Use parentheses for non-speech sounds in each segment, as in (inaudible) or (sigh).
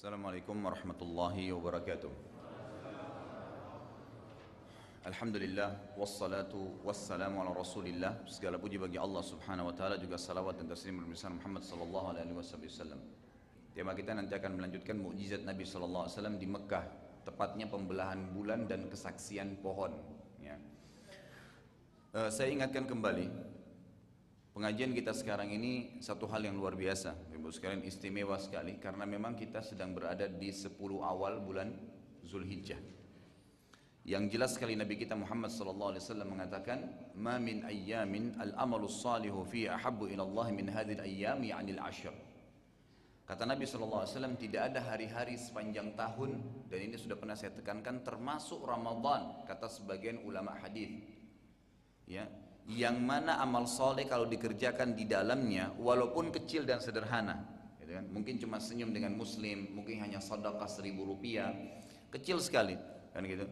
Assalamualaikum warahmatullahi wabarakatuh. Alhamdulillah wassalatu wassalamu ala Rasulillah. Segala puji bagi Allah Subhanahu wa taala juga salawat dan taslim besar Muhammad sallallahu alaihi wasallam. Tema kita nanti akan melanjutkan mukjizat Nabi sallallahu alaihi wasallam di Mekah, tepatnya pembelahan bulan dan kesaksian pohon, ya. Uh, saya ingatkan kembali Pengajian kita sekarang ini satu hal yang luar biasa, Ibu sekalian istimewa sekali karena memang kita sedang berada di 10 awal bulan Zulhijjah. Yang jelas sekali Nabi kita Muhammad sallallahu alaihi wasallam mengatakan, "Ma min ayyamin al-amalu salihu fi ahabbu ila Allah min hadhihi al-ayyam ya'ni al-ashr." Kata Nabi sallallahu alaihi wasallam tidak ada hari-hari sepanjang tahun dan ini sudah pernah saya tekankan termasuk Ramadan kata sebagian ulama hadis. Ya, yang mana amal soleh kalau dikerjakan di dalamnya walaupun kecil dan sederhana gitu kan? mungkin cuma senyum dengan muslim mungkin hanya sedekah seribu rupiah. Kecil sekali kan gitu?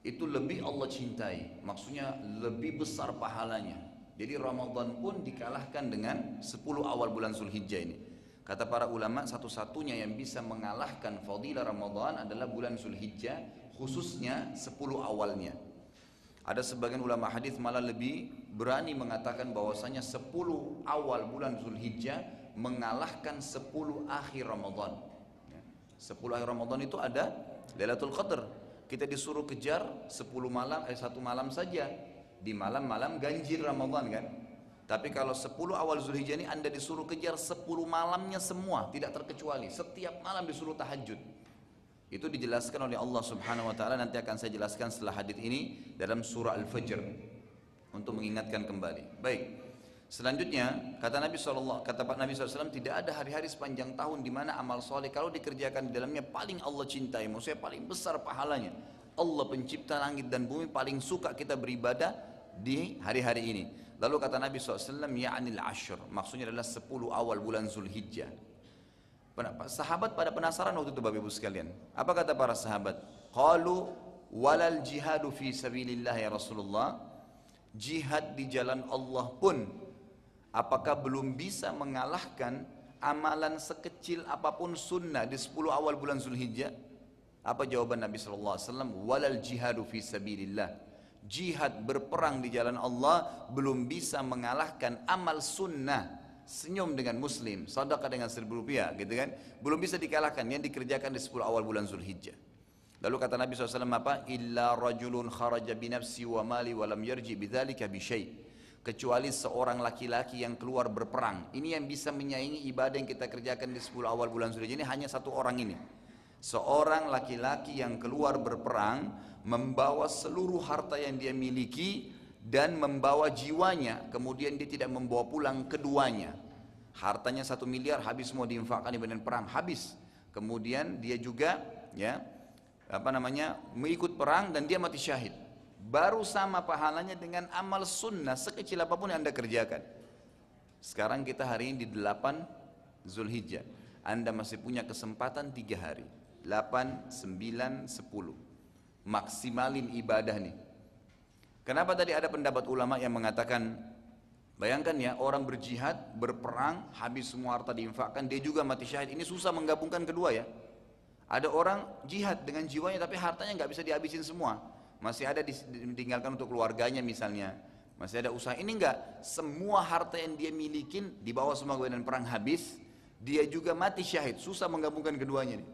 Itu lebih Allah cintai maksudnya lebih besar pahalanya. Jadi Ramadan pun dikalahkan dengan 10 awal bulan Zulhijjah ini. Kata para ulama satu-satunya yang bisa mengalahkan fadilah Ramadan adalah bulan Zulhijjah khususnya 10 awalnya ada sebagian ulama hadis malah lebih berani mengatakan bahwasanya 10 awal bulan Zulhijjah mengalahkan 10 akhir Ramadan. 10 ya. akhir Ramadan itu ada Lailatul Qadar. Kita disuruh kejar 10 malam eh satu malam saja di malam-malam ganjil Ramadan kan. Tapi kalau 10 awal Zulhijjah ini Anda disuruh kejar 10 malamnya semua, tidak terkecuali. Setiap malam disuruh tahajud. Itu dijelaskan oleh Allah Subhanahu wa taala nanti akan saya jelaskan setelah hadis ini dalam surah Al-Fajr untuk mengingatkan kembali. Baik. Selanjutnya kata Nabi SAW, kata Pak Nabi SAW tidak ada hari-hari sepanjang tahun di mana amal soleh kalau dikerjakan di dalamnya paling Allah cintai, maksudnya paling besar pahalanya. Allah pencipta langit dan bumi paling suka kita beribadah di hari-hari ini. Lalu kata Nabi SAW, ya'nil ashr, maksudnya adalah 10 awal bulan Zulhijjah. Sahabat pada penasaran waktu itu Bapak Ibu sekalian. Apa kata para sahabat? Qalu walal jihadu fi sabilillah ya Rasulullah. Jihad di jalan Allah pun apakah belum bisa mengalahkan amalan sekecil apa pun sunnah di 10 awal bulan Zulhijjah? Apa jawaban Nabi sallallahu alaihi wasallam? Walal jihadu fi sabilillah. Jihad berperang di jalan Allah belum bisa mengalahkan amal sunnah senyum dengan muslim, sedekah dengan seribu rupiah gitu kan, belum bisa dikalahkan yang dikerjakan di 10 awal bulan Zulhijjah. Lalu kata Nabi SAW apa? Illa rajulun kharaja binafsi wa mali wa lam yarji bidzalika bisyai. Kecuali seorang laki-laki yang keluar berperang. Ini yang bisa menyaingi ibadah yang kita kerjakan di 10 awal bulan Zulhijjah ini hanya satu orang ini. Seorang laki-laki yang keluar berperang membawa seluruh harta yang dia miliki dan membawa jiwanya kemudian dia tidak membawa pulang keduanya. Hartanya satu miliar habis semua diinfakkan di medan perang habis. Kemudian dia juga ya apa namanya mengikut perang dan dia mati syahid. Baru sama pahalanya dengan amal sunnah sekecil apa pun yang anda kerjakan. Sekarang kita hari ini di 8 Zulhijjah. Anda masih punya kesempatan tiga hari. 8, 9, 10 maksimalin ibadah nih Kenapa tadi ada pendapat ulama yang mengatakan Bayangkan ya orang berjihad, berperang, habis semua harta diinfakkan, dia juga mati syahid. Ini susah menggabungkan kedua ya. Ada orang jihad dengan jiwanya tapi hartanya nggak bisa dihabisin semua. Masih ada ditinggalkan untuk keluarganya misalnya. Masih ada usaha. Ini enggak, semua harta yang dia milikin dibawa semua ke perang habis, dia juga mati syahid. Susah menggabungkan keduanya nih.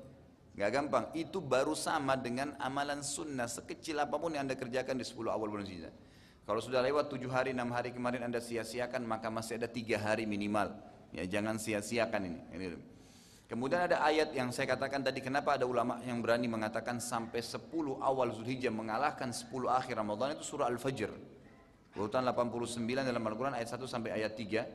Gak gampang. Itu baru sama dengan amalan sunnah sekecil apa pun yang anda kerjakan di 10 awal bulan Zulhijjah. Kalau sudah lewat 7 hari, 6 hari kemarin anda sia-siakan, maka masih ada 3 hari minimal. Ya jangan sia-siakan ini. Kemudian ada ayat yang saya katakan tadi, kenapa ada ulama yang berani mengatakan sampai 10 awal Zulhijjah mengalahkan 10 akhir Ramadan itu surah Al-Fajr. Urutan 89 dalam Al-Quran ayat 1 sampai ayat 3.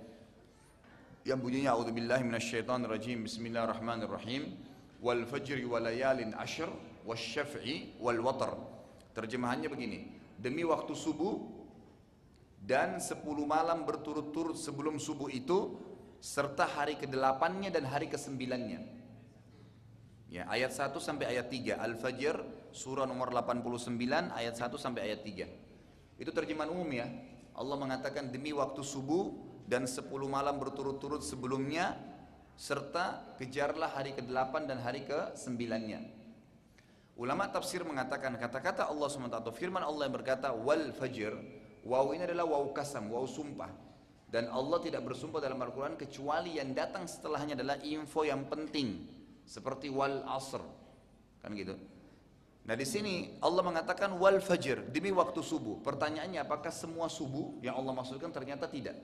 Yang bunyinya, A'udzubillahi minasyaitonirrajim, Bismillahirrahmanirrahim wal fajri wa layalin ashr wasyaf'i wal watr. Terjemahannya begini, demi waktu subuh dan sepuluh malam berturut-turut sebelum subuh itu serta hari ke-8-nya dan hari ke-9-nya. Ya, ayat 1 sampai ayat 3 Al-Fajr surah nomor 89 ayat 1 sampai ayat 3. Itu terjemahan umum ya. Allah mengatakan demi waktu subuh dan 10 malam berturut-turut sebelumnya serta kejarlah hari ke-8 dan hari ke-9-nya. Ulama tafsir mengatakan kata-kata Allah SWT atau firman Allah yang berkata wal fajr, waw ini adalah waw kasam, waw sumpah. Dan Allah tidak bersumpah dalam Al-Quran kecuali yang datang setelahnya adalah info yang penting. Seperti wal asr. Kan gitu. Nah di sini Allah mengatakan wal fajr demi waktu subuh. Pertanyaannya apakah semua subuh yang Allah maksudkan ternyata tidak.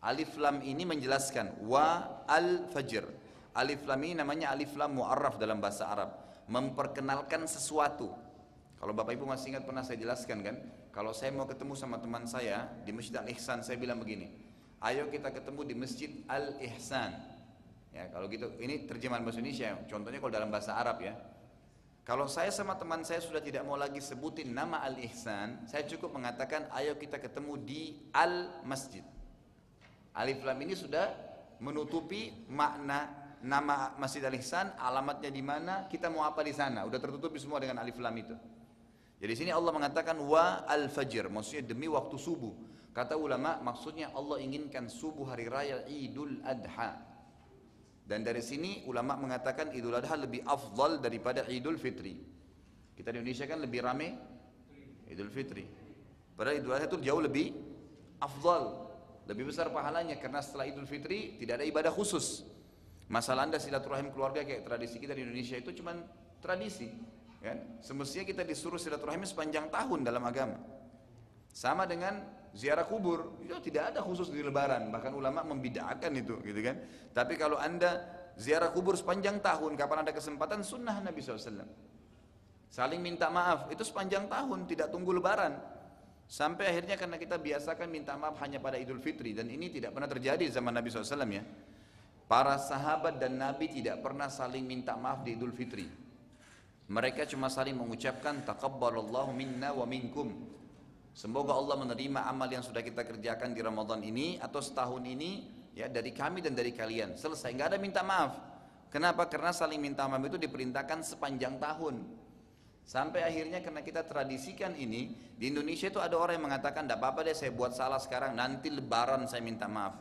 Alif lam ini menjelaskan wa al fajr. Alif lam ini namanya alif lam mu'arraf dalam bahasa Arab. Memperkenalkan sesuatu. Kalau Bapak Ibu masih ingat pernah saya jelaskan kan, kalau saya mau ketemu sama teman saya di Masjid Al Ihsan, saya bilang begini, ayo kita ketemu di Masjid Al Ihsan. Ya, kalau gitu, ini terjemahan bahasa Indonesia. Contohnya kalau dalam bahasa Arab ya, kalau saya sama teman saya sudah tidak mau lagi sebutin nama Al-Ihsan, saya cukup mengatakan ayo kita ketemu di Al-Masjid. Alif Lam ini sudah menutupi makna nama Masjid Al-Ihsan, alamatnya di mana, kita mau apa di sana. Udah tertutupi semua dengan Alif Lam itu. Jadi sini Allah mengatakan wa al-fajr, maksudnya demi waktu subuh. Kata ulama, maksudnya Allah inginkan subuh hari raya Idul Adha. Dan dari sini ulama mengatakan Idul Adha lebih afdal daripada Idul Fitri. Kita di Indonesia kan lebih rame Idul Fitri. Padahal Idul Adha itu jauh lebih afdal, lebih besar pahalanya karena setelah Idul Fitri tidak ada ibadah khusus. Masalah anda silaturahim keluarga kayak tradisi kita di Indonesia itu cuma tradisi. Kan? Semestinya kita disuruh silaturahim sepanjang tahun dalam agama. Sama dengan ziarah kubur itu tidak ada khusus di lebaran bahkan ulama membidakan itu gitu kan tapi kalau anda ziarah kubur sepanjang tahun kapan ada kesempatan sunnah Nabi SAW saling minta maaf itu sepanjang tahun tidak tunggu lebaran sampai akhirnya karena kita biasakan minta maaf hanya pada idul fitri dan ini tidak pernah terjadi zaman Nabi SAW ya para sahabat dan Nabi tidak pernah saling minta maaf di idul fitri mereka cuma saling mengucapkan taqabbalallahu minna wa minkum Semoga Allah menerima amal yang sudah kita kerjakan di Ramadan ini atau setahun ini ya dari kami dan dari kalian. Selesai, nggak ada minta maaf. Kenapa? Karena saling minta maaf itu diperintahkan sepanjang tahun. Sampai akhirnya karena kita tradisikan ini, di Indonesia itu ada orang yang mengatakan, tidak apa-apa deh saya buat salah sekarang, nanti lebaran saya minta maaf.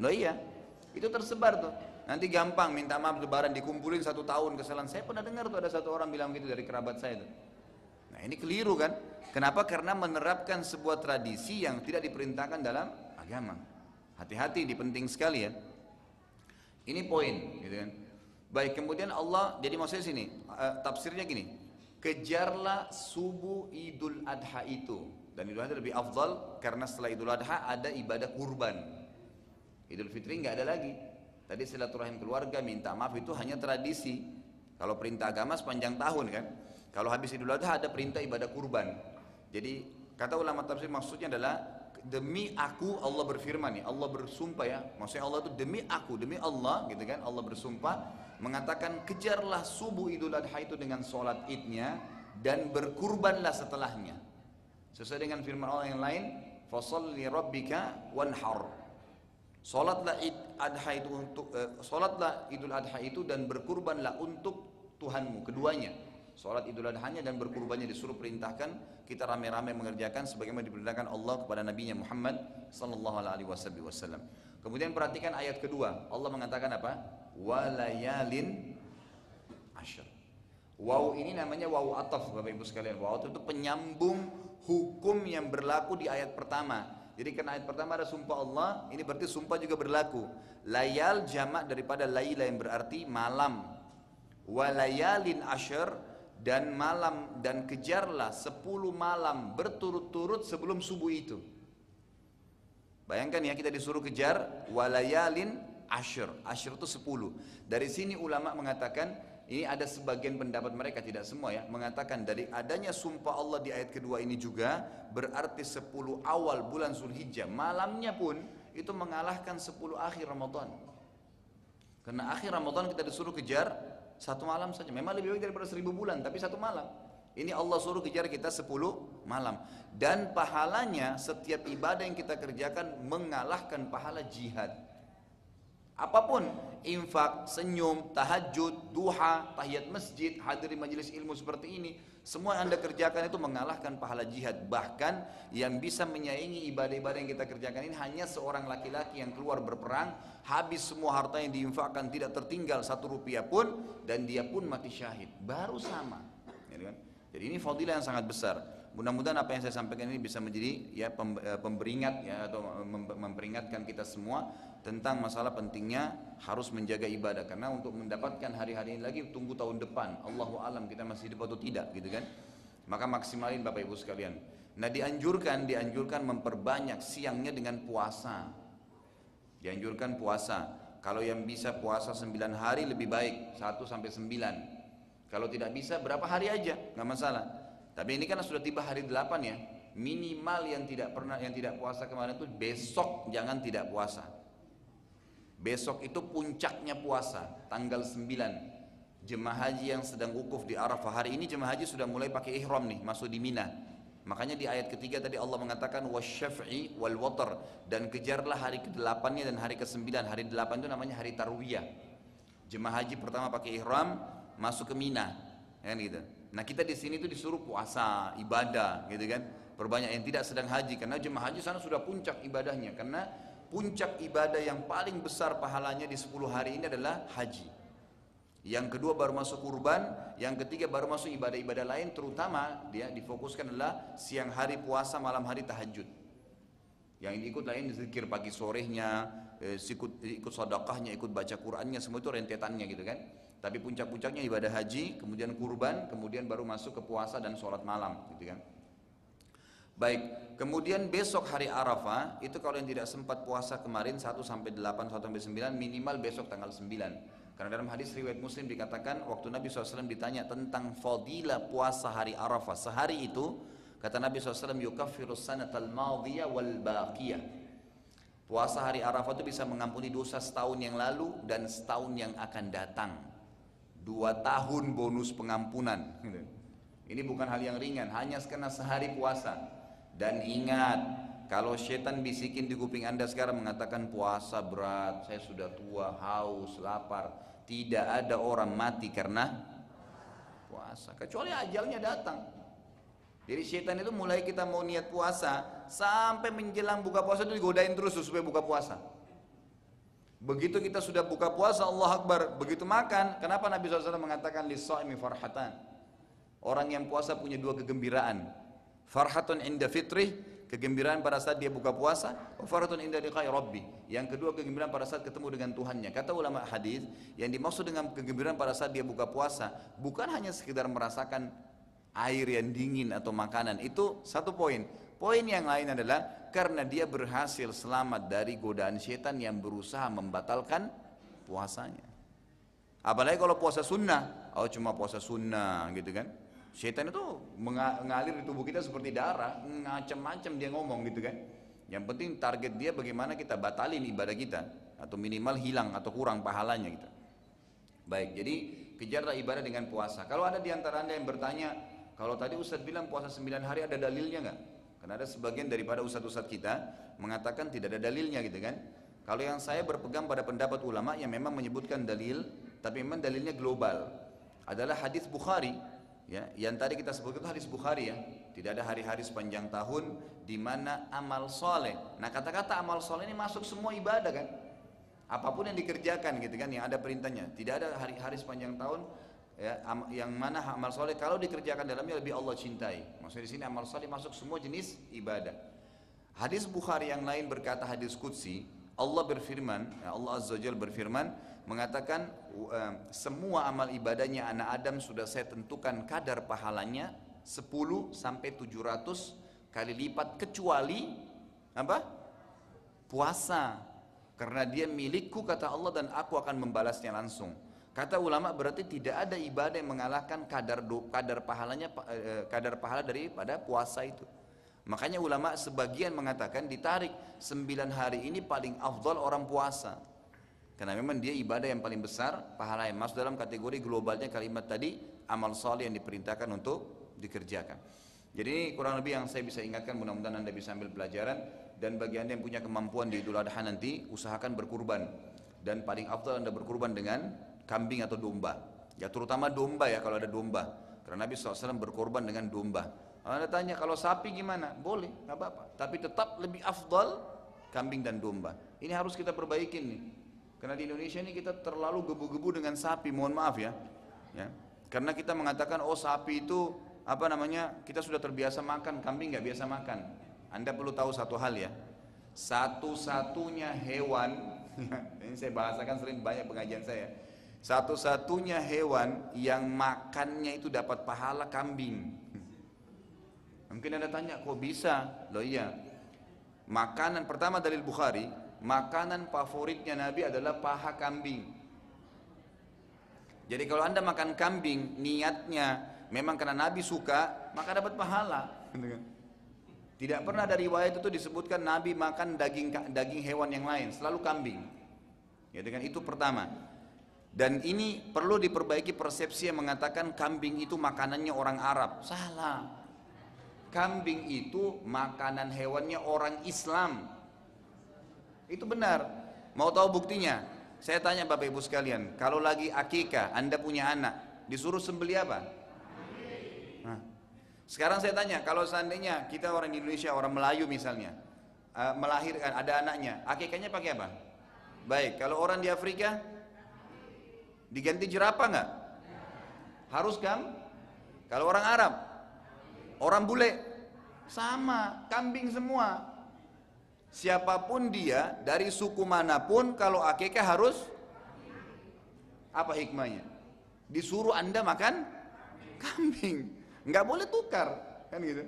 Loh iya, itu tersebar tuh. Nanti gampang minta maaf lebaran dikumpulin satu tahun kesalahan. Saya pernah dengar tuh ada satu orang bilang gitu dari kerabat saya tuh. Nah ini keliru kan? Kenapa? Karena menerapkan sebuah tradisi yang tidak diperintahkan dalam agama. Hati-hati, ini penting sekali ya. Ini poin, gitu kan. Baik, kemudian Allah, jadi maksudnya sini, uh, tafsirnya gini, kejarlah subuh idul adha itu. Dan idul adha lebih afdal karena setelah idul adha ada ibadah kurban. Idul fitri nggak ada lagi. Tadi silaturahim keluarga, minta maaf itu hanya tradisi. Kalau perintah agama sepanjang tahun kan. Kalau habis Idul Adha ada perintah ibadah kurban. Jadi kata ulama tafsir maksudnya adalah demi aku Allah berfirman nih, Allah bersumpah ya. Maksudnya Allah itu demi aku, demi Allah gitu kan. Allah bersumpah mengatakan kejarlah subuh Idul Adha itu dengan sholat idnya dan berkurbanlah setelahnya. Sesuai dengan firman Allah yang lain, fasalli rabbika wanhar. Salatlah Id Adha itu untuk eh, salatlah Idul Adha itu dan berkurbanlah untuk Tuhanmu keduanya. Sholat idul adhanya dan berkurbannya disuruh perintahkan kita rame-rame mengerjakan sebagaimana diperintahkan Allah kepada Nabi Muhammad sallallahu alaihi wasallam. Kemudian perhatikan ayat kedua. Allah mengatakan apa? Walayalin asyr. Wow ini namanya wow ataf Bapak Ibu sekalian. Wow itu penyambung hukum yang berlaku di ayat pertama. Jadi karena ayat pertama ada sumpah Allah, ini berarti sumpah juga berlaku. Layal jamak daripada layla yang berarti malam. Walayalin asyr dan malam dan kejarlah sepuluh malam berturut-turut sebelum subuh itu. Bayangkan ya kita disuruh kejar walayalin ashir. Ashir itu sepuluh. Dari sini ulama mengatakan ini ada sebagian pendapat mereka tidak semua ya mengatakan dari adanya sumpah Allah di ayat kedua ini juga berarti sepuluh awal bulan Zulhijjah malamnya pun itu mengalahkan sepuluh akhir Ramadan. Karena akhir Ramadan kita disuruh kejar satu malam saja. Memang lebih baik daripada seribu bulan, tapi satu malam. Ini Allah suruh kejar kita sepuluh malam. Dan pahalanya setiap ibadah yang kita kerjakan mengalahkan pahala jihad. Apa pun, infak, senyum, tahajud, duha, tahiyat masjid, hadiri majelis ilmu seperti ini, semua yang anda kerjakan itu mengalahkan pahala jihad. Bahkan yang bisa menyaingi ibadah-ibadah yang kita kerjakan ini hanya seorang laki-laki yang keluar berperang, habis semua harta yang diinfakkan tidak tertinggal satu rupiah pun, dan dia pun mati syahid. Baru sama. Kan? Jadi ini fadilah yang sangat besar. Mudah-mudahan apa yang saya sampaikan ini bisa menjadi ya eh, pemberingat ya atau memperingatkan kita semua tentang masalah pentingnya harus menjaga ibadah karena untuk mendapatkan hari-hari ini lagi tunggu tahun depan. Allahu alam kita masih hidup atau tidak gitu kan. Maka maksimalin Bapak Ibu sekalian. Nah dianjurkan dianjurkan memperbanyak siangnya dengan puasa. Dianjurkan puasa. Kalau yang bisa puasa 9 hari lebih baik 1 sampai 9. Kalau tidak bisa berapa hari aja nggak masalah. Tapi ini kan sudah tiba hari 8 ya. Minimal yang tidak pernah yang tidak puasa kemarin itu besok jangan tidak puasa. Besok itu puncaknya puasa, tanggal 9. Jemaah haji yang sedang wukuf di Arafah hari ini jemaah haji sudah mulai pakai ihram nih, masuk di Mina. Makanya di ayat ketiga tadi Allah mengatakan wasyaf'i wal watar dan kejarlah hari ke-8-nya dan hari ke-9. Hari 8 itu namanya hari tarwiyah. Jemaah haji pertama pakai ihram masuk ke Mina. Kan gitu. Nah kita di sini tuh disuruh puasa, ibadah, gitu kan? Perbanyak yang tidak sedang haji karena jemaah haji sana sudah puncak ibadahnya karena puncak ibadah yang paling besar pahalanya di 10 hari ini adalah haji. Yang kedua baru masuk kurban, yang ketiga baru masuk ibadah-ibadah lain terutama dia difokuskan adalah siang hari puasa, malam hari tahajud. Yang ikut lain zikir pagi sorehnya, eh, ikut ikut ikut baca Qur'annya, semua itu rentetannya gitu kan. Tapi puncak-puncaknya ibadah haji, kemudian kurban, kemudian baru masuk ke puasa dan sholat malam, gitu kan. Baik, kemudian besok hari Arafah, itu kalau yang tidak sempat puasa kemarin 1 sampai 8, 1 sampai 9, minimal besok tanggal 9. Karena dalam hadis riwayat Muslim dikatakan waktu Nabi SAW ditanya tentang fadilah puasa hari Arafah. Sehari itu, kata Nabi SAW, yukafirus sanatal madhiyah wal baqiyah. Puasa hari Arafah itu bisa mengampuni dosa setahun yang lalu dan setahun yang akan datang dua tahun bonus pengampunan. Ini bukan hal yang ringan, hanya karena sehari puasa. Dan ingat, kalau setan bisikin di kuping anda sekarang mengatakan puasa berat, saya sudah tua, haus, lapar. Tidak ada orang mati karena puasa, kecuali ajalnya datang. Jadi setan itu mulai kita mau niat puasa, sampai menjelang buka puasa itu digodain terus supaya buka puasa. Begitu kita sudah buka puasa Allah Akbar, begitu makan, kenapa Nabi SAW mengatakan lisa'imi farhatan? Orang yang puasa punya dua kegembiraan. Farhatun inda fitrih, kegembiraan pada saat dia buka puasa, farhatun inda liqai rabbi. Yang kedua kegembiraan pada saat ketemu dengan Tuhannya. Kata ulama hadis, yang dimaksud dengan kegembiraan pada saat dia buka puasa bukan hanya sekedar merasakan air yang dingin atau makanan. Itu satu poin. Poin yang lain adalah karena dia berhasil selamat dari godaan setan yang berusaha membatalkan puasanya. Apalagi kalau puasa sunnah, oh cuma puasa sunnah gitu kan. Setan itu mengalir di tubuh kita seperti darah, macam-macam dia ngomong gitu kan. Yang penting target dia bagaimana kita batalin ibadah kita atau minimal hilang atau kurang pahalanya gitu. Baik, jadi kejarlah ibadah dengan puasa. Kalau ada di antara anda yang bertanya, kalau tadi Ustadz bilang puasa 9 hari ada dalilnya nggak? Karena ada sebagian daripada ustadz-ustadz kita mengatakan tidak ada dalilnya gitu kan. Kalau yang saya berpegang pada pendapat ulama yang memang menyebutkan dalil, tapi memang dalilnya global. Adalah hadis Bukhari, ya, yang tadi kita sebutkan itu hadis Bukhari ya. Tidak ada hari-hari sepanjang tahun di mana amal soleh. Nah kata-kata amal soleh ini masuk semua ibadah kan. Apa pun yang dikerjakan gitu kan, yang ada perintahnya. Tidak ada hari-hari sepanjang tahun ya, yang mana amal soleh kalau dikerjakan dalamnya lebih Allah cintai. Maksudnya di sini amal soleh masuk semua jenis ibadah. Hadis Bukhari yang lain berkata hadis Qudsi, Allah berfirman, ya Allah Azza Jal berfirman, mengatakan semua amal ibadahnya anak Adam sudah saya tentukan kadar pahalanya 10 sampai 700 kali lipat kecuali apa? Puasa. Karena dia milikku kata Allah dan aku akan membalasnya langsung. Kata ulama berarti tidak ada ibadah yang mengalahkan kadar do, kadar pahalanya eh, kadar pahala daripada puasa itu. Makanya ulama sebagian mengatakan ditarik sembilan hari ini paling afdal orang puasa. Karena memang dia ibadah yang paling besar pahala yang masuk dalam kategori globalnya kalimat tadi amal saleh yang diperintahkan untuk dikerjakan. Jadi ini kurang lebih yang saya bisa ingatkan mudah-mudahan Anda bisa ambil pelajaran dan bagi Anda yang punya kemampuan di Idul Adha nanti usahakan berkurban dan paling afdal anda berkurban dengan kambing atau domba. Ya terutama domba ya kalau ada domba. Karena Nabi SAW berkorban dengan domba. Anda tanya kalau sapi gimana? Boleh, nggak apa-apa. Tapi tetap lebih afdal kambing dan domba. Ini harus kita perbaikin nih. Karena di Indonesia ini kita terlalu gebu-gebu dengan sapi, mohon maaf ya. ya. Karena kita mengatakan oh sapi itu apa namanya kita sudah terbiasa makan, kambing nggak biasa makan. Anda perlu tahu satu hal ya. Satu-satunya hewan, (laughs) ini saya bahasakan sering banyak pengajian saya. Satu-satunya hewan yang makannya itu dapat pahala kambing. Mungkin Anda tanya, kok bisa? Loh iya, makanan pertama dari Bukhari, makanan favoritnya Nabi adalah paha kambing. Jadi kalau anda makan kambing, niatnya memang karena Nabi suka, maka dapat pahala. Tidak pernah dari riwayat itu disebutkan Nabi makan daging daging hewan yang lain, selalu kambing. Ya dengan itu pertama. Dan ini perlu diperbaiki persepsi yang mengatakan kambing itu makanannya orang Arab. Salah. Kambing itu makanan hewannya orang Islam. Itu benar. Mau tahu buktinya? Saya tanya Bapak Ibu sekalian, kalau lagi akikah, Anda punya anak, disuruh sembeli apa? Sekarang saya tanya, kalau seandainya kita orang Indonesia, orang Melayu misalnya, uh, melahirkan, ada anaknya, akikahnya pakai apa? Baik, kalau orang di Afrika, diganti jerapah nggak? Harus kan? Kalau orang Arab, orang bule, sama, kambing semua. Siapa pun dia dari suku mana pun kalau akikah harus apa hikmahnya? Disuruh anda makan kambing, nggak boleh tukar, kan gitu.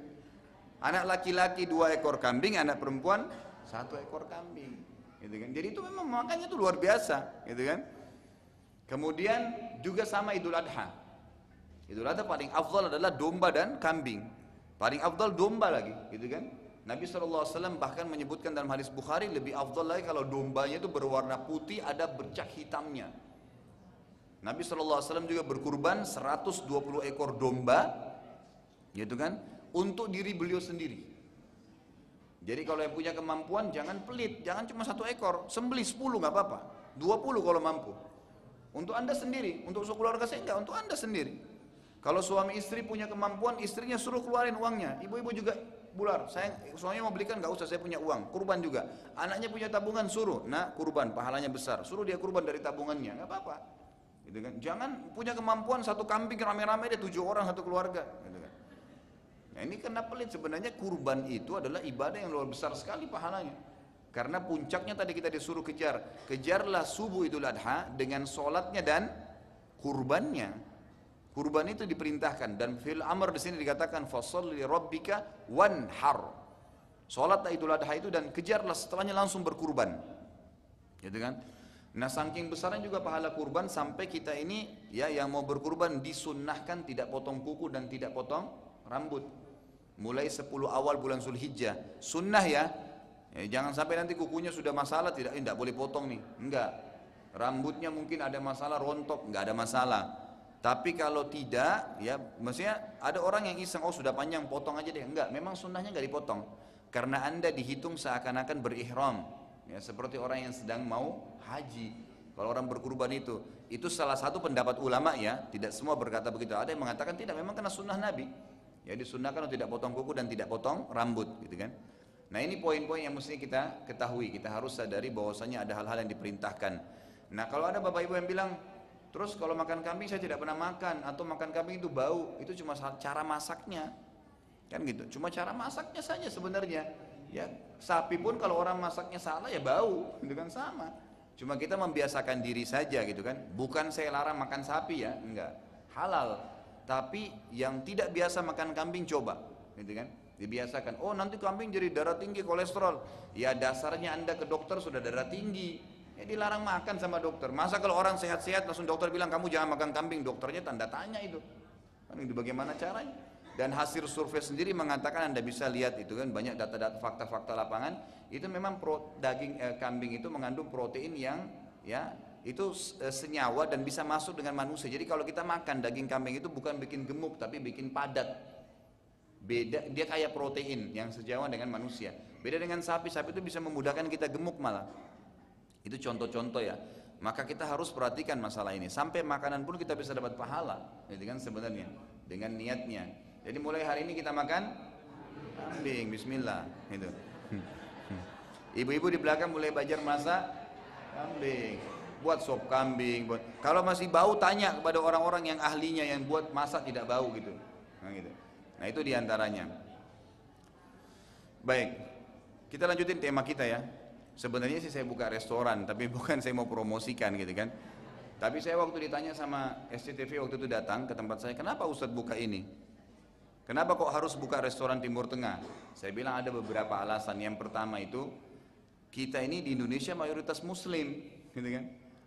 Anak laki-laki dua ekor kambing, anak perempuan satu ekor kambing, gitu kan. Jadi itu memang makannya itu luar biasa, gitu kan. Kemudian juga sama Idul Adha. Idul Adha paling afdal adalah domba dan kambing. Paling afdal domba lagi, gitu kan. Nabi SAW bahkan menyebutkan dalam hadis Bukhari lebih afdal lagi kalau dombanya itu berwarna putih ada bercak hitamnya. Nabi SAW juga berkurban 120 ekor domba, gitu kan, untuk diri beliau sendiri. Jadi kalau yang punya kemampuan jangan pelit, jangan cuma satu ekor, sembeli 10 nggak apa-apa, 20 kalau mampu. Untuk anda sendiri, untuk keluarga saya enggak, untuk anda sendiri. Kalau suami istri punya kemampuan, istrinya suruh keluarin uangnya. Ibu-ibu juga bular, saya suaminya mau belikan nggak usah, saya punya uang, kurban juga. Anaknya punya tabungan, suruh, nah kurban, pahalanya besar, suruh dia kurban dari tabungannya, nggak apa-apa. Gitu kan? Jangan punya kemampuan satu kambing rame-rame dia tujuh orang satu keluarga. Gitu kan? Nah ini kena pelit sebenarnya kurban itu adalah ibadah yang luar besar sekali pahalanya. Karena puncaknya tadi kita disuruh kejar, kejarlah subuh idul adha dengan solatnya dan kurbannya. Kurban itu diperintahkan dan fil amr di sini dikatakan fasalli rabbika wanhar. Salat Idul Adha itu dan kejarlah setelahnya langsung berkurban. Gitu kan? Nah saking besarnya juga pahala kurban sampai kita ini ya yang mau berkurban disunnahkan tidak potong kuku dan tidak potong rambut. Mulai 10 awal bulan Zulhijjah. Sunnah ya. Ya jangan sampai nanti kukunya sudah masalah tidak tidak boleh potong nih. Enggak. Rambutnya mungkin ada masalah rontok, enggak ada masalah. Tapi kalau tidak, ya maksudnya ada orang yang iseng, oh sudah panjang, potong aja deh. Enggak, memang sunnahnya enggak dipotong. Karena anda dihitung seakan-akan berihram. Ya, seperti orang yang sedang mau haji. Kalau orang berkurban itu, itu salah satu pendapat ulama ya. Tidak semua berkata begitu. Ada yang mengatakan tidak, memang karena sunnah Nabi. Ya disunnahkan untuk tidak potong kuku dan tidak potong rambut, gitu kan. Nah ini poin-poin yang mesti kita ketahui. Kita harus sadari bahwasanya ada hal-hal yang diperintahkan. Nah kalau ada bapak ibu yang bilang, Terus kalau makan kambing saya tidak pernah makan atau makan kambing itu bau, itu cuma cara masaknya. Kan gitu. Cuma cara masaknya saja sebenarnya. Ya, sapi pun kalau orang masaknya salah ya bau, (laughs) itu kan sama. Cuma kita membiasakan diri saja gitu kan. Bukan saya larang makan sapi ya, enggak. Halal. Tapi yang tidak biasa makan kambing coba, gitu kan. Dibiasakan. Oh, nanti kambing jadi darah tinggi kolesterol. Ya dasarnya Anda ke dokter sudah darah tinggi Ya dilarang makan sama dokter. Masa kalau orang sehat-sehat langsung dokter bilang kamu jangan makan kambing, dokternya tanda tanya itu. Kan itu bagaimana caranya? Dan hasil survei sendiri mengatakan Anda bisa lihat itu kan banyak data-data fakta-fakta lapangan itu memang pro, daging eh, kambing itu mengandung protein yang ya itu eh, senyawa dan bisa masuk dengan manusia. Jadi kalau kita makan daging kambing itu bukan bikin gemuk tapi bikin padat. Beda dia kayak protein yang sejawa dengan manusia. Beda dengan sapi, sapi itu bisa memudahkan kita gemuk malah. Itu contoh-contoh ya. Maka kita harus perhatikan masalah ini. Sampai makanan pun kita bisa dapat pahala, gitu kan sebenarnya dengan niatnya. Jadi mulai hari ini kita makan kambing, Bismillah, gitu. (laughs) Ibu-ibu di belakang mulai belajar masak kambing, buat sop kambing. Buat kalau masih bau tanya kepada orang-orang yang ahlinya yang buat masak tidak bau gitu. Nah, gitu. Nah itu di antaranya. Baik, kita lanjutin tema kita ya. Sebenarnya sih saya buka restoran, (laughs) tapi bukan saya mau promosikan gitu kan. Tapi saya waktu ditanya sama SCTV waktu itu datang ke tempat saya, kenapa Ustadz buka ini? Kenapa kok harus buka restoran Timur Tengah? Saya bilang ada beberapa alasan. Yang pertama itu, kita ini di Indonesia mayoritas Muslim, (laughs) gitu kan?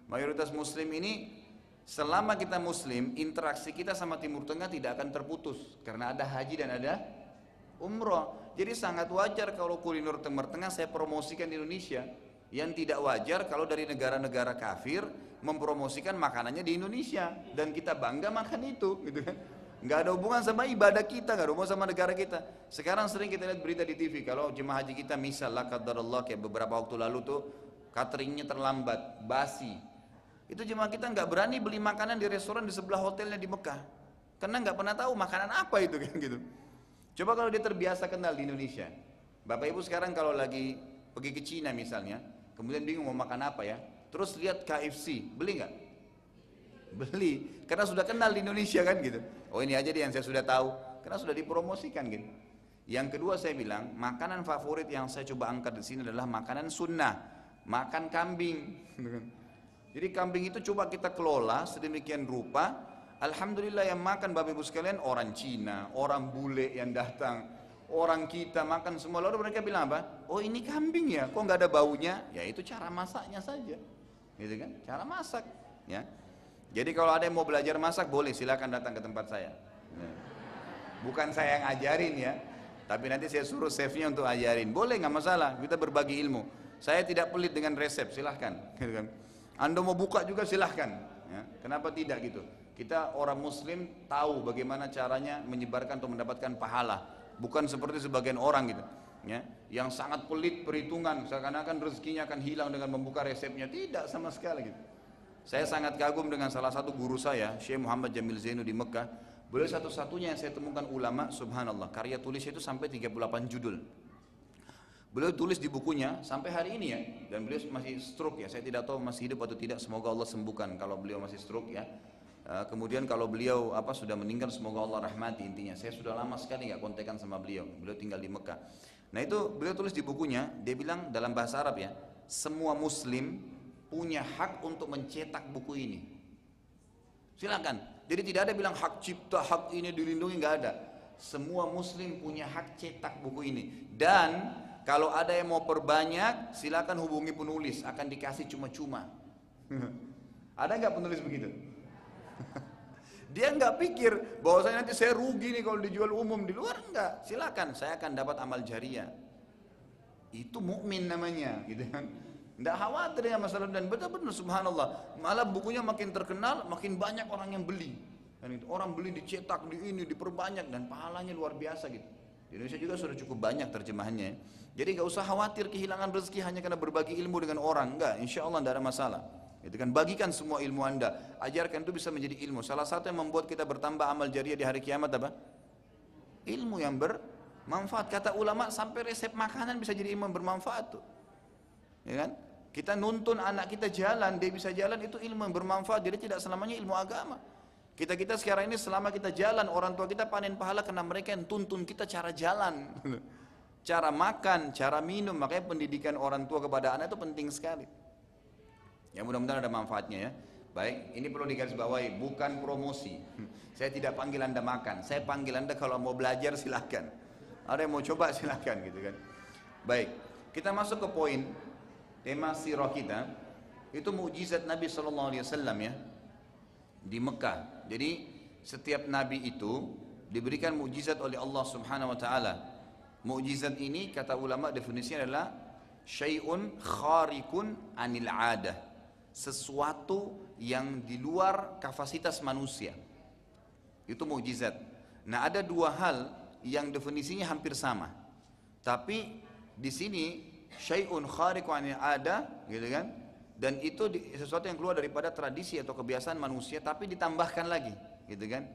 Mayoritas Muslim ini selama kita Muslim, interaksi kita sama Timur Tengah tidak akan terputus karena ada haji dan ada umroh. Jadi sangat wajar kalau kuliner Timur Tengah saya promosikan di Indonesia. Yang tidak wajar kalau dari negara-negara kafir mempromosikan makanannya di Indonesia dan kita bangga makan itu, gitu kan? Nggak ada hubungan sama ibadah kita, nggak ada hubungan sama negara kita. Sekarang sering kita lihat berita di TV kalau jemaah haji kita misal lah Allah kayak beberapa waktu lalu tuh cateringnya terlambat, basi. Itu jemaah kita nggak berani beli makanan di restoran di sebelah hotelnya di Mekah, karena nggak pernah tahu makanan apa itu (laughs) kan gitu. Coba kalau dia terbiasa kenal di Indonesia. Bapak Ibu sekarang kalau lagi pergi ke Cina misalnya, kemudian bingung mau makan apa ya, terus lihat KFC, beli nggak? Beli, karena sudah kenal di Indonesia kan gitu. Oh ini aja deh yang saya sudah tahu, karena sudah dipromosikan gitu. Yang kedua saya bilang, makanan favorit yang saya coba angkat di sini adalah makanan sunnah, makan kambing. (laughs) Jadi kambing itu coba kita kelola sedemikian rupa Alhamdulillah yang makan Bapak Ibu sekalian orang Cina, orang bule yang datang, orang kita makan semua. Lalu mereka bilang apa? Oh ini kambing ya, kok nggak ada baunya? Ya itu cara masaknya saja, gitu kan? Cara masak, ya. Jadi kalau ada yang mau belajar masak boleh silakan datang ke tempat saya. Ya. Bukan saya yang ajarin ya, tapi nanti saya suruh chefnya untuk ajarin. Boleh nggak masalah, kita berbagi ilmu. Saya tidak pelit dengan resep, silahkan. Gitu kan. Anda mau buka juga silahkan. Ya. Kenapa tidak gitu? Kita orang muslim tahu bagaimana caranya menyebarkan atau mendapatkan pahala. Bukan seperti sebagian orang gitu. Ya, yang sangat pelit perhitungan, seakan-akan rezekinya akan hilang dengan membuka resepnya. Tidak sama sekali gitu. Saya sangat kagum dengan salah satu guru saya, Syekh Muhammad Jamil Zainu di Mekah. Beliau satu-satunya yang saya temukan ulama, subhanallah, karya tulisnya itu sampai 38 judul. Beliau tulis di bukunya sampai hari ini ya, dan beliau masih stroke ya. Saya tidak tahu masih hidup atau tidak. Semoga Allah sembuhkan kalau beliau masih stroke ya. Eh, kemudian kalau beliau apa sudah meninggal semoga Allah rahmati intinya. Saya sudah lama sekali nggak kontekan sama beliau. Beliau tinggal di Mekah. Nah itu beliau tulis di bukunya, dia bilang dalam bahasa Arab ya, semua Muslim punya hak untuk mencetak buku ini. Silakan. Jadi tidak ada bilang hak cipta, hak ini dilindungi nggak ada. Semua Muslim punya hak cetak buku ini. Dan kalau ada yang mau perbanyak, silakan hubungi penulis, akan dikasih cuma-cuma. (laughs) ada nggak penulis begitu? (laughs) Dia nggak pikir bahwa saya nanti saya rugi nih kalau dijual umum di luar enggak. Silakan, saya akan dapat amal jariah. Itu mukmin namanya, gitu kan. Tidak khawatir dengan masalah dan betul-betul subhanallah. Malah bukunya makin terkenal, makin banyak orang yang beli. Dan itu orang beli dicetak di ini, diperbanyak dan pahalanya luar biasa gitu. Di Indonesia juga sudah cukup banyak terjemahannya. Jadi nggak usah khawatir kehilangan rezeki hanya karena berbagi ilmu dengan orang. Enggak, insya Allah tidak ada masalah. Itu kan bagikan semua ilmu anda, ajarkan itu bisa menjadi ilmu. Salah satu yang membuat kita bertambah amal jariah di hari kiamat apa? Ilmu yang bermanfaat. Kata ulama sampai resep makanan bisa jadi ilmu yang bermanfaat tuh. Ya kan? Kita nuntun anak kita jalan, dia bisa jalan itu ilmu yang bermanfaat. Jadi tidak selamanya ilmu agama. Kita kita sekarang ini selama kita jalan orang tua kita panen pahala karena mereka yang tuntun kita cara jalan, (laughs) cara makan, cara minum. Makanya pendidikan orang tua kepada anak itu penting sekali. Ya mudah-mudahan ada manfaatnya ya. Baik, ini perlu digarisbawahi, bukan promosi. (laughs) Saya tidak panggil Anda makan, saya panggil Anda kalau mau belajar silahkan. Ada yang mau coba (laughs) silahkan gitu kan. Baik, kita masuk ke poin tema sirah kita. Itu mujizat Nabi Wasallam ya di Mekah. Jadi setiap Nabi itu diberikan mujizat oleh Allah Subhanahu Wa Taala. Mujizat ini kata ulama definisinya adalah syai'un kharikun anil adah sesuatu yang di luar kapasitas manusia. Itu mukjizat. Nah, ada dua hal yang definisinya hampir sama. Tapi di sini syai'un khariqu ada, gitu kan? Dan itu sesuatu yang keluar daripada tradisi atau kebiasaan manusia tapi ditambahkan lagi gitu kan?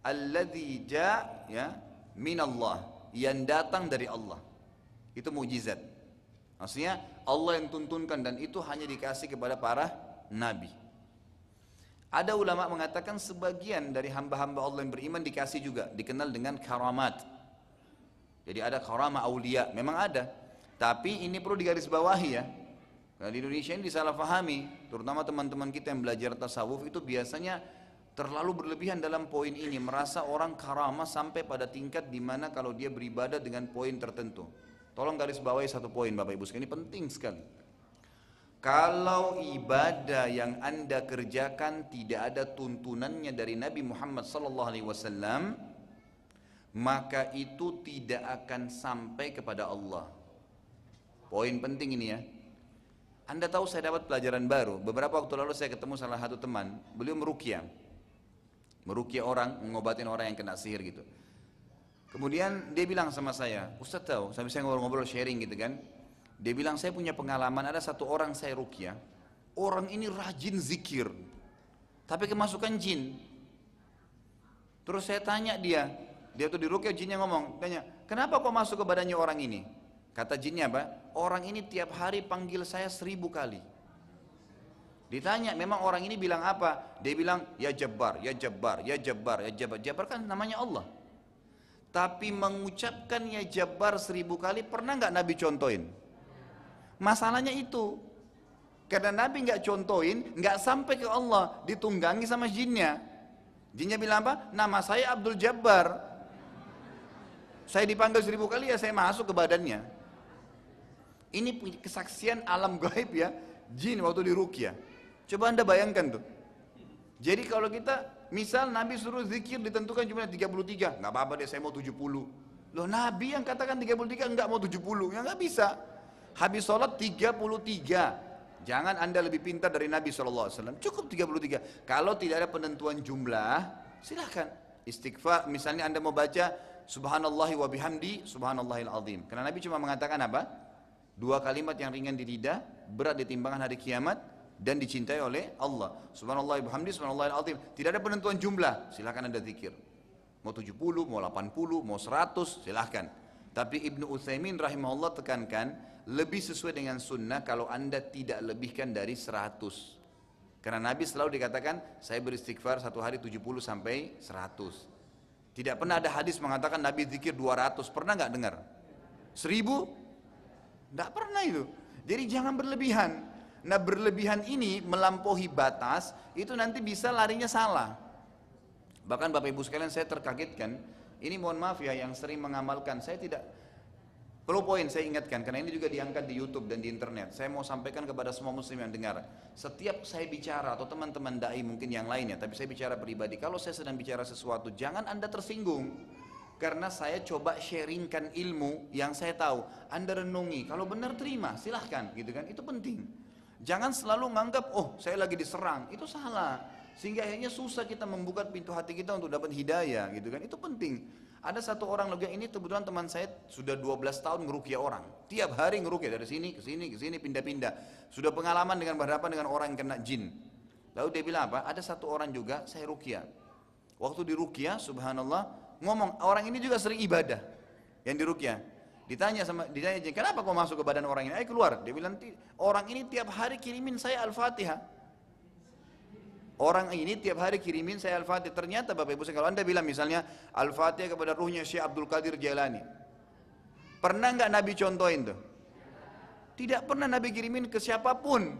Alladzi ja ya minallah yang datang dari Allah. Itu mujizat. Maksudnya Allah yang tuntunkan dan itu hanya dikasih kepada para nabi. Ada ulama mengatakan sebagian dari hamba-hamba Allah yang beriman dikasih juga dikenal dengan karamat. Jadi ada karamah aulia memang ada. Tapi ini perlu digarisbawahi ya Nah, di Indonesia ini disalahfahami, terutama teman-teman kita yang belajar tasawuf itu biasanya terlalu berlebihan dalam poin ini, merasa orang karamah sampai pada tingkat di mana kalau dia beribadah dengan poin tertentu. Tolong garis bawahi satu poin Bapak Ibu sekalian, ini penting sekali. Kalau ibadah yang anda kerjakan tidak ada tuntunannya dari Nabi Muhammad SAW, maka itu tidak akan sampai kepada Allah. Poin penting ini ya. Anda tahu saya dapat pelajaran baru. Beberapa waktu lalu saya ketemu salah satu teman, beliau merukia. Merukia orang, mengobatin orang yang kena sihir gitu. Kemudian dia bilang sama saya, Ustaz tahu, sampai saya ngobrol-ngobrol sharing gitu kan. Dia bilang saya punya pengalaman ada satu orang saya rukia. Orang ini rajin zikir. Tapi kemasukan jin. Terus saya tanya dia, dia tuh di rukia jinnya ngomong, tanya, kenapa kok masuk ke badannya orang ini? Kata jinnya apa? Orang ini tiap hari panggil saya seribu kali. Ditanya, memang orang ini bilang apa? Dia bilang, ya Jabbar, ya Jabbar, ya Jabbar, ya Jabbar. Jabbar kan namanya Allah. Tapi mengucapkan ya Jabbar seribu kali, pernah nggak Nabi contohin? Masalahnya itu. Karena Nabi nggak contohin, nggak sampai ke Allah, ditunggangi sama jinnya. Jinnya bilang apa? Nama saya Abdul Jabbar. Saya dipanggil seribu kali ya saya masuk ke badannya. Ini kesaksian alam (laughs) gaib ya, jin waktu di rukyah. Coba anda bayangkan tuh. Jadi kalau kita, misal Nabi suruh zikir ditentukan jumlah 33, nggak apa-apa deh saya mau 70. Loh Nabi yang katakan 33 nggak mau 70, ya nggak bisa. Habis sholat 33. Jangan anda lebih pintar dari Nabi SAW. Cukup 33. Kalau tidak ada penentuan jumlah, silahkan. Istighfar, misalnya anda mau baca Subhanallahi wa bihamdi, Subhanallahil azim. Karena Nabi cuma mengatakan apa? Dua kalimat yang ringan di lidah, berat di timbangan hari kiamat dan dicintai oleh Allah. Subhanallah bihamdi, subhanallah azim. Tidak ada penentuan jumlah, silahkan Anda zikir. Mau 70, mau 80, mau 100, silahkan. Tapi Ibnu Utsaimin rahimahullah tekankan, lebih sesuai dengan sunnah kalau Anda tidak lebihkan dari 100. Karena Nabi selalu dikatakan, saya beristighfar satu hari 70 sampai 100. Tidak pernah ada hadis mengatakan Nabi zikir 200. Pernah nggak dengar? 1000? Tidak pernah itu. Jadi jangan berlebihan. Nah berlebihan ini melampaui batas, itu nanti bisa larinya salah. Bahkan Bapak Ibu sekalian saya terkagetkan, ini mohon maaf ya yang sering mengamalkan, saya tidak, perlu poin saya ingatkan, karena ini juga diangkat di Youtube dan di internet. Saya mau sampaikan kepada semua muslim yang dengar. Setiap saya bicara atau teman-teman da'i mungkin yang lainnya, tapi saya bicara pribadi. Kalau saya sedang bicara sesuatu, jangan anda tersinggung karena saya coba sharingkan ilmu yang saya tahu. Anda renungi, kalau benar terima, silahkan gitu kan, itu penting. Jangan selalu menganggap, oh saya lagi diserang, itu salah. Sehingga akhirnya susah kita membuka pintu hati kita untuk dapat hidayah gitu kan, itu penting. Ada satu orang lagi ini kebetulan teman saya sudah 12 tahun ngerukia orang. Tiap hari ngerukia dari sini ke sini ke sini pindah-pindah. Sudah pengalaman dengan berhadapan dengan orang yang kena jin. Lalu dia bilang apa? Ada satu orang juga saya rukia. Waktu di rukia, subhanallah, ngomong orang ini juga sering ibadah yang di rukyah. Ditanya sama ditanya kenapa kau masuk ke badan orang ini? Ayo keluar. Dia bilang orang ini tiap hari kirimin saya Al-Fatihah. Orang ini tiap hari kirimin saya Al-Fatihah. Ternyata Bapak Ibu kalau Anda bilang misalnya Al-Fatihah kepada ruhnya Syekh Abdul Qadir Jailani. Pernah nggak Nabi contohin tuh? Tidak pernah Nabi kirimin ke siapa pun.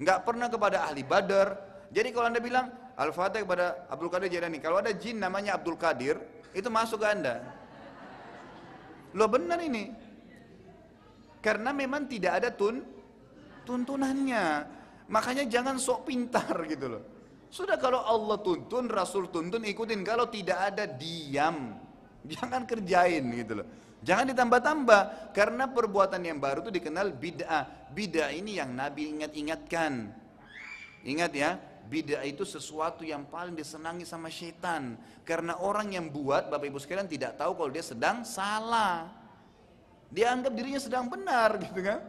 Nggak pernah kepada ahli badar. Jadi kalau Anda bilang Al-Fatihah kepada Abdul Qadir Jailani. Kalau ada jin namanya Abdul Qadir, itu masuk ke Anda. Lo benar ini. Karena memang tidak ada tun tuntunannya. Makanya jangan sok pintar gitu loh. Sudah kalau Allah tuntun, Rasul tuntun, ikutin. Kalau tidak ada, diam. Jangan kerjain gitu loh. Jangan ditambah-tambah. Karena perbuatan yang baru itu dikenal bid'ah. Bid'ah ini yang Nabi ingat-ingatkan. Ingat ya, Bid'ah itu sesuatu yang paling disenangi sama syaitan. Karena orang yang buat, Bapak Ibu sekalian tidak tahu kalau dia sedang salah. Dia anggap dirinya sedang benar gitu kan.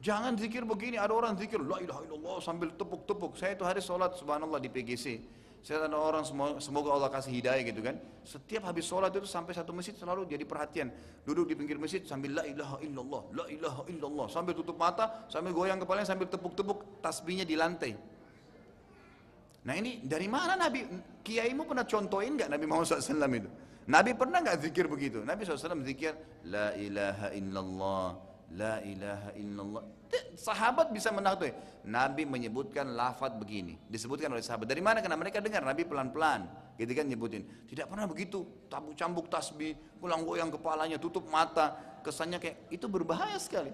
Jangan zikir begini, ada orang zikir la ilaha illallah sambil tepuk-tepuk. Saya itu hari sholat subhanallah di PGC. Saya ada orang semoga Allah kasih hidayah gitu kan. Setiap habis sholat itu sampai satu masjid selalu jadi perhatian. Duduk di pinggir masjid sambil la ilaha illallah, la ilaha illallah. Sambil tutup mata, sambil goyang kepalanya, sambil tepuk-tepuk tasbihnya di lantai. Nah ini dari mana Nabi? Kiaimu pernah contohin nggak Nabi Muhammad SAW itu? Nabi pernah nggak zikir begitu? Nabi SAW zikir La ilaha illallah La ilaha illallah. Sahabat bisa menakutui. Nabi menyebutkan lafad begini. Disebutkan oleh sahabat. Dari mana? Karena mereka dengar Nabi pelan-pelan. Gitu kan nyebutin. Tidak pernah begitu. Tabuk cambuk tasbih. Pulang goyang kepalanya. Tutup mata. Kesannya kayak itu berbahaya sekali.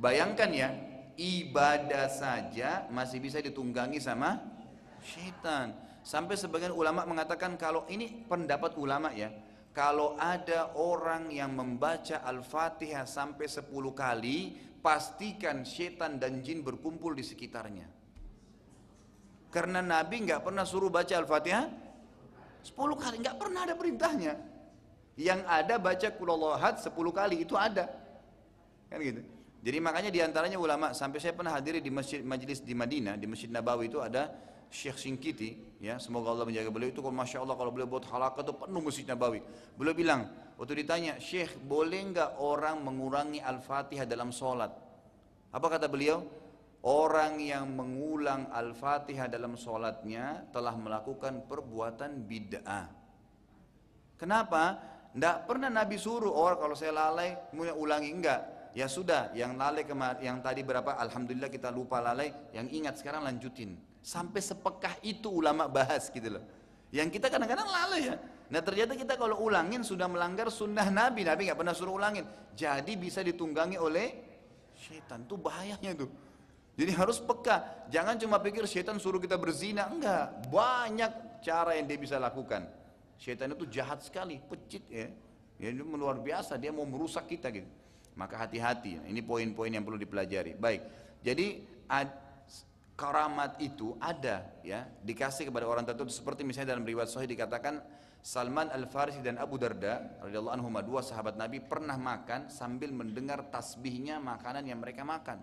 Bayangkan ya. Ibadah saja masih bisa ditunggangi sama syaitan. Sampai sebagian ulama mengatakan kalau ini pendapat ulama ya kalau ada orang yang membaca Al-Fatihah sampai 10 kali, pastikan setan dan jin berkumpul di sekitarnya. Karena Nabi nggak pernah suruh baca Al-Fatihah 10 kali, nggak pernah ada perintahnya. Yang ada baca kulallahad 10 kali, itu ada. Kan gitu. Jadi makanya di antaranya ulama, sampai saya pernah hadiri di masjid majlis di Madinah, di Masjid Nabawi itu ada Syekh Singkiti, ya semoga Allah menjaga beliau itu kalau masya Allah kalau beliau buat halakah itu penuh masjid Nabawi. Beliau bilang, waktu ditanya, Syekh boleh nggak orang mengurangi Al-Fatihah dalam sholat? Apa kata beliau? Orang yang mengulang Al-Fatihah dalam sholatnya telah melakukan perbuatan bid'ah. Kenapa? Tidak pernah Nabi suruh orang kalau saya lalai, mulai ulangi enggak. Ya sudah, yang lalai kemarin, yang tadi berapa, Alhamdulillah kita lupa lalai, yang ingat sekarang lanjutin. Sampai sepekah itu ulama bahas gitu loh. Yang kita kadang-kadang lalai ya. Nah ternyata kita kalau ulangin sudah melanggar sunnah Nabi. Nabi nggak pernah suruh ulangin. Jadi bisa ditunggangi oleh syaitan. Itu bahayanya tuh. Jadi harus peka. Jangan cuma pikir syaitan suruh kita berzina. Enggak. Banyak cara yang dia bisa lakukan. Syaitan itu jahat sekali. Pecit ya. Ya itu luar biasa. Dia mau merusak kita gitu. Maka hati-hati. Ini poin-poin yang perlu dipelajari. Baik. Jadi karamat itu ada ya dikasih kepada orang tertentu seperti misalnya dalam riwayat sahih dikatakan Salman Al Farisi dan Abu Darda radhiyallahu anhu dua sahabat Nabi pernah makan sambil mendengar tasbihnya makanan yang mereka makan.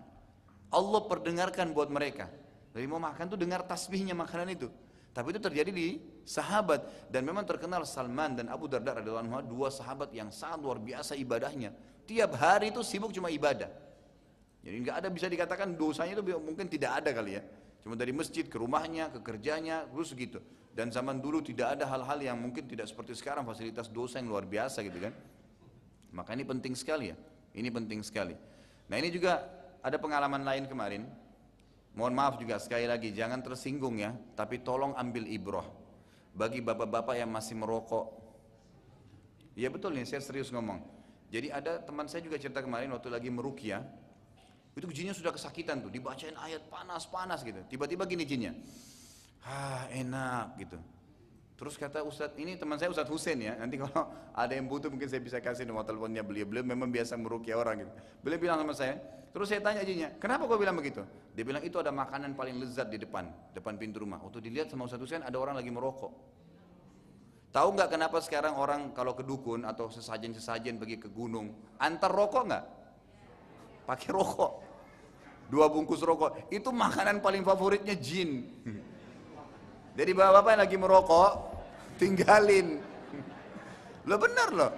Allah perdengarkan buat mereka. Jadi mau makan tuh dengar tasbihnya makanan itu. Tapi itu terjadi di sahabat dan memang terkenal Salman dan Abu Darda radhiyallahu anhu dua sahabat yang sangat luar biasa ibadahnya. Tiap hari itu sibuk cuma ibadah. Jadi nggak ada bisa dikatakan dosanya itu mungkin tidak ada kali ya. Cuma dari masjid ke rumahnya, ke kerjanya, terus gitu. Dan zaman dulu tidak ada hal-hal yang mungkin tidak seperti sekarang fasilitas dosa yang luar biasa gitu kan. Maka ini penting sekali ya. Ini penting sekali. Nah ini juga ada pengalaman lain kemarin. Mohon maaf juga sekali lagi jangan tersinggung ya, tapi tolong ambil ibroh bagi bapak-bapak yang masih merokok. Iya betul nih, saya serius ngomong. Jadi ada teman saya juga cerita kemarin waktu lagi merukia, itu jinnya sudah kesakitan tuh, dibacain ayat panas-panas gitu. Tiba-tiba gini jinnya, ah enak gitu. Terus kata Ustadz, ini teman saya Ustadz Hussein ya, nanti kalau (laughs) ada yang butuh mungkin saya bisa kasih nomor teleponnya beliau. Beliau memang biasa merukia orang gitu. Beliau bilang sama saya, terus saya tanya jinnya, kenapa kau bilang begitu? Dia bilang itu ada makanan paling lezat di depan, depan pintu rumah. Waktu dilihat sama Ustadz Hussein ada orang lagi merokok. Tahu nggak kenapa sekarang orang kalau ke dukun atau sesajen-sesajen pergi ke gunung, antar rokok nggak? Pakai rokok dua bungkus rokok. Itu makanan paling favoritnya jin. Jadi bapak-bapak yang lagi merokok, tinggalin. Lo bener loh.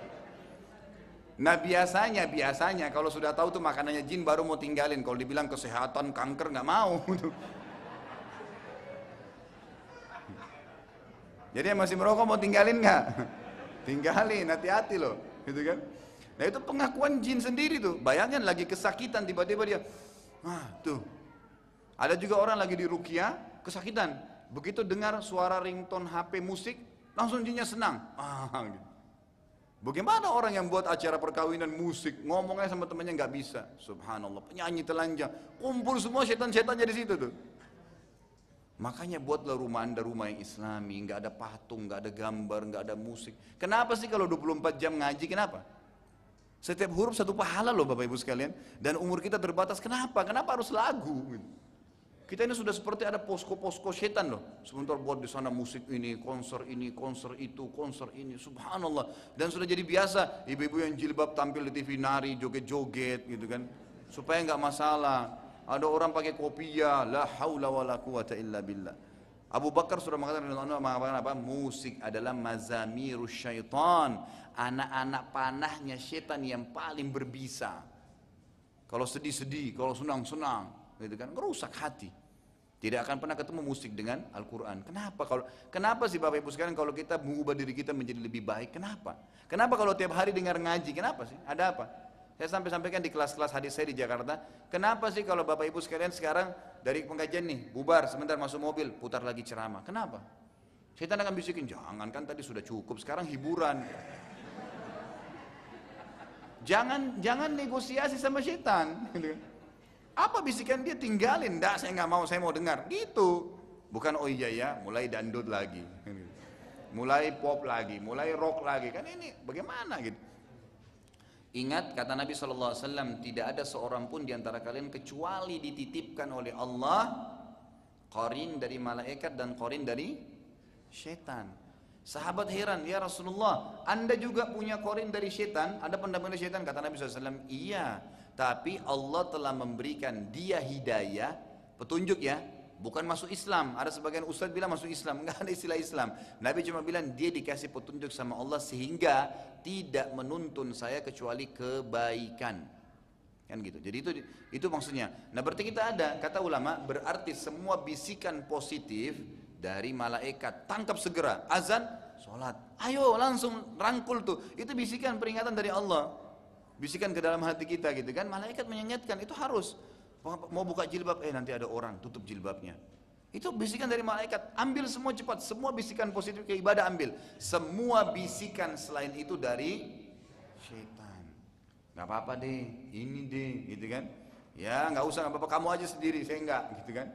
Nah biasanya, biasanya kalau sudah tahu tuh makanannya jin baru mau tinggalin. Kalau dibilang kesehatan, kanker nggak mau. Jadi yang masih merokok mau tinggalin nggak? (laughs) Tinggalin, hati-hati loh, gitu kan? Nah itu pengakuan jin sendiri tuh. Bayangkan lagi kesakitan tiba-tiba dia, Ah, tuh. Ada juga orang lagi di Rukia, kesakitan. Begitu dengar suara ringtone HP musik, langsung jinnya senang. (laughs) Ah, gitu. Bagaimana orang yang buat acara perkawinan musik, ngomongnya sama temannya nggak bisa. Subhanallah, penyanyi telanjang. Kumpul semua setan-setannya di situ tuh. Makanya buatlah rumah anda rumah yang islami, nggak ada patung, nggak ada gambar, nggak ada musik. Kenapa sih kalau 24 jam ngaji, kenapa? Setiap huruf satu pahala loh Bapak Ibu sekalian. Dan umur kita terbatas. Kenapa? Kenapa harus lagu? Kita ini sudah seperti ada posko-posko setan loh. Sebentar buat di sana musik ini, konser ini, konser itu, konser ini. Subhanallah. Dan sudah jadi biasa ibu-ibu yang jilbab tampil di TV nari, joget-joget gitu kan. supaya nggak masalah. Ada orang pakai kopiah, la haula wala quwata illa billah. Abu Bakar sudah mengatakan mengatakan apa? Musik adalah mazamirus syaitan, anak-anak panahnya setan yang paling berbisa. Kalau sedih-sedih, kalau senang-senang, gitu kan, merusak hati. Tidak akan pernah ketemu musik dengan Al-Quran. Kenapa? Kalau kenapa sih Bapak Ibu sekalian kalau kita mengubah diri kita menjadi lebih baik? Kenapa? Kenapa kalau tiap hari dengar ngaji? Kenapa sih? Ada apa? Saya sampai sampaikan di kelas-kelas hadis saya di Jakarta. Kenapa sih kalau Bapak Ibu sekalian sekarang dari pengajian nih, bubar, sebentar masuk mobil, putar lagi ceramah. Kenapa? Setan akan bisikin, jangan kan tadi sudah cukup, sekarang hiburan. Jangan jangan negosiasi sama setan. Gitu kan. Apa bisikan dia tinggalin, enggak saya nggak mau, saya mau dengar. Gitu. Bukan oh iya ya, mulai dandut lagi. Mulai pop lagi, mulai rock lagi. Kan ini bagaimana gitu. Ingat kata Nabi SAW tidak ada seorang pun di antara kalian kecuali dititipkan oleh Allah korin dari malaikat dan korin dari setan. Sahabat heran, ya Rasulullah, anda juga punya korin dari setan? Ada pendapat dari setan? Kata Nabi SAW, iya. Tapi Allah telah memberikan dia hidayah, petunjuk ya, bukan masuk Islam. Ada sebagian ustaz bilang masuk Islam, (laughs) enggak ada istilah Islam. Nabi cuma bilang dia dikasih petunjuk sama Allah sehingga tidak menuntun saya kecuali kebaikan. Kan gitu. Jadi itu itu maksudnya. Nah, berarti kita ada kata ulama berarti semua bisikan positif dari malaikat tangkap segera azan sholat ayo langsung rangkul tuh itu bisikan peringatan dari Allah bisikan ke dalam hati kita gitu kan malaikat mengingatkan itu harus mau buka jilbab eh nanti ada orang tutup jilbabnya. Itu bisikan dari malaikat. Ambil semua cepat. Semua bisikan positif ke ibadah ambil. Semua bisikan selain itu dari syaitan. Nggak apa-apa deh. Ini deh gitu kan? Ya nggak usah nggak apa-apa. Kamu aja sendiri. Saya enggak gitu kan?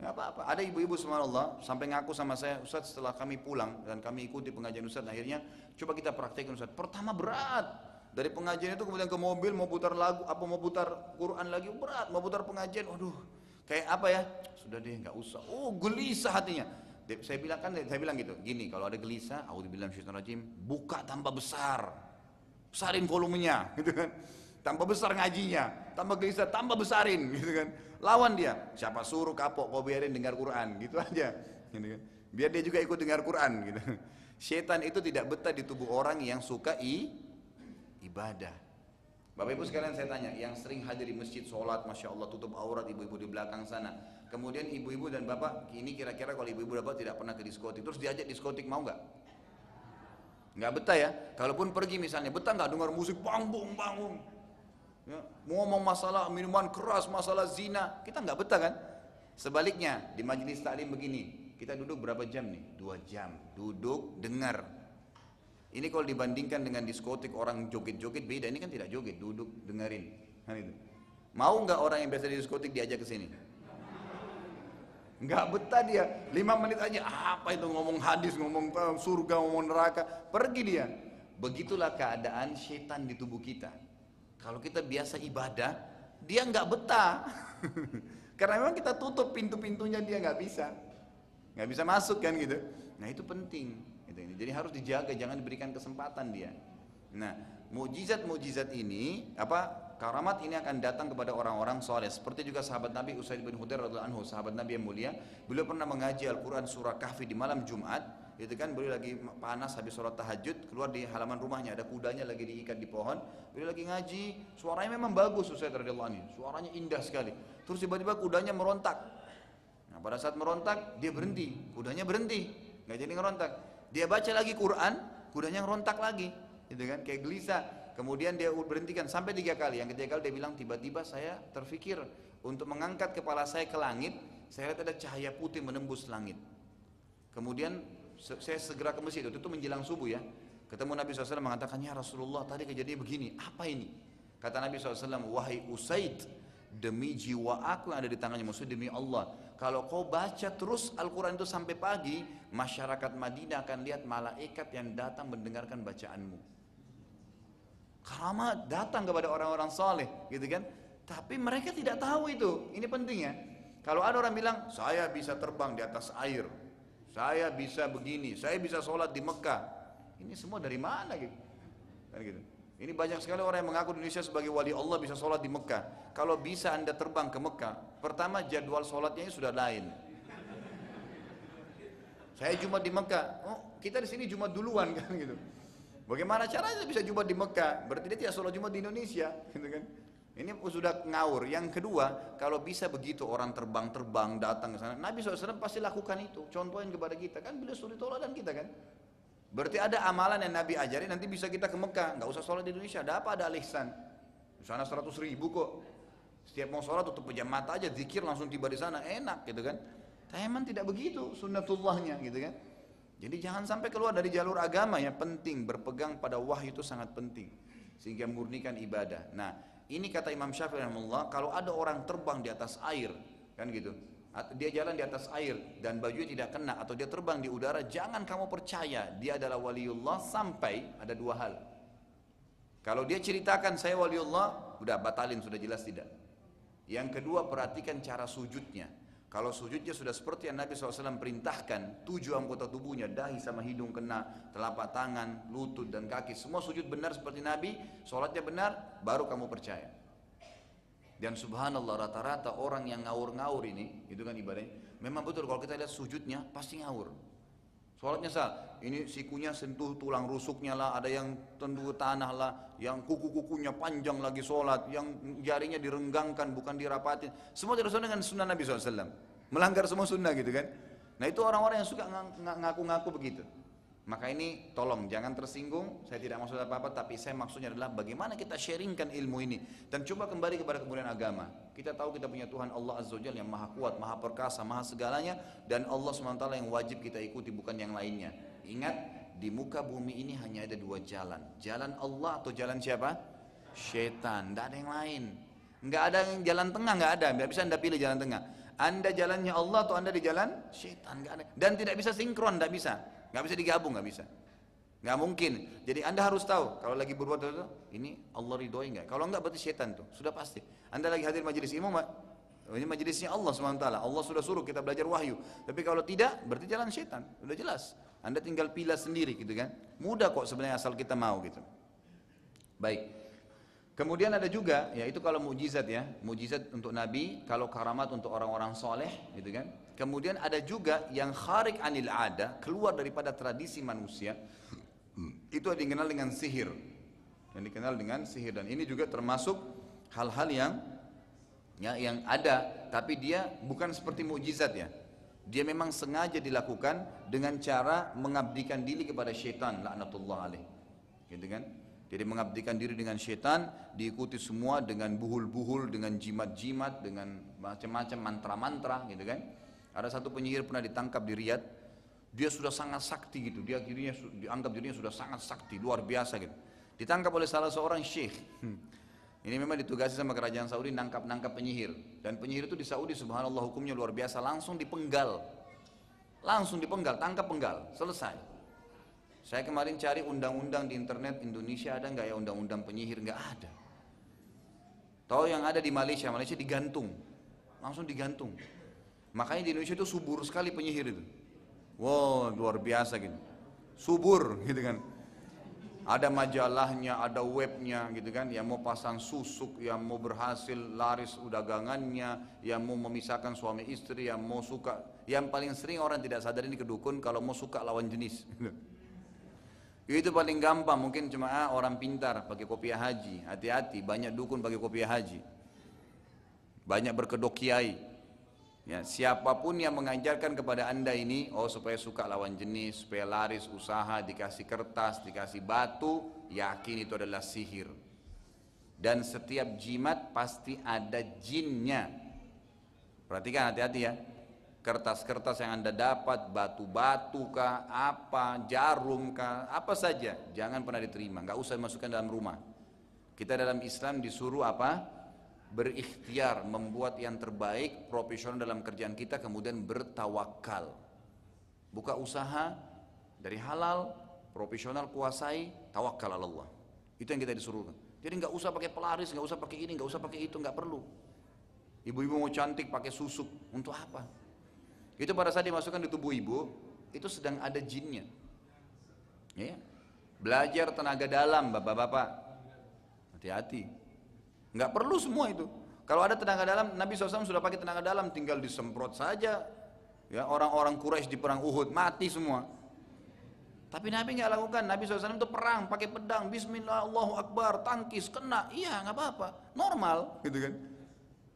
Nggak apa-apa. Ada ibu-ibu subhanallah sampai ngaku sama saya Ustaz setelah kami pulang dan kami ikuti pengajian Ustaz akhirnya coba kita praktekkan Ustaz. Pertama berat dari pengajian itu kemudian ke mobil mau putar lagu, apa mau putar Quran lagi berat, mau putar pengajian, waduh, kayak apa ya? Sudah deh, nggak usah. Oh, gelisah hatinya. Saya bilang kan, saya bilang gitu, gini, kalau ada gelisah, bilang rajim, buka tambah besar, besarin volumenya, (laughs) gitu kan. Tambah besar ngajinya, tambah gelisah, tambah besarin, (laughs) gitu kan. Lawan dia, siapa suruh kapok kau biarin dengar Quran, gitu (laughs) aja, gitu kan. Biar dia juga ikut dengar Quran, gitu. Setan itu tidak betah di tubuh orang yang suka i ibadah. Bapak Ibu sekalian saya tanya, yang sering hadir di masjid sholat, Masya Allah tutup aurat ibu-ibu di belakang sana. Kemudian ibu-ibu dan bapak, ini kira-kira kalau ibu-ibu bapak tidak pernah ke diskotik, terus diajak diskotik mau nggak? Nggak betah ya. Kalaupun pergi misalnya, betah nggak dengar musik bangung bangung. Ya, ngomong masalah minuman keras, masalah zina, kita nggak betah kan? Sebaliknya di majelis taklim begini, kita duduk berapa jam nih? Dua jam. Duduk, dengar, ini kalau dibandingkan dengan diskotik orang joget-joget beda. Ini kan tidak joget, duduk dengerin. Kan itu. Mau nggak orang yang biasa di diskotik diajak ke sini? Nggak betah dia. Lima menit aja apa itu ngomong hadis, ngomong surga, ngomong neraka. Pergi dia. Begitulah keadaan setan di tubuh kita. Kalau kita biasa ibadah, dia nggak betah. (laughs) Karena memang kita tutup pintu-pintunya dia nggak bisa, nggak bisa masuk kan gitu. Nah itu penting. Gitu. Jadi harus dijaga, jangan diberikan kesempatan dia. Nah, mujizat-mujizat ini apa karamat ini akan datang kepada orang-orang soleh. Seperti juga sahabat Nabi Usaid bin Hudair radhiallahu anhu, sahabat Nabi yang mulia, beliau pernah mengaji Al-Quran surah Kahfi di malam Jumat. Itu kan beliau lagi panas habis sholat tahajud keluar di halaman rumahnya ada kudanya lagi diikat di pohon. Beliau lagi ngaji, suaranya memang bagus Usaid radhiallahu anhu, suaranya indah sekali. Terus tiba-tiba kudanya merontak. Nah, pada saat merontak dia berhenti, kudanya berhenti, nggak jadi ngerontak. Dia baca lagi Quran, kudanya ngerontak lagi, gitu kan? Kayak gelisah. Kemudian dia berhentikan sampai tiga kali. Yang ketiga kali dia bilang tiba-tiba saya terfikir untuk mengangkat kepala saya ke langit. Saya lihat ada cahaya putih menembus langit. Kemudian saya segera ke masjid. Itu, itu menjelang subuh ya. Ketemu Nabi SAW mengatakan, ya Rasulullah tadi kejadian begini. Apa ini? Kata Nabi SAW, wahai Usaid, demi jiwa aku yang ada di tangannya, maksudnya demi Allah kalau kau baca terus Al-Quran itu sampai pagi, masyarakat Madinah akan lihat malaikat yang datang mendengarkan bacaanmu. Karamat datang kepada orang-orang soleh, gitu kan? Tapi mereka tidak tahu itu. Ini penting ya. Kalau ada orang bilang, saya bisa terbang di atas air, saya bisa begini, saya bisa sholat di Mekah. Ini semua dari mana gitu? Kan gitu. Ini banyak sekali orang yang mengaku Indonesia sebagai wali Allah bisa sholat di Mekah. Kalau bisa anda terbang ke Mekah, pertama jadwal sholatnya sudah lain. Saya Jumat di Mekah, oh kita di sini Jumat duluan kan gitu. Bagaimana caranya bisa Jumat di Mekah? Berarti dia tidak sholat Jumat di Indonesia, gitu kan? Ini sudah ngawur. Yang kedua, kalau bisa begitu orang terbang-terbang datang ke sana, Nabi SAW pasti lakukan itu. Contohin kepada kita kan, beliau suri dan kita kan. Berarti ada amalan yang Nabi ajari, nanti bisa kita ke Mekah, nggak usah sholat di Indonesia. Ada apa? Ada alihsan. Di sana 100 ribu kok. Setiap mau sholat tutup pejam mata aja, zikir langsung tiba di sana, enak gitu kan. Tapi emang tidak begitu sunnatullahnya gitu kan. Jadi jangan sampai keluar dari jalur agama ya penting berpegang pada wahyu itu sangat penting sehingga murnikan ibadah. Nah, ini kata Imam Syafi'i kalau ada orang terbang di atas air, kan gitu. Dia jalan di atas air dan bajunya tidak kena atau dia terbang di udara, jangan kamu percaya dia adalah waliullah sampai ada dua hal. Kalau dia ceritakan saya waliullah, udah batalin sudah jelas tidak. Yang kedua perhatikan cara sujudnya. Kalau sujudnya sudah seperti yang Nabi SAW perintahkan, tujuh anggota tubuhnya, dahi sama hidung kena, telapak tangan, lutut dan kaki, semua sujud benar seperti Nabi, sholatnya benar, baru kamu percaya. Dan subhanallah rata-rata orang yang ngawur-ngawur ini, itu kan ibadahnya, memang betul kalau kita lihat sujudnya pasti ngawur. Sholatnya sah, ini sikunya sentuh tulang rusuknya lah, ada yang tentu tanah lah, yang kuku-kukunya panjang lagi sholat, yang jarinya direnggangkan bukan dirapatin. Semua sesuai dengan sunnah Nabi SAW. Melanggar semua sunnah gitu kan. Nah itu orang-orang yang suka ngaku-ngaku begitu. Maka ini tolong jangan tersinggung, saya tidak maksud apa-apa, tapi saya maksudnya adalah bagaimana kita sharingkan ilmu ini. Dan coba kembali kepada kemuliaan agama. Kita tahu kita punya Tuhan Allah Azza wa yang maha kuat, maha perkasa, maha segalanya. Dan Allah SWT yang wajib kita ikuti bukan yang lainnya. Ingat, di muka bumi ini hanya ada dua jalan. Jalan Allah atau jalan siapa? Syaitan, tidak ada yang lain. Enggak ada yang jalan tengah, enggak ada. Enggak bisa anda pilih jalan tengah. Anda jalannya Allah atau anda di jalan syaitan, enggak ada. Dan tidak bisa sinkron, tidak bisa. Nggak bisa digabung, nggak bisa. Nggak mungkin. Jadi anda harus tahu kalau lagi berbuat itu, ini Allah ridhoi nggak? Kalau nggak berarti setan tuh. Sudah pasti. Anda lagi hadir majelis imam, ini majelisnya Allah swt. Allah sudah suruh kita belajar wahyu. Tapi kalau tidak, berarti jalan setan. Sudah jelas. Anda tinggal pilih sendiri gitu kan. Mudah kok sebenarnya asal kita mau gitu. Baik. Kemudian ada juga, yaitu kalau mujizat ya, mujizat untuk Nabi, kalau karamat untuk orang-orang soleh, gitu kan. Kemudian ada juga yang kharik anil ada, keluar daripada tradisi manusia, itu dikenal dengan sihir. Yang dikenal dengan sihir dan ini juga termasuk hal-hal yang ya yang ada, tapi dia bukan seperti mujizat ya. Dia memang sengaja dilakukan dengan cara mengabdikan diri kepada syaitan, laknatullah alaih. Gitu kan? Jadi mengabdikan diri dengan syaitan, diikuti semua dengan buhul-buhul, dengan jimat-jimat, dengan macam-macam mantra-mantra gitu kan. Ada satu penyihir pernah ditangkap di Riyadh, dia sudah sangat sakti gitu, dia dirinya dianggap dirinya sudah sangat sakti, luar biasa gitu. Ditangkap oleh salah seorang syekh. (laughs) Ini memang ditugasi sama kerajaan Saudi nangkap-nangkap penyihir. Dan penyihir itu di Saudi subhanallah hukumnya luar biasa, langsung dipenggal. Langsung dipenggal, tangkap penggal, selesai. Saya kemarin cari undang-undang di internet Indonesia ada nggak ya undang-undang penyihir? Nggak ada. Tahu yang ada di Malaysia? Malaysia digantung, langsung digantung. Makanya di Indonesia itu subur sekali penyihir itu. Wow, luar biasa gitu. Subur gitu kan. Ada majalahnya, ada webnya gitu kan. Yang mau pasang susuk, yang mau berhasil laris dagangannya, yang mau memisahkan suami istri, yang mau suka. Yang paling sering orang tidak sadar ini kedukun kalau mau suka lawan jenis. Gitu. Itu paling gampang, mungkin cuma ah, orang pintar pakai kopiah haji. Hati-hati, banyak dukun pakai kopiah haji. Banyak berkedok kiai. Ya, siapa pun yang mengajarkan kepada anda ini, oh supaya suka lawan jenis, supaya laris usaha, dikasih kertas, dikasih batu, yakin itu adalah sihir. Dan setiap jimat pasti ada jinnya. Perhatikan hati-hati ya kertas-kertas yang anda dapat, batu-batu kah, apa, jarum kah, apa saja, jangan pernah diterima, nggak usah masukkan dalam rumah. Kita dalam Islam disuruh apa? Berikhtiar, membuat yang terbaik, profesional dalam kerjaan kita, kemudian bertawakal. Buka usaha dari halal, profesional kuasai, tawakal Allah. Itu yang kita disuruh. Jadi nggak usah pakai pelaris, nggak usah pakai ini, nggak usah pakai itu, nggak perlu. Ibu-ibu mau cantik pakai susuk, untuk apa? Itu pada saat dimasukkan di tubuh ibu, itu sedang ada jinnya. Ya. Belajar tenaga dalam bapak-bapak. Hati-hati. Nggak perlu semua itu. Kalau ada tenaga dalam, Nabi SAW sudah pakai tenaga dalam, tinggal disemprot saja. Ya, orang-orang Quraisy di perang Uhud mati semua. Tapi Nabi nggak lakukan. Nabi SAW itu perang pakai pedang. Bismillah, Allahu Akbar, tangkis, kena. Iya, nggak apa-apa. Normal, gitu kan.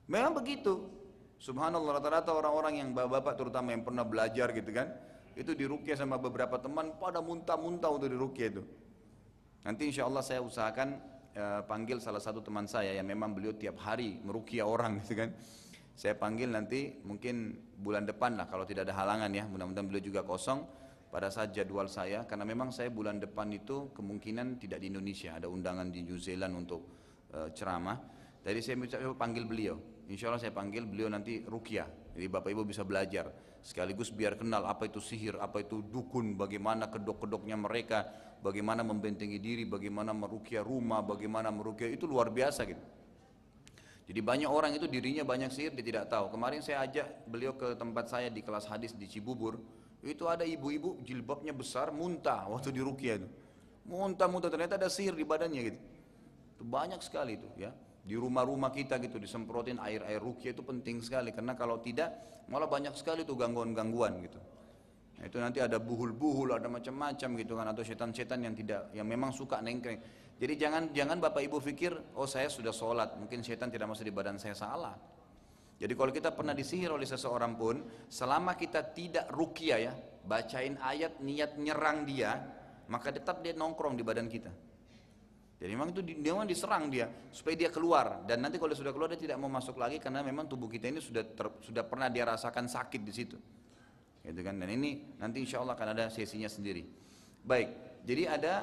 Memang begitu. Subhanallah rata-rata orang-orang yang bapak-bapak terutama yang pernah belajar gitu kan, itu dirukyah sama beberapa teman pada muntah-muntah untuk dirukyah itu. Nanti insya Allah saya usahakan uh, panggil salah satu teman saya yang memang beliau tiap hari merukyah orang (laughs) gitu kan. Saya panggil nanti mungkin bulan depan lah kalau tidak ada halangan ya. Mudah-mudahan beliau juga kosong pada saat jadwal saya karena memang saya bulan depan itu kemungkinan tidak di Indonesia ada undangan di New Zealand untuk uh, ceramah. Jadi saya panggil beliau. Insya Allah saya panggil beliau nanti rukyah. Jadi bapak ibu bisa belajar. Sekaligus biar kenal apa itu sihir, apa itu dukun, bagaimana kedok-kedoknya mereka, bagaimana membentengi diri, bagaimana merukyah rumah, bagaimana merukyah itu luar biasa gitu. Jadi banyak orang itu dirinya banyak sihir dia tidak tahu. Kemarin saya ajak beliau ke tempat saya di kelas hadis di Cibubur. Itu ada ibu-ibu jilbabnya besar muntah waktu di rukyah itu. Muntah-muntah ternyata ada sihir di badannya gitu. Itu banyak sekali itu ya di rumah-rumah kita gitu disemprotin air-air rukia itu penting sekali karena kalau tidak malah banyak sekali tuh gangguan-gangguan gitu. Nah, itu nanti ada buhul-buhul, ada macam-macam gitu kan atau setan-setan yang tidak yang memang suka nengkreng. Jadi jangan jangan Bapak Ibu pikir oh saya sudah sholat, mungkin setan tidak masuk di badan saya salah. Jadi kalau kita pernah disihir oleh seseorang pun, selama kita tidak rukia ya, bacain ayat niat nyerang dia, maka tetap dia nongkrong di badan kita. Jadi memang itu memang diserang dia supaya dia keluar dan nanti kalau sudah keluar dia tidak mau masuk lagi karena memang tubuh kita ini sudah ter, sudah pernah dia rasakan sakit di situ. Gitu kan? Dan ini nanti insya Allah akan ada sesinya sendiri. Baik, jadi ada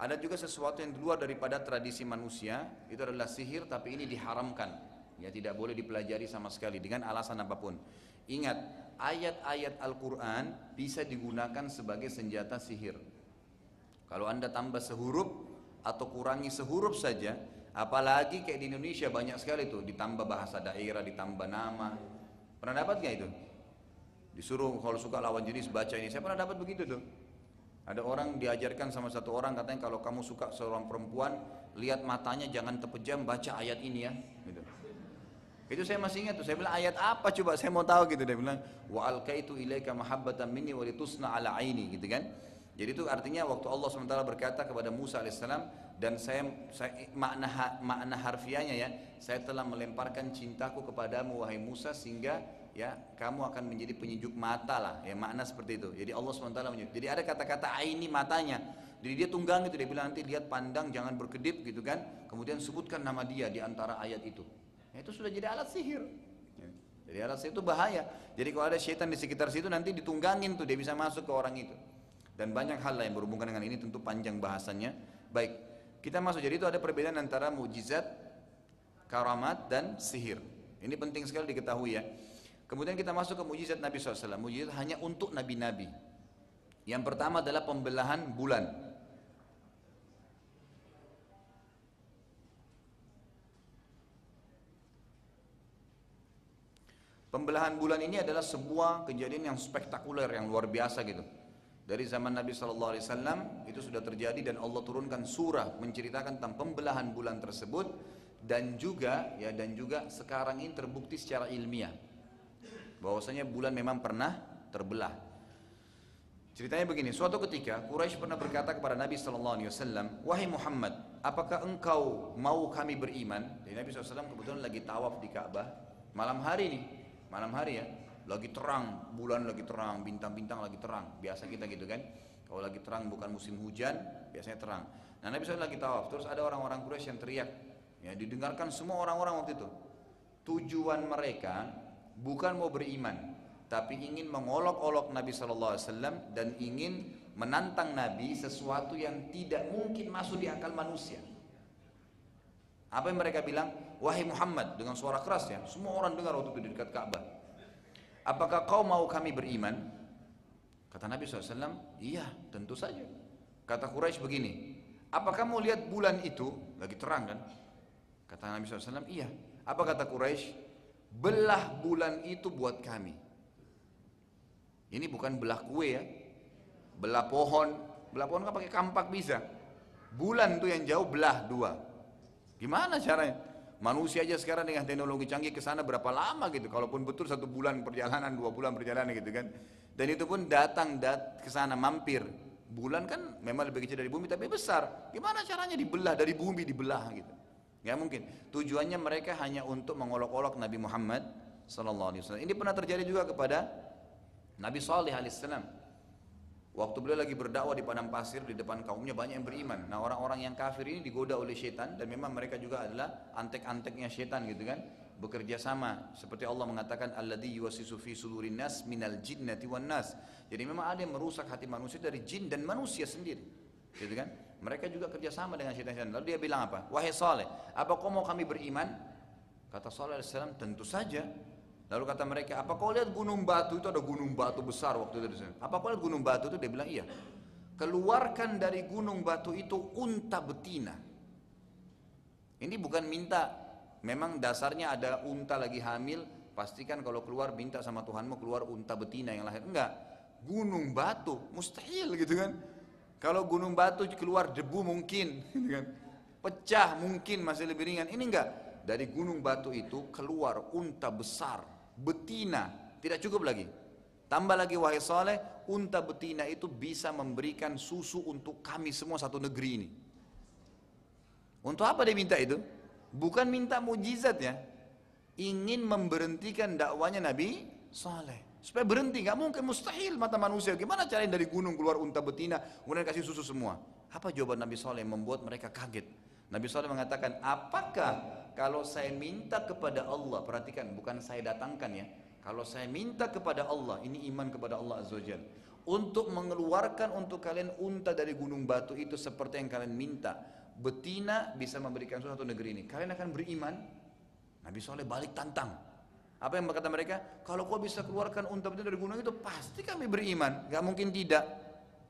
ada juga sesuatu yang di luar daripada tradisi manusia itu adalah sihir tapi ini diharamkan. Ya tidak boleh dipelajari sama sekali dengan alasan apa pun. Ingat, ayat-ayat Al-Quran bisa digunakan sebagai senjata sihir. Kalau anda tambah sehuruf, atau kurangi sehuruf saja apalagi kayak di Indonesia banyak sekali tuh ditambah bahasa daerah ditambah nama. Pernah dapat gak itu? Disuruh kalau suka lawan jenis baca ini saya pernah dapat begitu tuh. Ada orang diajarkan sama satu orang katanya kalau kamu suka seorang perempuan lihat matanya jangan terpejam baca ayat ini ya gitu. itu saya masih ingat tuh saya bilang ayat apa coba? Saya mau tahu gitu dia bilang. Wa alkaitu ilaika mahabbatan minni wa litusna ala aini gitu kan jadi itu artinya waktu Allah SWT berkata kepada Musa AS dan saya, saya makna makna harfiahnya ya, saya telah melemparkan cintaku kepadamu wahai Musa sehingga ya kamu akan menjadi penyejuk mata lah ya makna seperti itu. Jadi Allah SWT menyebut. Jadi ada kata-kata aini matanya. Jadi dia tunggang itu dia bilang nanti lihat pandang jangan berkedip gitu kan. Kemudian sebutkan nama dia di antara ayat itu. Ya, itu sudah jadi alat sihir. Ya. Jadi alat sihir itu bahaya. Jadi kalau ada syaitan di sekitar situ nanti ditunggangin tuh dia bisa masuk ke orang itu dan banyak hal lain berhubungan dengan ini tentu panjang bahasannya. Baik, kita masuk jadi itu ada perbedaan antara mujizat, karamat dan sihir. Ini penting sekali diketahui ya. Kemudian kita masuk ke mujizat Nabi SAW. Mujizat hanya untuk nabi-nabi. Yang pertama adalah pembelahan bulan. Pembelahan bulan ini adalah sebuah kejadian yang spektakuler, yang luar biasa gitu. Dari zaman Nabi Shallallahu Alaihi Wasallam itu sudah terjadi dan Allah turunkan surah menceritakan tentang pembelahan bulan tersebut dan juga ya dan juga sekarang ini terbukti secara ilmiah bahwasanya bulan memang pernah terbelah. Ceritanya begini, suatu ketika Quraisy pernah berkata kepada Nabi Shallallahu Alaihi Wasallam, wahai Muhammad, apakah engkau mau kami beriman? Jadi Nabi SAW kebetulan lagi tawaf di Ka'bah malam hari nih, malam hari ya lagi terang, bulan lagi terang, bintang-bintang lagi terang. Biasa kita gitu kan. Kalau lagi terang bukan musim hujan, biasanya terang. Nah Nabi SAW lagi tawaf, terus ada orang-orang Quraisy yang teriak. Ya, didengarkan semua orang-orang waktu itu. Tujuan mereka bukan mau beriman, tapi ingin mengolok-olok Nabi SAW dan ingin menantang Nabi sesuatu yang tidak mungkin masuk di akal manusia. Apa yang mereka bilang? Wahai Muhammad dengan suara keras ya, semua orang dengar waktu itu di dekat Ka'bah. Apakah kau mau kami beriman? Kata Nabi SAW, iya tentu saja. Kata Quraisy begini, apa kamu lihat bulan itu? Lagi terang kan? Kata Nabi SAW, iya. Apa kata Quraisy? Belah bulan itu buat kami. Ini bukan belah kue ya. Belah pohon. Belah pohon kan pakai kampak bisa. Bulan itu yang jauh belah dua. Gimana caranya? Manusia aja sekarang dengan teknologi canggih ke sana berapa lama gitu? Kalaupun betul satu bulan perjalanan, dua bulan perjalanan gitu kan. Dan itu pun datang dat ke sana mampir. Bulan kan memang lebih kecil dari bumi tapi besar. Gimana caranya dibelah dari bumi dibelah gitu? Gak mungkin. Tujuannya mereka hanya untuk mengolok-olok Nabi Muhammad Sallallahu Alaihi Wasallam. Ini pernah terjadi juga kepada Nabi Saleh Alaihissalam. Waktu beliau lagi berdakwah di padang pasir di depan kaumnya banyak yang beriman. Nah orang-orang yang kafir ini digoda oleh setan dan memang mereka juga adalah antek-anteknya setan gitu kan. Bekerja sama seperti Allah mengatakan alladzi yuwasisu fi sudurin nas minal jinnati wan nas. Jadi memang ada yang merusak hati manusia dari jin dan manusia sendiri. Gitu kan? Mereka juga kerjasama dengan setan-setan. Lalu dia bilang apa? Wahai Saleh, apa kau mau kami beriman? Kata Saleh alaihissalam, tentu saja. Lalu kata mereka, apa kau lihat gunung batu itu ada gunung batu besar waktu itu di sana. Apa kau lihat gunung batu itu? Dia bilang iya. Keluarkan dari gunung batu itu unta betina. Ini bukan minta, memang dasarnya ada unta lagi hamil, pastikan kalau keluar minta sama Tuhanmu keluar unta betina yang lahir. Enggak, gunung batu, mustahil gitu kan. Kalau gunung batu keluar debu mungkin, (laughs) gitu kan. Pecah mungkin masih lebih ringan. Ini enggak, dari gunung batu itu keluar unta besar betina, tidak cukup lagi. Tambah lagi wahai soleh, unta betina itu bisa memberikan susu untuk kami semua satu negeri ini. Untuk apa dia minta itu? Bukan minta mujizat ya. Ingin memberhentikan dakwanya Nabi Saleh. Supaya berhenti, nggak mungkin mustahil mata manusia. Gimana caranya dari gunung keluar unta betina, kemudian kasih susu semua? Apa jawaban Nabi Saleh membuat mereka kaget? Nabi Saleh mengatakan, apakah kalau saya minta kepada Allah, perhatikan bukan saya datangkan ya, kalau saya minta kepada Allah, ini iman kepada Allah Azza wa untuk mengeluarkan untuk kalian unta dari gunung batu itu seperti yang kalian minta, betina bisa memberikan suatu negeri ini. Kalian akan beriman? Nabi Saleh balik tantang. Apa yang berkata mereka? Kalau kau bisa keluarkan unta betina dari gunung itu, pasti kami beriman. Gak mungkin tidak.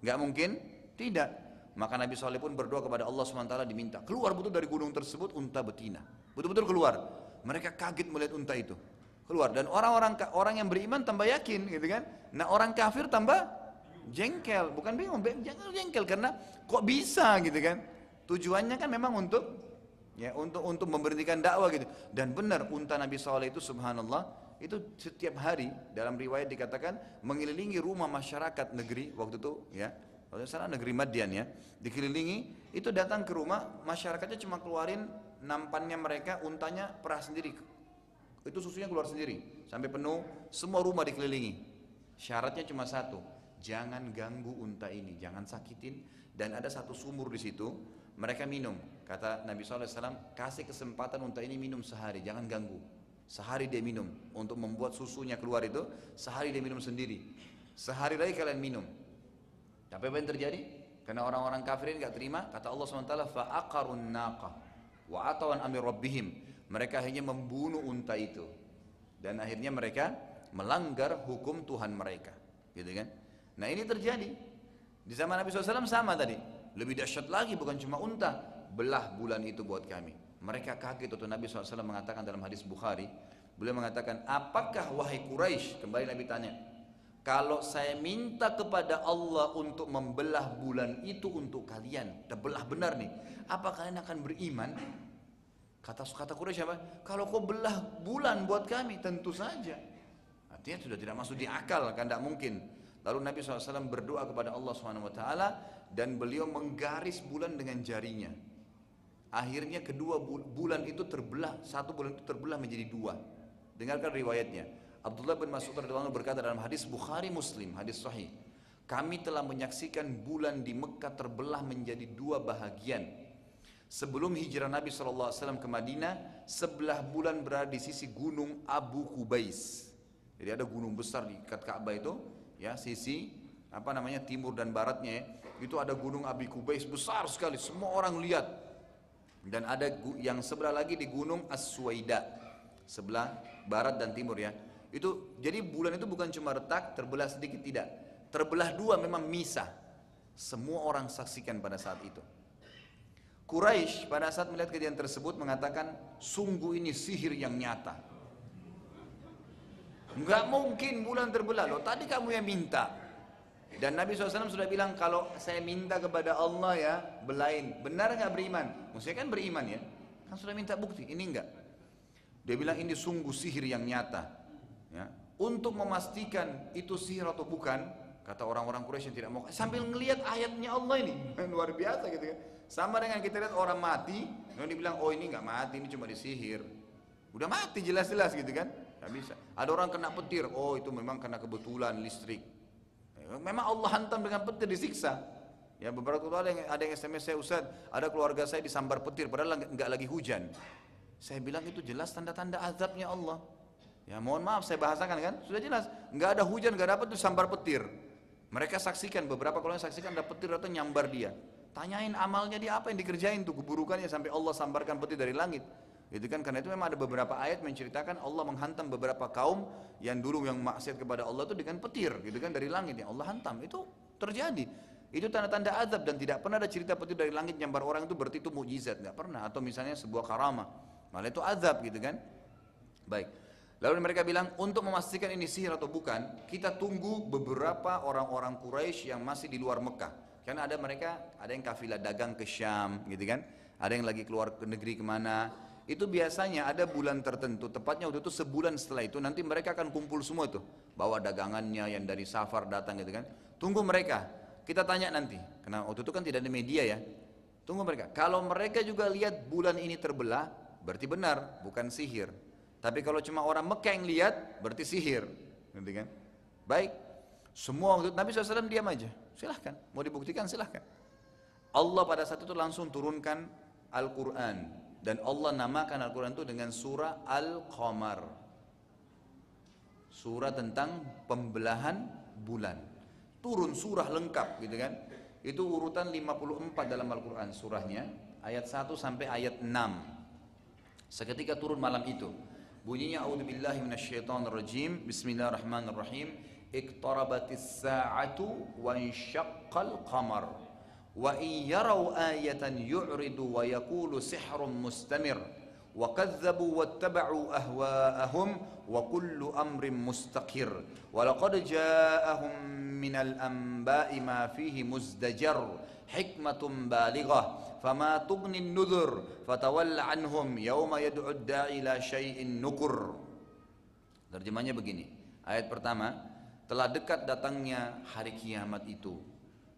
Gak mungkin tidak. Maka Nabi Saleh pun berdoa kepada Allah SWT diminta keluar betul dari gunung tersebut unta betina. Betul-betul keluar. Mereka kaget melihat unta itu. Keluar dan orang-orang orang yang beriman tambah yakin gitu kan. Nah orang kafir tambah jengkel, bukan bingung, jangan jengkel karena kok bisa gitu kan. Tujuannya kan memang untuk ya untuk untuk memberhentikan dakwah gitu. Dan benar unta Nabi Saleh itu subhanallah itu setiap hari dalam riwayat dikatakan mengelilingi rumah masyarakat negeri waktu itu ya kalau sana negeri Madian ya, dikelilingi, itu datang ke rumah, masyarakatnya cuma keluarin nampannya mereka, untanya perah sendiri. Itu susunya keluar sendiri, sampai penuh, semua rumah dikelilingi. Syaratnya cuma satu, jangan ganggu unta ini, jangan sakitin. Dan ada satu sumur di situ, mereka minum. Kata Nabi SAW, kasih kesempatan unta ini minum sehari, jangan ganggu. Sehari dia minum, untuk membuat susunya keluar itu, sehari dia minum sendiri. Sehari lagi kalian minum, tapi apa yang terjadi? Karena orang-orang kafir ini tidak terima, kata Allah SWT, fa'aqarun naqah wa amir. Mereka hanya membunuh unta itu. Dan akhirnya mereka melanggar hukum Tuhan mereka. Gitu kan? Nah ini terjadi. Di zaman Nabi SAW sama tadi. Lebih dahsyat lagi bukan cuma unta. Belah bulan itu buat kami. Mereka kaget waktu Nabi SAW mengatakan dalam hadis Bukhari. Beliau mengatakan, apakah wahai Quraisy? Kembali Nabi tanya, kalau saya minta kepada Allah untuk membelah bulan itu untuk kalian, dan belah benar nih, apa kalian akan beriman? Kata kata Quraisy apa? Kalau kau belah bulan buat kami, tentu saja. Artinya sudah tidak masuk di akal, kan tidak mungkin. Lalu Nabi SAW berdoa kepada Allah SWT dan beliau menggaris bulan dengan jarinya. Akhirnya kedua bulan itu terbelah, satu bulan itu terbelah menjadi dua. Dengarkan riwayatnya. Abdullah bin Mas'ud radhiyallahu berkata dalam hadis Bukhari Muslim, hadis sahih. Kami telah menyaksikan bulan di Mekah terbelah menjadi dua bahagian. Sebelum hijrah Nabi SAW ke Madinah, sebelah bulan berada di sisi gunung Abu Kubais. Jadi ada gunung besar di dekat Ka'bah itu, ya sisi apa namanya timur dan baratnya ya. Itu ada gunung Abu Kubais besar sekali, semua orang lihat. Dan ada yang sebelah lagi di gunung As-Suwaida, sebelah barat dan timur ya. Itu jadi bulan itu bukan cuma retak, terbelah sedikit tidak. Terbelah dua memang misah. Semua orang saksikan pada saat itu. Quraisy pada saat melihat kejadian tersebut mengatakan, sungguh ini sihir yang nyata. Enggak mungkin bulan terbelah loh. Tadi kamu yang minta. Dan Nabi SAW sudah bilang kalau saya minta kepada Allah ya belain. Benar nggak beriman? Maksudnya kan beriman ya. Kan sudah minta bukti, ini enggak. Dia bilang ini sungguh sihir yang nyata. Ya. Untuk memastikan itu sihir atau bukan, kata orang-orang Quraisy yang tidak mau, sambil ngelihat ayatnya Allah ini, (laughs) luar biasa gitu kan. Sama dengan kita lihat orang mati, yang dibilang, oh ini nggak mati, ini cuma disihir. Udah mati jelas-jelas gitu kan, nggak bisa. Ada orang kena petir, oh itu memang karena kebetulan listrik. Memang Allah hantam dengan petir disiksa. Ya beberapa kali ada yang, ada yang SMS saya Ustaz, ada keluarga saya disambar petir padahal nggak lagi hujan. Saya bilang itu jelas tanda-tanda azabnya Allah. Ya mohon maaf saya bahasakan kan, sudah jelas. Nggak ada hujan, nggak dapat itu sambar petir. Mereka saksikan beberapa kalau saksikan ada petir atau nyambar dia. Tanyain amalnya dia apa yang dikerjain tuh keburukannya sampai Allah sambarkan petir dari langit. Itu kan karena itu memang ada beberapa ayat menceritakan Allah menghantam beberapa kaum yang dulu yang maksiat kepada Allah itu dengan petir gitu kan dari langit yang Allah hantam. Itu terjadi. Itu tanda-tanda azab dan tidak pernah ada cerita petir dari langit nyambar orang itu berarti itu mujizat, nggak pernah. Atau misalnya sebuah karamah, malah itu azab gitu kan. Baik. Lalu mereka bilang untuk memastikan ini sihir atau bukan, kita tunggu beberapa orang-orang Quraisy yang masih di luar Mekah. Karena ada mereka, ada yang kafilah dagang ke Syam, gitu kan? Ada yang lagi keluar ke negeri ke mana. Itu biasanya ada bulan tertentu, tepatnya waktu itu sebulan setelah itu nanti mereka akan kumpul semua itu, bawa dagangannya yang dari Safar datang gitu kan. Tunggu mereka, kita tanya nanti, karena waktu itu kan tidak ada media ya. Tunggu mereka. Kalau mereka juga lihat bulan ini terbelah, berarti benar, bukan sihir. Tapi kalau cuma orang Mekah yang lihat, berarti sihir. Nanti kan? Baik. Semua waktu Nabi SAW diam aja. Silahkan. Mau dibuktikan silahkan. Allah pada saat itu langsung turunkan Al-Quran. Dan Allah namakan Al-Quran itu dengan surah Al-Qamar. Surah tentang pembelahan bulan turun surah lengkap gitu kan itu urutan 54 dalam Al-Quran surahnya ayat 1 sampai ayat 6 seketika turun malam itu bunyinya a'udzubillahi minasyaitonirrajim bismillahirrahmanirrahim iqtarabatis sa'atu wa insyaqqal qamar wa in yarau ayatan yu'ridu wa yaqulu sihrun mustamir وكذبوا واتبعوا أهواءهم وكل أمر مستقر ولقد جاءهم من الأنباء ما فيه مزدجر hikmatum balighah fama tughnin nudhur fatawalla anhum yauma yad'u ad-da'i ila syai'in nukur. Terjemahnya begini. Ayat pertama telah dekat datangnya hari kiamat itu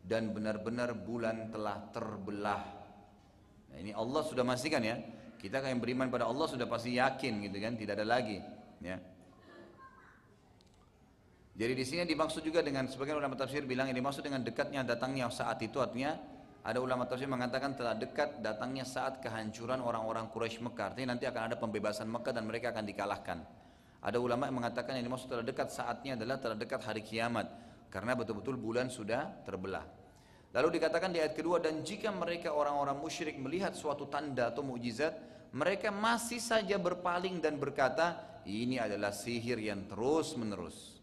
dan benar-benar bulan telah terbelah. Nah, ini Allah sudah pastikan ya. Kita yang beriman pada Allah sudah pasti yakin gitu kan tidak ada lagi ya. Jadi di sini dimaksud juga dengan sebagian ulama tafsir bilang ini dimaksud dengan dekatnya datangnya saat itu artinya ada ulama tafsir mengatakan telah dekat datangnya saat kehancuran orang-orang Quraisy Mekah. Artinya nanti akan ada pembebasan Mekah dan mereka akan dikalahkan. Ada ulama yang mengatakan yang dimaksud telah dekat saatnya adalah telah dekat hari kiamat karena betul-betul bulan sudah terbelah. Lalu dikatakan di ayat kedua dan jika mereka orang-orang musyrik melihat suatu tanda atau mukjizat, mereka masih saja berpaling dan berkata, ini adalah sihir yang terus menerus.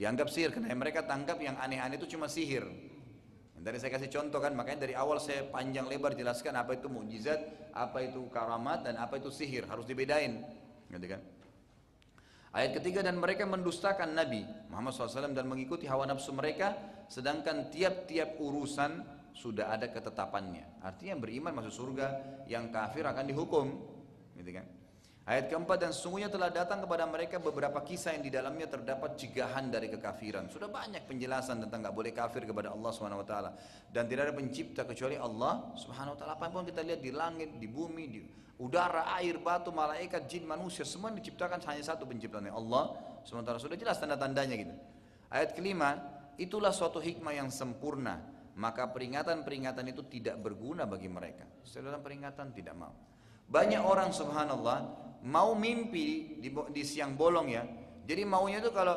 Dianggap sihir karena mereka tangkap yang aneh-aneh itu cuma sihir. Dari saya kasih contoh kan, makanya dari awal saya panjang lebar jelaskan apa itu mukjizat, apa itu karamat dan apa itu sihir, harus dibedain. Gitu kan? Ayat ketiga dan mereka mendustakan Nabi Muhammad SAW dan mengikuti hawa nafsu mereka sedangkan tiap-tiap urusan sudah ada ketetapannya. Artinya beriman masuk surga, yang kafir akan dihukum. Gitu kan? Ayat keempat dan sesungguhnya telah datang kepada mereka beberapa kisah yang di dalamnya terdapat cigahan dari kekafiran. Sudah banyak penjelasan tentang nggak boleh kafir kepada Allah Subhanahu Wa Taala dan tidak ada pencipta kecuali Allah Subhanahu Wa Taala. Apa pun kita lihat di langit, di bumi, di udara, air, batu, malaikat, jin, manusia semua diciptakan hanya satu penciptanya Allah Subhanahu. Sudah jelas tanda-tandanya gitu. Ayat kelima, itulah suatu hikmah yang sempurna. Maka peringatan-peringatan itu tidak berguna bagi mereka. Setelah peringatan tidak mau. Banyak orang subhanallah mau mimpi di, di siang bolong ya. Jadi maunya itu kalau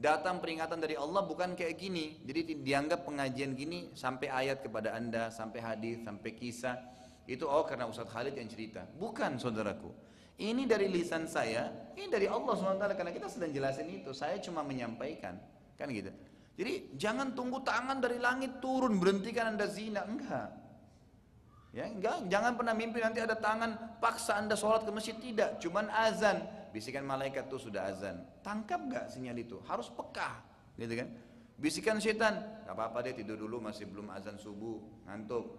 datang peringatan dari Allah bukan kayak gini. Jadi dianggap pengajian gini sampai ayat kepada anda, sampai hadis, sampai kisah. Itu oh karena Ustadz Khalid yang cerita. Bukan saudaraku. Ini dari lisan saya, ini dari Allah SWT karena kita sedang jelasin itu. Saya cuma menyampaikan, kan gitu. Jadi jangan tunggu tangan dari langit turun berhentikan anda zina, enggak. Ya, enggak, jangan pernah mimpi nanti ada tangan paksa anda sholat ke masjid tidak, cuman azan. Bisikan malaikat tuh sudah azan. Tangkap nggak sinyal itu? Harus peka, gitu kan? Bisikan setan, nggak apa-apa deh tidur dulu masih belum azan subuh, ngantuk.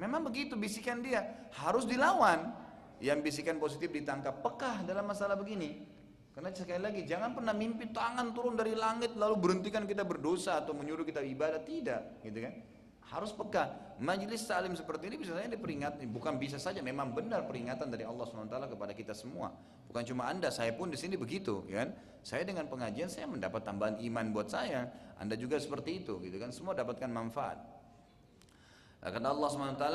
Memang begitu bisikan dia, harus dilawan. Yang bisikan positif ditangkap pekah dalam masalah begini. Karena sekali lagi jangan pernah mimpi tangan turun dari langit lalu berhentikan kita berdosa atau menyuruh kita ibadah tidak, gitu kan? Harus peka. Majelis salim seperti ini bisa saja diperingat, bukan bisa saja, memang benar peringatan dari Allah SWT kepada kita semua. Bukan cuma anda, saya pun di sini begitu, ya kan? Saya dengan pengajian saya mendapat tambahan iman buat saya. Anda juga seperti itu, gitu kan? Semua dapatkan manfaat. Nah, karena Allah SWT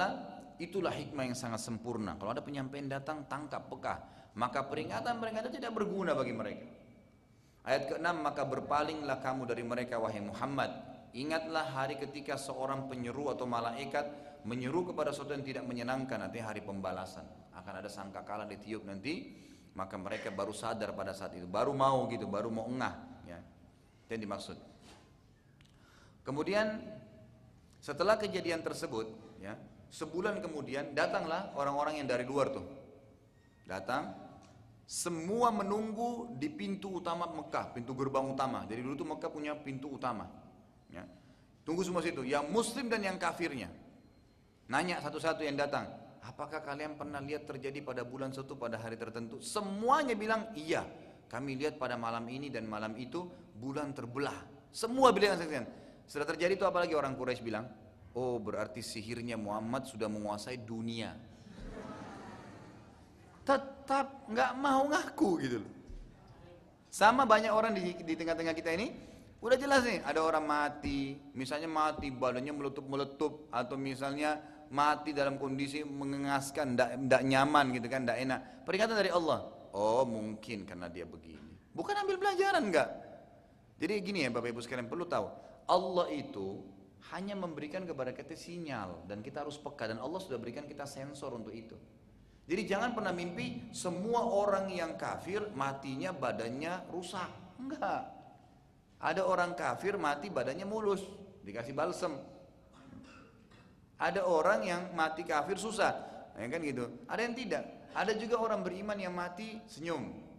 itulah hikmah yang sangat sempurna. Kalau ada penyampaian datang, tangkap peka. Maka peringatan mereka itu tidak berguna bagi mereka. Ayat ke-6 maka berpalinglah kamu dari mereka wahai Muhammad Ingatlah hari ketika seorang penyeru atau malaikat menyeru kepada sesuatu yang tidak menyenangkan nanti hari pembalasan. Akan ada sangka kalah ditiup nanti, maka mereka baru sadar pada saat itu, baru mau gitu, baru mau engah. Ya. Itu yang dimaksud. Kemudian setelah kejadian tersebut, ya, sebulan kemudian datanglah orang-orang yang dari luar tuh. Datang, semua menunggu di pintu utama Mekah, pintu gerbang utama. Jadi dulu tuh Mekah punya pintu utama. Ya. Tunggu semua situ, yang muslim dan yang kafirnya. Nanya satu-satu yang datang, apakah kalian pernah lihat terjadi pada bulan satu pada hari tertentu? Semuanya bilang iya. Kami lihat pada malam ini dan malam itu bulan terbelah. Semua bilang saksikan. Setelah terjadi itu apalagi orang Quraisy bilang, oh berarti sihirnya Muhammad sudah menguasai dunia. Tetap nggak mau ngaku gitu loh. Sama banyak orang di, di tengah-tengah kita ini Udah jelas nih, ada orang mati, misalnya mati badannya meletup-meletup atau misalnya mati dalam kondisi mengengaskan, tidak nyaman gitu kan, tidak enak. Peringatan dari Allah. Oh mungkin karena dia begini. Bukan ambil pelajaran enggak. Jadi gini ya Bapak Ibu sekalian perlu tahu, Allah itu hanya memberikan kepada kita sinyal dan kita harus peka dan Allah sudah berikan kita sensor untuk itu. Jadi jangan pernah mimpi semua orang yang kafir matinya badannya rusak. Enggak. Ada orang kafir mati badannya mulus, dikasih balsem. Ada orang yang mati kafir susah, ya kan gitu. Ada yang tidak. Ada juga orang beriman yang mati senyum.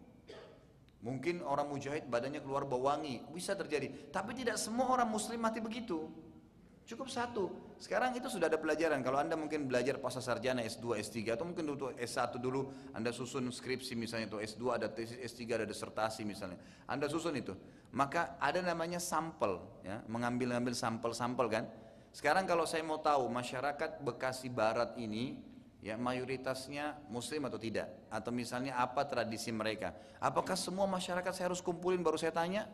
Mungkin orang mujahid badannya keluar bau wangi, bisa terjadi. Tapi tidak semua orang muslim mati begitu. Cukup satu. Sekarang itu sudah ada pelajaran. Kalau Anda mungkin belajar pasca sarjana S2, S3 atau mungkin dulu S1 dulu Anda susun skripsi misalnya atau S2 ada tesis, S3 ada disertasi misalnya. Anda susun itu. Maka ada namanya sampel ya, mengambil-ambil sampel-sampel kan. Sekarang kalau saya mau tahu masyarakat Bekasi Barat ini ya mayoritasnya muslim atau tidak atau misalnya apa tradisi mereka. Apakah semua masyarakat saya harus kumpulin baru saya tanya?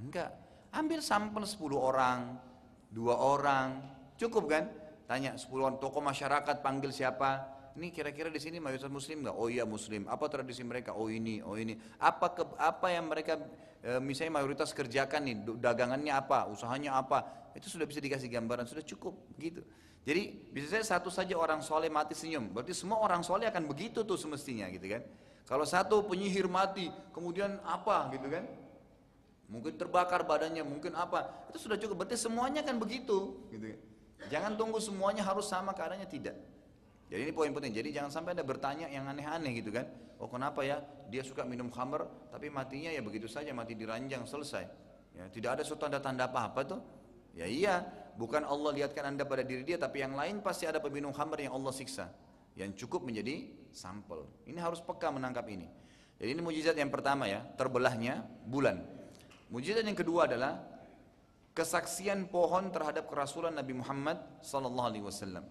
Enggak. Ambil sampel 10 orang, dua orang, cukup kan? Tanya sepuluh orang tokoh masyarakat panggil siapa? Ini kira-kira di sini mayoritas muslim nggak? Oh iya muslim. Apa tradisi mereka? Oh ini, oh ini. Apa ke, apa yang mereka e, misalnya mayoritas kerjakan nih? Dagangannya apa? Usahanya apa? Itu sudah bisa dikasih gambaran, sudah cukup gitu. Jadi bisa saya satu saja orang soleh mati senyum. Berarti semua orang soleh akan begitu tuh semestinya gitu kan. Kalau satu penyihir mati, kemudian apa gitu kan? Mungkin terbakar badannya, mungkin apa, itu sudah cukup. Berarti semuanya kan begitu, gitu. Jangan tunggu semuanya harus sama keadaannya tidak. Jadi ini poin penting. Jadi jangan sampai ada bertanya yang aneh-aneh gitu kan. Oh kenapa ya dia suka minum khamr tapi matinya ya begitu saja mati diranjang selesai. Ya, tidak ada suatu tanda-tanda apa-apa tuh. Ya iya, bukan Allah lihatkan anda pada diri dia tapi yang lain pasti ada peminum khamr yang Allah siksa. Yang cukup menjadi sampel. Ini harus peka menangkap ini. Jadi ini mujizat yang pertama ya, terbelahnya bulan. Mujizat yang kedua adalah kesaksian pohon terhadap kerasulan Nabi Muhammad sallallahu alaihi wasallam.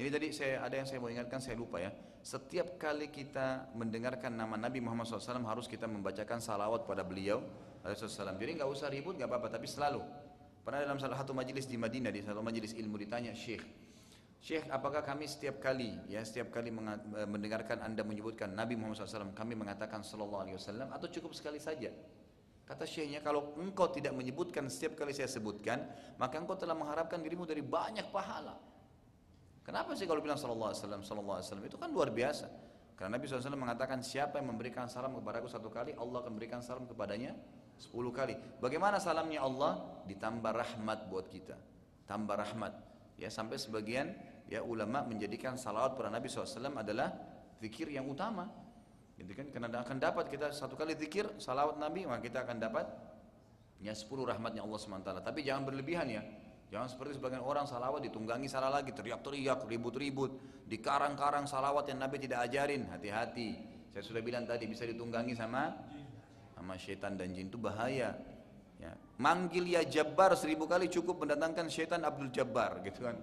Ini tadi saya ada yang saya mau ingatkan saya lupa ya. Setiap kali kita mendengarkan nama Nabi Muhammad SAW harus kita membacakan salawat pada beliau Alaihissalam. Jadi nggak usah ribut nggak apa-apa tapi selalu. Pernah dalam salah satu majelis di Madinah di satu majelis ilmu ditanya Syekh, Syekh apakah kami setiap kali ya setiap kali mendengarkan anda menyebutkan Nabi Muhammad SAW kami mengatakan Sallallahu Alaihi Wasallam atau cukup sekali saja? Kata syekhnya, kalau engkau tidak menyebutkan setiap kali saya sebutkan, maka engkau telah mengharapkan dirimu dari banyak pahala. Kenapa sih kalau bilang sallallahu alaihi wasallam, sallallahu alaihi wasallam itu kan luar biasa. Karena Nabi SAW mengatakan siapa yang memberikan salam kepada aku satu kali, Allah akan memberikan salam kepadanya sepuluh kali. Bagaimana salamnya Allah? Ditambah rahmat buat kita. Tambah rahmat. Ya sampai sebagian ya ulama menjadikan salawat pada Nabi SAW adalah zikir yang utama. Gitu kan? Karena akan dapat kita satu kali zikir salawat Nabi, maka kita akan dapat ya 10 rahmatnya Allah SWT. Tapi jangan berlebihan ya. Jangan seperti sebagian orang salawat ditunggangi salah lagi, teriak-teriak, ribut-ribut, di karang-karang salawat yang Nabi tidak ajarin, hati-hati. Saya sudah bilang tadi bisa ditunggangi sama sama syaitan dan jin itu bahaya. Ya. Manggil ya Jabbar seribu kali cukup mendatangkan syaitan Abdul Jabbar gitu kan.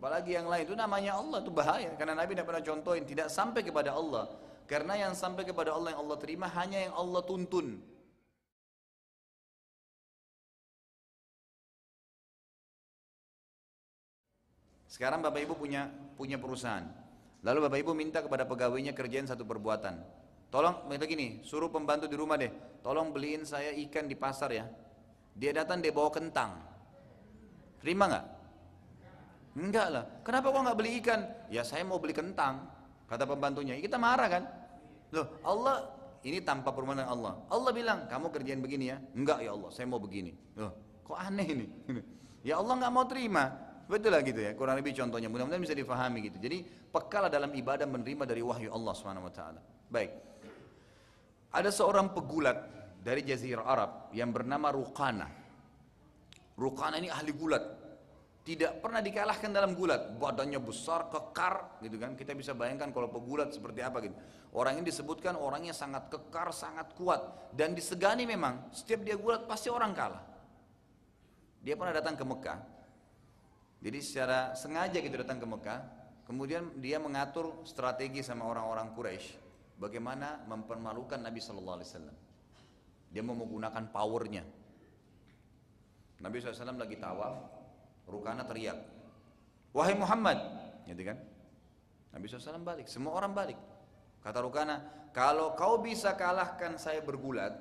Apalagi yang lain itu namanya Allah itu bahaya karena Nabi tidak pernah contohin tidak sampai kepada Allah. Karena yang sampai kepada Allah yang Allah terima hanya yang Allah tuntun. Sekarang Bapak Ibu punya punya perusahaan. Lalu Bapak Ibu minta kepada pegawainya kerjain satu perbuatan. Tolong, minta gini, suruh pembantu di rumah deh, tolong beliin saya ikan di pasar ya. Dia datang dia bawa kentang. Terima nggak? Enggak lah. Kenapa kok nggak beli ikan? Ya saya mau beli kentang, kata pembantunya. Kita marah kan? Loh, Allah ini tanpa permohonan Allah. Allah bilang, kamu kerjain begini ya? Enggak ya Allah, saya mau begini. Loh, kok aneh ini? (laughs) ya Allah nggak mau terima. Betul lah gitu ya, kurang lebih contohnya. Mudah-mudahan bisa difahami gitu. Jadi pekal dalam ibadah menerima dari wahyu Allah taala. Baik. Ada seorang pegulat dari jazirah Arab yang bernama Rukana. Rukana ini ahli gulat. Tidak pernah dikalahkan dalam gulat. Badannya besar, kekar gitu kan. Kita bisa bayangkan kalau pegulat seperti apa gitu. Orang ini disebutkan orangnya sangat kekar, sangat kuat dan disegani memang. Setiap dia gulat pasti orang kalah. Dia pernah datang ke Mekah jadi secara sengaja gitu datang ke Mekah, kemudian dia mengatur strategi sama orang-orang Quraisy bagaimana mempermalukan Nabi Shallallahu Alaihi Wasallam. Dia mau menggunakan powernya. Nabi SAW lagi tawaf, Rukana teriak, wahai Muhammad, gitu kan? Nabi SAW balik, semua orang balik. Kata Rukana, kalau kau bisa kalahkan saya bergulat,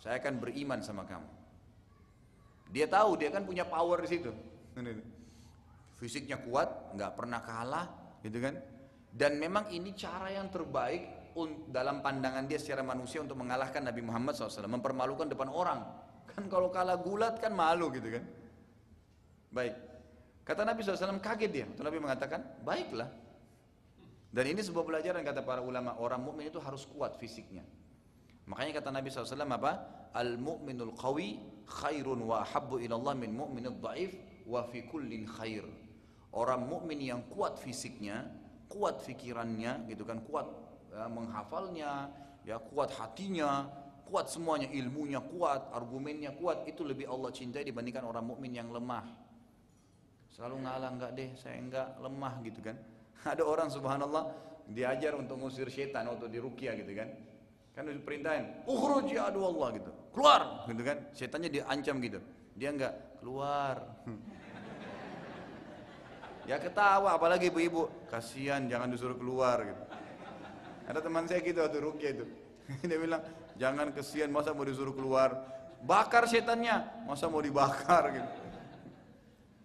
saya akan beriman sama kamu. Dia tahu dia kan punya power di situ. Fisiknya kuat, nggak pernah kalah, gitu kan? Dan memang ini cara yang terbaik dalam pandangan dia secara manusia untuk mengalahkan Nabi Muhammad SAW, mempermalukan depan orang. Kan kalau kalah gulat kan malu gitu kan? Baik. Kata Nabi SAW kaget dia. Nabi mengatakan, baiklah. Dan ini sebuah pelajaran kata para ulama, orang mukmin itu harus kuat fisiknya. Makanya kata Nabi SAW apa? Al-mu'minul qawi khairun wa habbu ilallah min mu'minul dhaif wa fi kullin khair. Orang mukmin yang kuat fisiknya, kuat fikirannya, gitu kan, kuat ya, menghafalnya, ya kuat hatinya, kuat semuanya, ilmunya kuat, argumennya kuat, itu lebih Allah cintai dibandingkan orang mukmin yang lemah. Selalu ngalah enggak deh, saya enggak lemah gitu kan. (laughs) Ada orang subhanallah diajar untuk ngusir setan atau dirukia gitu kan. Kan diperintahin, ukhruj ya Allah gitu. Keluar gitu kan. Setannya diancam gitu. Dia enggak keluar. (laughs) Ya ketawa, apalagi ibu-ibu. Kasihan, jangan disuruh keluar gitu. Ada teman saya gitu waktu rukyah itu. (laughs) Dia bilang, jangan kesian, masa mau disuruh keluar. Bakar setannya, masa mau dibakar gitu.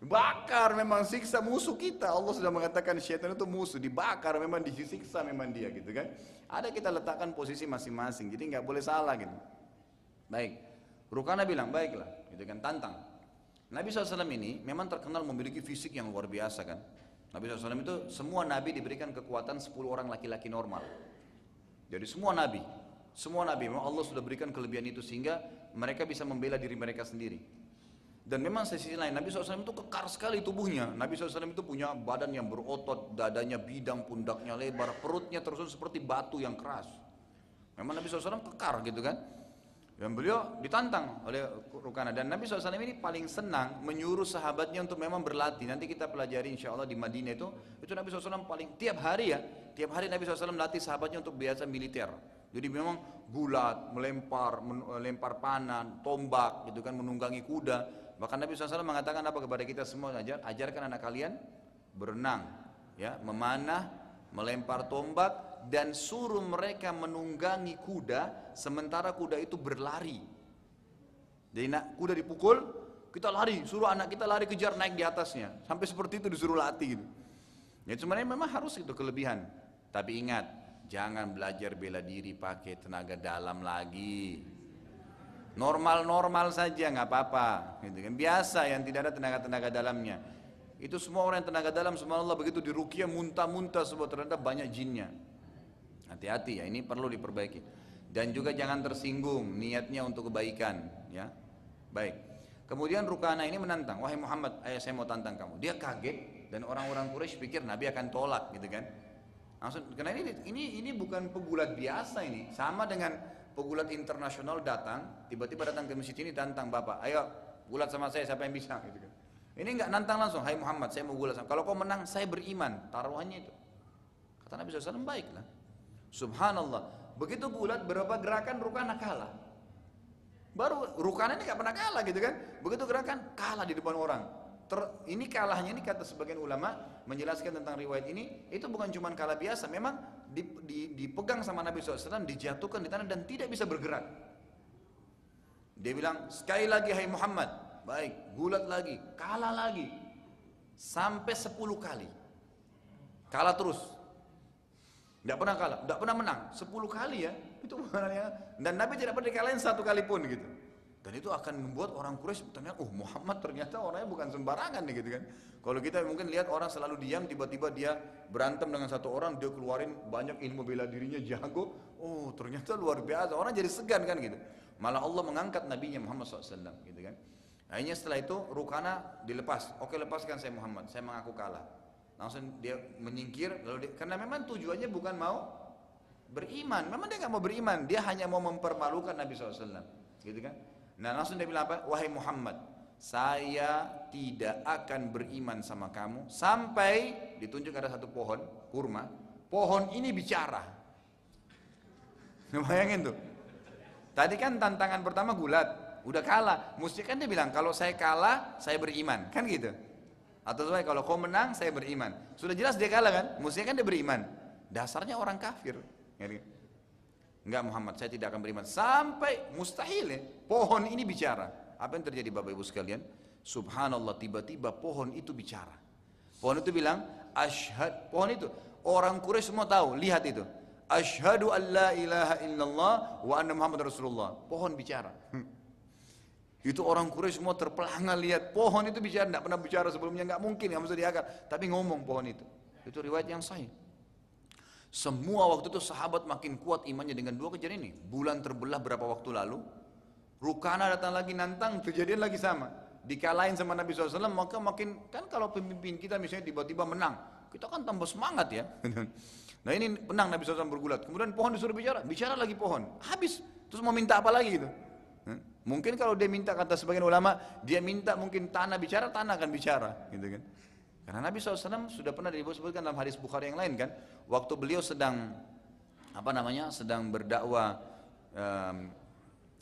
Bakar memang siksa musuh kita. Allah sudah mengatakan setan itu musuh, dibakar memang disiksa memang dia gitu kan. Ada kita letakkan posisi masing-masing, jadi nggak boleh salah gitu. Baik. Rukana bilang, baiklah, gitu kan tantang. Nabi SAW ini memang terkenal memiliki fisik yang luar biasa kan. Nabi SAW itu semua nabi diberikan kekuatan 10 orang laki-laki normal. Jadi semua nabi, semua nabi memang Allah sudah berikan kelebihan itu sehingga mereka bisa membela diri mereka sendiri. Dan memang sisi lain Nabi SAW itu kekar sekali tubuhnya. Nabi SAW itu punya badan yang berotot, dadanya bidang, pundaknya lebar, perutnya terus seperti batu yang keras. Memang Nabi SAW kekar gitu kan. Dan beliau ditantang oleh Rukana dan Nabi SAW ini paling senang menyuruh sahabatnya untuk memang berlatih. Nanti kita pelajari insya Allah di Madinah itu, itu Nabi SAW paling tiap hari ya, tiap hari Nabi SAW melatih sahabatnya untuk biasa militer. Jadi memang gulat, melempar, melempar panah, tombak, gitu kan, menunggangi kuda. Bahkan Nabi SAW mengatakan apa kepada kita semua ajar, ajarkan anak kalian berenang, ya, memanah, melempar tombak, dan suruh mereka menunggangi kuda sementara kuda itu berlari. Jadi nak kuda dipukul, kita lari, suruh anak kita lari kejar naik di atasnya. Sampai seperti itu disuruh latih gitu. Ya sebenarnya memang harus itu kelebihan. Tapi ingat, jangan belajar bela diri pakai tenaga dalam lagi. Normal-normal saja nggak apa-apa, gitu kan. Biasa yang tidak ada tenaga-tenaga dalamnya. Itu semua orang yang tenaga dalam, semua Allah begitu dirukia muntah-muntah sebab ternyata banyak jinnya. Hati-hati ya, ini perlu diperbaiki. Dan juga jangan tersinggung niatnya untuk kebaikan, ya. Baik. Kemudian Rukana ini menantang, wahai Muhammad, ayah saya mau tantang kamu. Dia kaget dan orang-orang Quraisy pikir Nabi akan tolak gitu kan. Langsung, karena ini ini ini bukan pegulat biasa ini, sama dengan pegulat internasional datang, tiba-tiba datang ke masjid ini tantang bapak, ayo gulat sama saya siapa yang bisa gitu kan. Ini nggak nantang langsung, hai Muhammad saya mau gulat sama. Kalau kau menang saya beriman, taruhannya itu. Kata Nabi SAW baiklah. Subhanallah. Begitu gulat berapa gerakan Rukana kalah. Baru Rukana ini nggak pernah kalah gitu kan. Begitu gerakan kalah di depan orang. Ter, ini kalahnya ini kata sebagian ulama menjelaskan tentang riwayat ini itu bukan cuma kalah biasa memang dipegang sama Nabi SAW dijatuhkan di tanah dan tidak bisa bergerak dia bilang sekali lagi hai Muhammad baik gulat lagi kalah lagi sampai 10 kali kalah terus tidak pernah kalah, tidak pernah menang. 10 kali ya, itu bukannya. Dan Nabi tidak pernah dikalahin satu kali pun gitu. Dan itu akan membuat orang Quraisy ternyata, oh Muhammad ternyata orangnya bukan sembarangan nih gitu kan. Kalau kita mungkin lihat orang selalu diam, tiba-tiba dia berantem dengan satu orang, dia keluarin banyak ilmu bela dirinya jago. Oh ternyata luar biasa, orang jadi segan kan gitu. Malah Allah mengangkat Nabi Muhammad SAW gitu kan. Akhirnya setelah itu Rukana dilepas. Oke lepaskan saya Muhammad, saya mengaku kalah. Langsung dia menyingkir, lalu dia, karena memang tujuannya bukan mau beriman. Memang dia nggak mau beriman, dia hanya mau mempermalukan Nabi SAW. Gitu kan? Nah langsung dia bilang apa? Wahai Muhammad, saya tidak akan beriman sama kamu sampai ditunjuk ada satu pohon kurma. Pohon ini bicara. (laughs) Bayangin tuh. Tadi kan tantangan pertama gulat, udah kalah. Mesti kan dia bilang kalau saya kalah, saya beriman, kan gitu. Atau sebagai kalau kau menang, saya beriman. Sudah jelas dia kalah kan? Mestinya kan dia beriman. Dasarnya orang kafir. Enggak Muhammad, saya tidak akan beriman. Sampai mustahil ya, pohon ini bicara. Apa yang terjadi Bapak Ibu sekalian? Subhanallah, tiba-tiba pohon itu bicara. Pohon itu bilang, ashad. Pohon itu, orang Quraisy semua tahu, lihat itu. Ashadu an la ilaha illallah wa anna Muhammad Rasulullah. Pohon bicara. Itu orang Quraisy semua terpelanga lihat pohon itu bicara, tidak pernah bicara sebelumnya, nggak mungkin, nggak bisa diakal. Tapi ngomong pohon itu. Itu riwayat yang sahih. Semua waktu itu sahabat makin kuat imannya dengan dua kejadian ini. Bulan terbelah berapa waktu lalu, Rukana datang lagi nantang, kejadian lagi sama. Dikalahin sama Nabi SAW, maka makin, kan kalau pemimpin kita misalnya tiba-tiba menang, kita kan tambah semangat ya. (laughs) Nah ini menang Nabi SAW bergulat. Kemudian pohon disuruh bicara, bicara lagi pohon. Habis, terus mau minta apa lagi gitu. Mungkin kalau dia minta kata sebagian ulama, dia minta mungkin tanah bicara, tanah akan bicara, gitu kan? Karena Nabi SAW sudah pernah disebutkan dalam hadis Bukhari yang lain kan, waktu beliau sedang apa namanya, sedang berdakwah,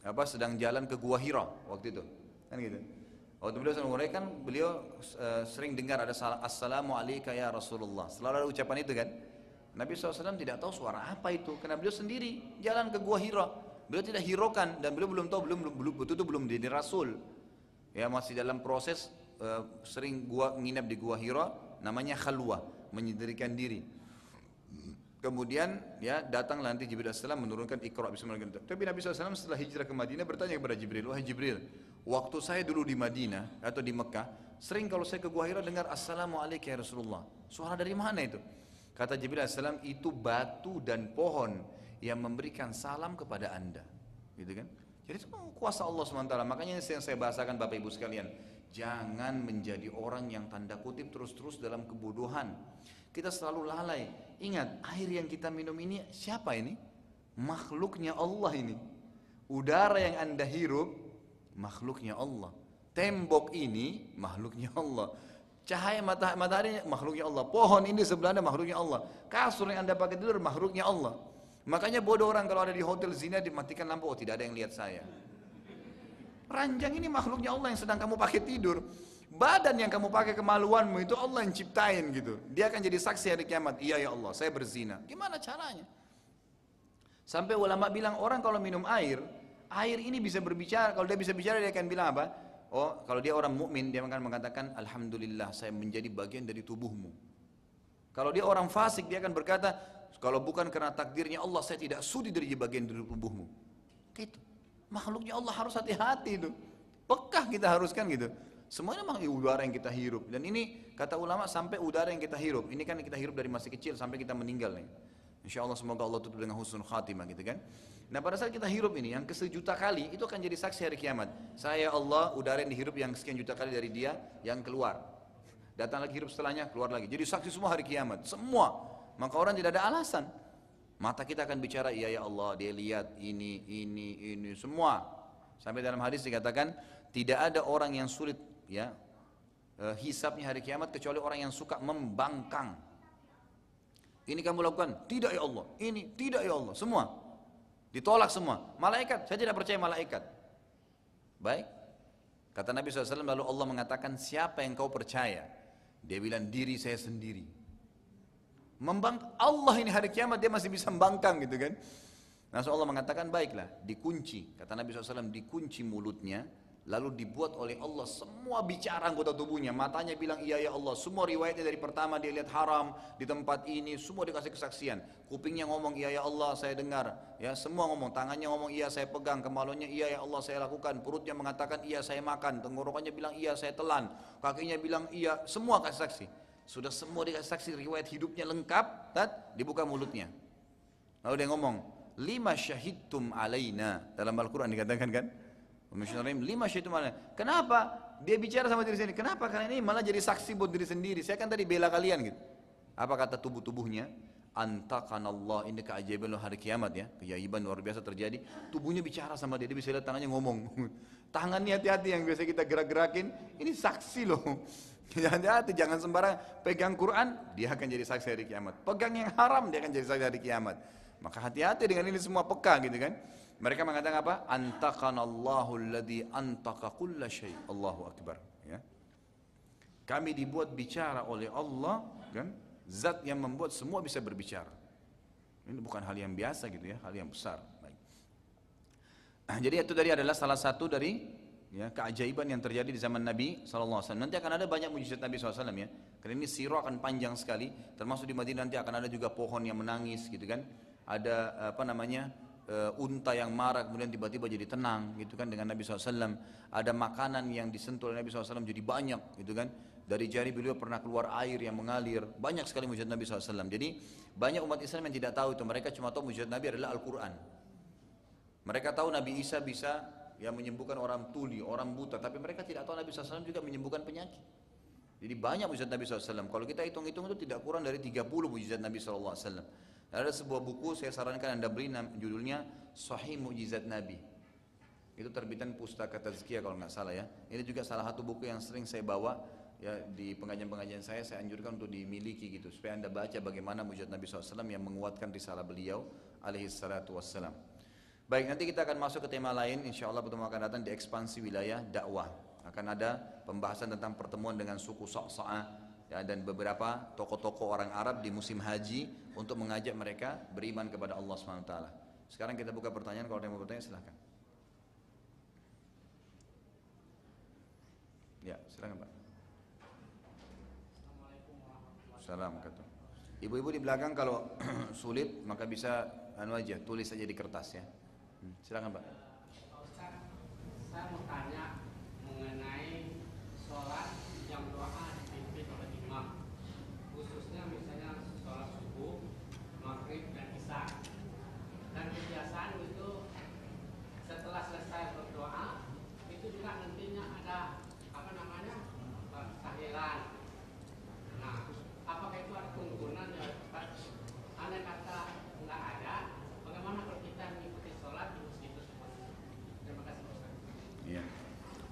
apa sedang jalan ke Gua Hira waktu itu, kan gitu. Waktu beliau sedang kan beliau uh, sering dengar ada Assalamualaikum ya Rasulullah. Selalu ada ucapan itu kan. Nabi SAW tidak tahu suara apa itu, karena beliau sendiri jalan ke Gua Hira. Beliau tidak hiraukan dan beliau belum tahu belum belum betul itu belum jadi rasul. Ya masih dalam proses Eh, sering gua nginap di gua Hira namanya khalwa menyendirikan diri kemudian ya datang nanti Jibril AS menurunkan ikra bismillahirrahmanirrahim tapi Nabi SAW setelah hijrah ke Madinah bertanya kepada Jibril wahai Jibril waktu saya dulu di Madinah atau di Mekah sering kalau saya ke gua Hira dengar assalamualaikum ya Rasulullah suara dari mana itu? Kata Jibril AS itu batu dan pohon yang memberikan salam kepada anda. Gitu kan? Jadi itu kuasa Allah SWT makanya yang saya bahasakan Bapak Ibu sekalian. Jangan menjadi orang yang tanda kutip terus-terus dalam kebodohan. Kita selalu lalai. Ingat, air yang kita minum ini siapa ini? Makhluknya Allah ini. Udara yang anda hirup, makhluknya Allah. Tembok ini, makhluknya Allah. Cahaya matahari, makhluknya Allah. Pohon ini sebelahnya, makhluknya Allah. Kasur yang anda pakai tidur, makhluknya Allah. Makanya bodoh orang kalau ada di hotel zina dimatikan lampu, oh tidak ada yang lihat saya. Ranjang ini makhluknya Allah yang sedang kamu pakai tidur. Badan yang kamu pakai kemaluanmu itu Allah yang ciptain gitu. Dia akan jadi saksi hari kiamat. Iya ya Allah, saya berzina. Gimana caranya? Sampai ulama bilang orang kalau minum air, air ini bisa berbicara. Kalau dia bisa bicara dia akan bilang apa? Oh, kalau dia orang mukmin dia akan mengatakan Alhamdulillah saya menjadi bagian dari tubuhmu. Kalau dia orang fasik dia akan berkata kalau bukan karena takdirnya Allah saya tidak sudi dari bagian dari tubuhmu. Gitu. Makhluknya Allah harus hati-hati itu. Pekah kita haruskan gitu. Semuanya memang udara yang kita hirup. Dan ini kata ulama sampai udara yang kita hirup. Ini kan kita hirup dari masih kecil sampai kita meninggal nih. Insya Allah semoga Allah tutup dengan husnul khatimah gitu kan. Nah pada saat kita hirup ini yang kesejuta kali itu akan jadi saksi hari kiamat. Saya Allah udara yang dihirup yang sekian juta kali dari dia yang keluar. Datang lagi hirup setelahnya keluar lagi. Jadi saksi semua hari kiamat. Semua. Maka orang tidak ada alasan. Mata kita akan bicara, iya ya Allah, dia lihat ini, ini, ini, semua. Sampai dalam hadis dikatakan, tidak ada orang yang sulit ya eh, hisapnya hari kiamat kecuali orang yang suka membangkang ini kamu lakukan, tidak ya Allah. Ini tidak ya Allah. Semua ditolak semua. Malaikat, saya tidak percaya malaikat. Baik. Kata Nabi SAW lalu Allah mengatakan siapa yang kau percaya? Dia bilang diri saya sendiri. Membang Allah ini hari kiamat dia masih bisa membangkang gitu kan. Nah Allah mengatakan baiklah dikunci. Kata Nabi SAW dikunci mulutnya Lalu dibuat oleh Allah semua bicara anggota tubuhnya. Matanya bilang iya ya Allah. Semua riwayatnya dari pertama dia lihat haram di tempat ini. Semua dikasih kesaksian. Kupingnya ngomong iya ya Allah saya dengar. Ya semua ngomong. Tangannya ngomong iya saya pegang. Kemaluannya iya ya Allah saya lakukan. Perutnya mengatakan iya saya makan. Tenggorokannya bilang iya saya telan. Kakinya bilang iya. Semua kasih saksi. Sudah semua dikasih saksi riwayat hidupnya lengkap. Tat, dibuka mulutnya. Lalu dia ngomong. Lima syahidtum alaina. Dalam Al-Quran dikatakan kan. Lima syaitu mana? Kenapa? Dia bicara sama diri sendiri. Kenapa? Karena ini malah jadi saksi buat diri sendiri. Saya kan tadi bela kalian gitu. Apa kata tubuh-tubuhnya? Antakan Allah ini keajaiban hari kiamat ya. Keajaiban luar biasa terjadi. Tubuhnya bicara sama dia. Dia bisa lihat tangannya ngomong. (laughs) Tangannya hati-hati yang biasa kita gerak-gerakin. Ini saksi loh. (laughs) Hati-hati jangan sembarang pegang Quran. Dia akan jadi saksi hari kiamat. Pegang yang haram dia akan jadi saksi hari kiamat. Maka hati-hati dengan ini semua peka gitu kan. Mereka mengatakan apa? Antakanallahu alladhi antaka kulla syai. Allahu akbar, ya. Kami dibuat bicara oleh Allah, kan? Zat yang membuat semua bisa berbicara. Ini bukan hal yang biasa gitu ya, hal yang besar. Baik. Nah, jadi itu tadi adalah salah satu dari ya, keajaiban yang terjadi di zaman Nabi SAW. Nanti akan ada banyak mujizat Nabi SAW ya. Karena ini sirah akan panjang sekali. Termasuk di Madinah nanti akan ada juga pohon yang menangis gitu kan. Ada apa namanya uh, unta yang marah kemudian tiba-tiba jadi tenang gitu kan dengan Nabi SAW ada makanan yang disentuh oleh Nabi SAW jadi banyak gitu kan. Dari jari beliau pernah keluar air yang mengalir. Banyak sekali mujizat Nabi SAW jadi banyak umat Islam yang tidak tahu itu. Mereka cuma tahu mujizat Nabi adalah Al-Quran. Mereka tahu Nabi Isa bisa yang menyembuhkan orang tuli, orang buta. Tapi mereka tidak tahu Nabi SAW juga menyembuhkan penyakit. Jadi banyak mujizat Nabi SAW kalau kita hitung-hitung itu tidak kurang dari 30 mujizat Nabi SAW ada sebuah buku saya sarankan anda beli judulnya Sahih Mujizat Nabi. Itu terbitan Pustaka Tazkiyah kalau nggak salah ya. Ini juga salah satu buku yang sering saya bawa ya di pengajian-pengajian saya saya anjurkan untuk dimiliki gitu supaya anda baca bagaimana mujizat Nabi SAW yang menguatkan risalah beliau alaihi salatu wassalam. Baik nanti kita akan masuk ke tema lain insya Allah pertemuan akan datang di ekspansi wilayah dakwah akan ada pembahasan tentang pertemuan dengan suku Sa'sa'ah ya, dan beberapa tokoh-tokoh orang Arab di musim haji untuk mengajak mereka beriman kepada Allah SWT. Sekarang kita buka pertanyaan, kalau ada yang mau bertanya silahkan. Ya, silahkan Pak. Assalamualaikum Ibu-ibu di belakang kalau (clears throat) sulit maka bisa anu aja tulis aja di kertas ya. Hmm, silakan Pak. Saya mau tanya mengenai sholat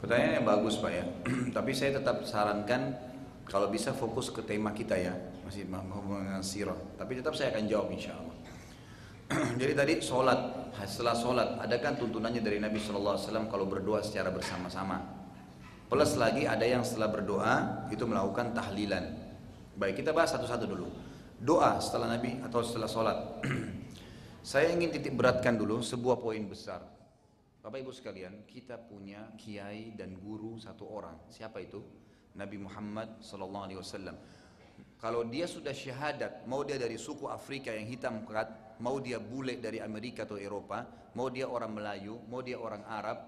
Pertanyaan yang bagus Pak ya. (clears throat) Tapi saya tetap sarankan kalau bisa fokus ke tema kita ya, masih menghubungkan sirah. Tapi tetap saya akan jawab insya Allah. (clears throat) Jadi tadi sholat, setelah sholat, ada kan tuntunannya dari Nabi SAW kalau berdoa secara bersama-sama. Plus lagi ada yang setelah berdoa itu melakukan tahlilan. Baik kita bahas satu-satu dulu. Doa setelah Nabi atau setelah sholat. (clears throat) saya ingin titik beratkan dulu sebuah poin besar. Bapak Ibu sekalian, kita punya kiai dan guru satu orang. Siapa itu? Nabi Muhammad sallallahu alaihi wasallam. Kalau dia sudah syahadat, mau dia dari suku Afrika yang hitam kerat, mau dia bule dari Amerika atau Eropa, mau dia orang Melayu, mau dia orang Arab,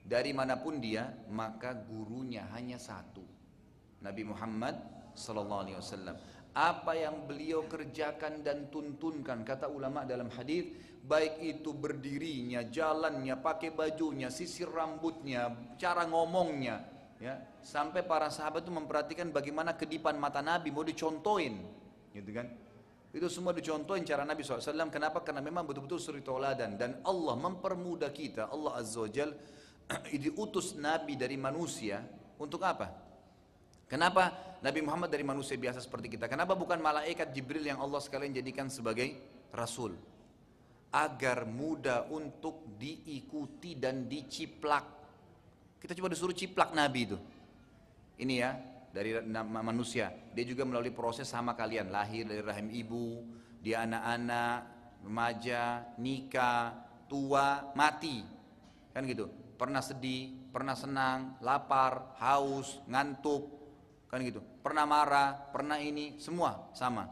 dari mana pun dia, maka gurunya hanya satu. Nabi Muhammad sallallahu alaihi wasallam. Apa yang beliau kerjakan dan tuntunkan kata ulama dalam hadis baik itu berdirinya, jalannya, pakai bajunya, sisir rambutnya, cara ngomongnya, ya sampai para sahabat itu memperhatikan bagaimana kedipan mata Nabi mau dicontohin, gitu kan? Itu semua dicontohin cara Nabi SAW. Kenapa? Karena memang betul-betul suri toladan dan Allah mempermudah kita. Allah Azza wa Jal (clears throat) diutus Nabi dari manusia untuk apa? Kenapa Nabi Muhammad dari manusia biasa seperti kita? Kenapa bukan malaikat Jibril yang Allah sekalian jadikan sebagai rasul? Agar mudah untuk diikuti dan diciplak. Kita coba disuruh ciplak Nabi itu. Ini ya, dari manusia. Dia juga melalui proses sama kalian, lahir dari rahim ibu, dia anak-anak, remaja, nikah, tua, mati. Kan gitu. Pernah sedih, pernah senang, lapar, haus, ngantuk, kan gitu. Pernah marah pernah ini semua sama.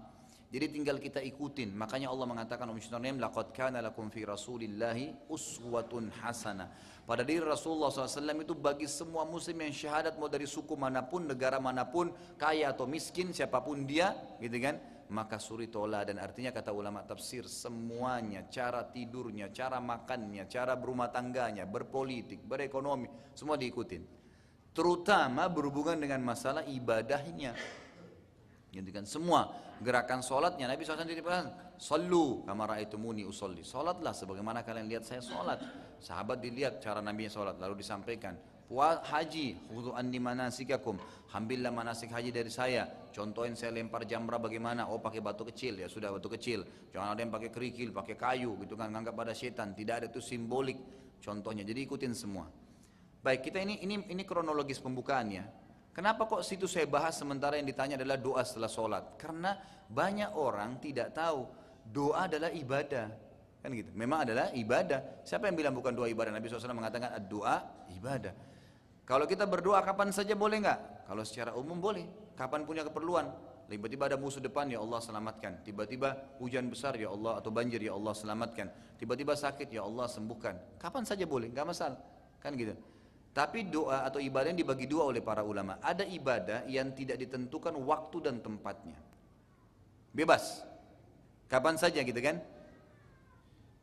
Jadi tinggal kita ikutin. Makanya Allah mengatakan Om laqad kana lakum fi rasulillahi uswatun hasanah pada diri Rasulullah SAW itu bagi semua muslim yang syahadat mau dari suku mana pun negara mana pun kaya atau miskin siapa pun dia gitu kan maka suri tola dan artinya kata ulama tafsir semuanya cara tidurnya cara makannya cara berumah tangganya berpolitik berekonomi semua diikutin terutama berhubungan dengan masalah ibadahnya. Gitu kan semua gerakan sholatnya Nabi SAW dikatakan Sallu kamara itu muni usolli. Sholatlah sebagaimana kalian lihat saya sholat Sahabat dilihat cara Nabi sholat Lalu disampaikan Puas haji Hudu anni manasikakum. Ambillah manasik haji dari saya. Contohin saya lempar jamrah bagaimana? Oh pakai batu kecil. Ya sudah batu kecil. Jangan ada yang pakai kerikil, pakai kayu gitu kan Nganggap pada setan. Tidak ada itu simbolik Contohnya. Jadi ikutin semua Baik, kita ini ini ini kronologis pembukaannya. Kenapa kok situ saya bahas sementara yang ditanya adalah doa setelah sholat? Karena banyak orang tidak tahu doa adalah ibadah. Kan gitu. Memang adalah ibadah. Siapa yang bilang bukan doa ibadah? Nabi SAW mengatakan doa ibadah. Kalau kita berdoa kapan saja boleh nggak? Kalau secara umum boleh. Kapan punya keperluan? Tiba-tiba ada musuh depan ya Allah selamatkan. Tiba-tiba hujan besar ya Allah atau banjir ya Allah selamatkan. Tiba-tiba sakit ya Allah sembuhkan. Kapan saja boleh, nggak masalah. Kan gitu. Tapi doa atau ibadah yang dibagi dua oleh para ulama. Ada ibadah yang tidak ditentukan waktu dan tempatnya. Bebas. Kapan saja gitu kan?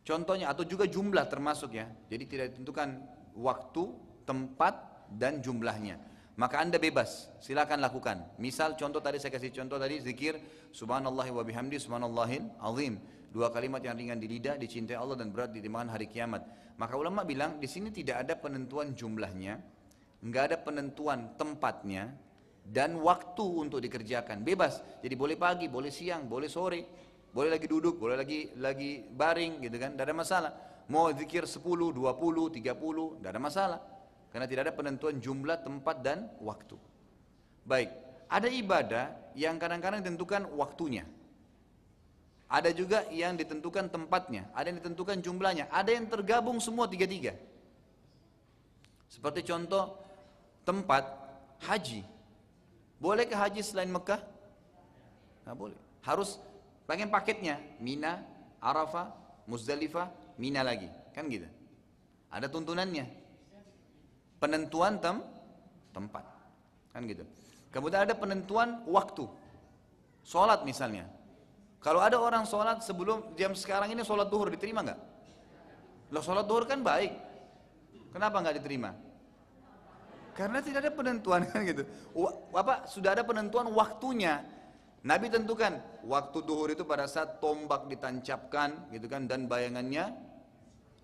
Contohnya atau juga jumlah termasuk ya. Jadi tidak ditentukan waktu, tempat dan jumlahnya. Maka Anda bebas, silakan lakukan. Misal contoh tadi saya kasih contoh tadi zikir subhanallah wa bihamdi subhanallahil azim. Dua kalimat yang ringan di lidah, dicintai Allah dan berat di timbangan hari kiamat. Maka ulama bilang di sini tidak ada penentuan jumlahnya, nggak ada penentuan tempatnya, dan waktu untuk dikerjakan bebas. Jadi boleh pagi, boleh siang, boleh sore, boleh lagi duduk, boleh lagi lagi baring gitu kan, tidak ada masalah. Mau zikir 10, 20, 30, tidak ada masalah. Karena tidak ada penentuan jumlah, tempat dan waktu. Baik, ada ibadah yang kadang-kadang ditentukan waktunya. Ada juga yang ditentukan tempatnya, ada yang ditentukan jumlahnya, ada yang tergabung semua tiga-tiga. Seperti contoh tempat haji. Boleh ke haji selain Mekah? Nggak boleh. Harus pengen paketnya, Mina, Arafah, Muzdalifah, Mina lagi. Kan gitu. Ada tuntunannya. Penentuan tem tempat. Kan gitu. Kemudian ada penentuan waktu. Sholat misalnya. Kalau ada orang sholat sebelum jam sekarang ini sholat duhur diterima nggak? Loh sholat duhur kan baik. Kenapa nggak diterima? Karena tidak ada penentuan (laughs) kan gitu. Apa sudah ada penentuan waktunya. Nabi tentukan waktu duhur itu pada saat tombak ditancapkan gitu kan dan bayangannya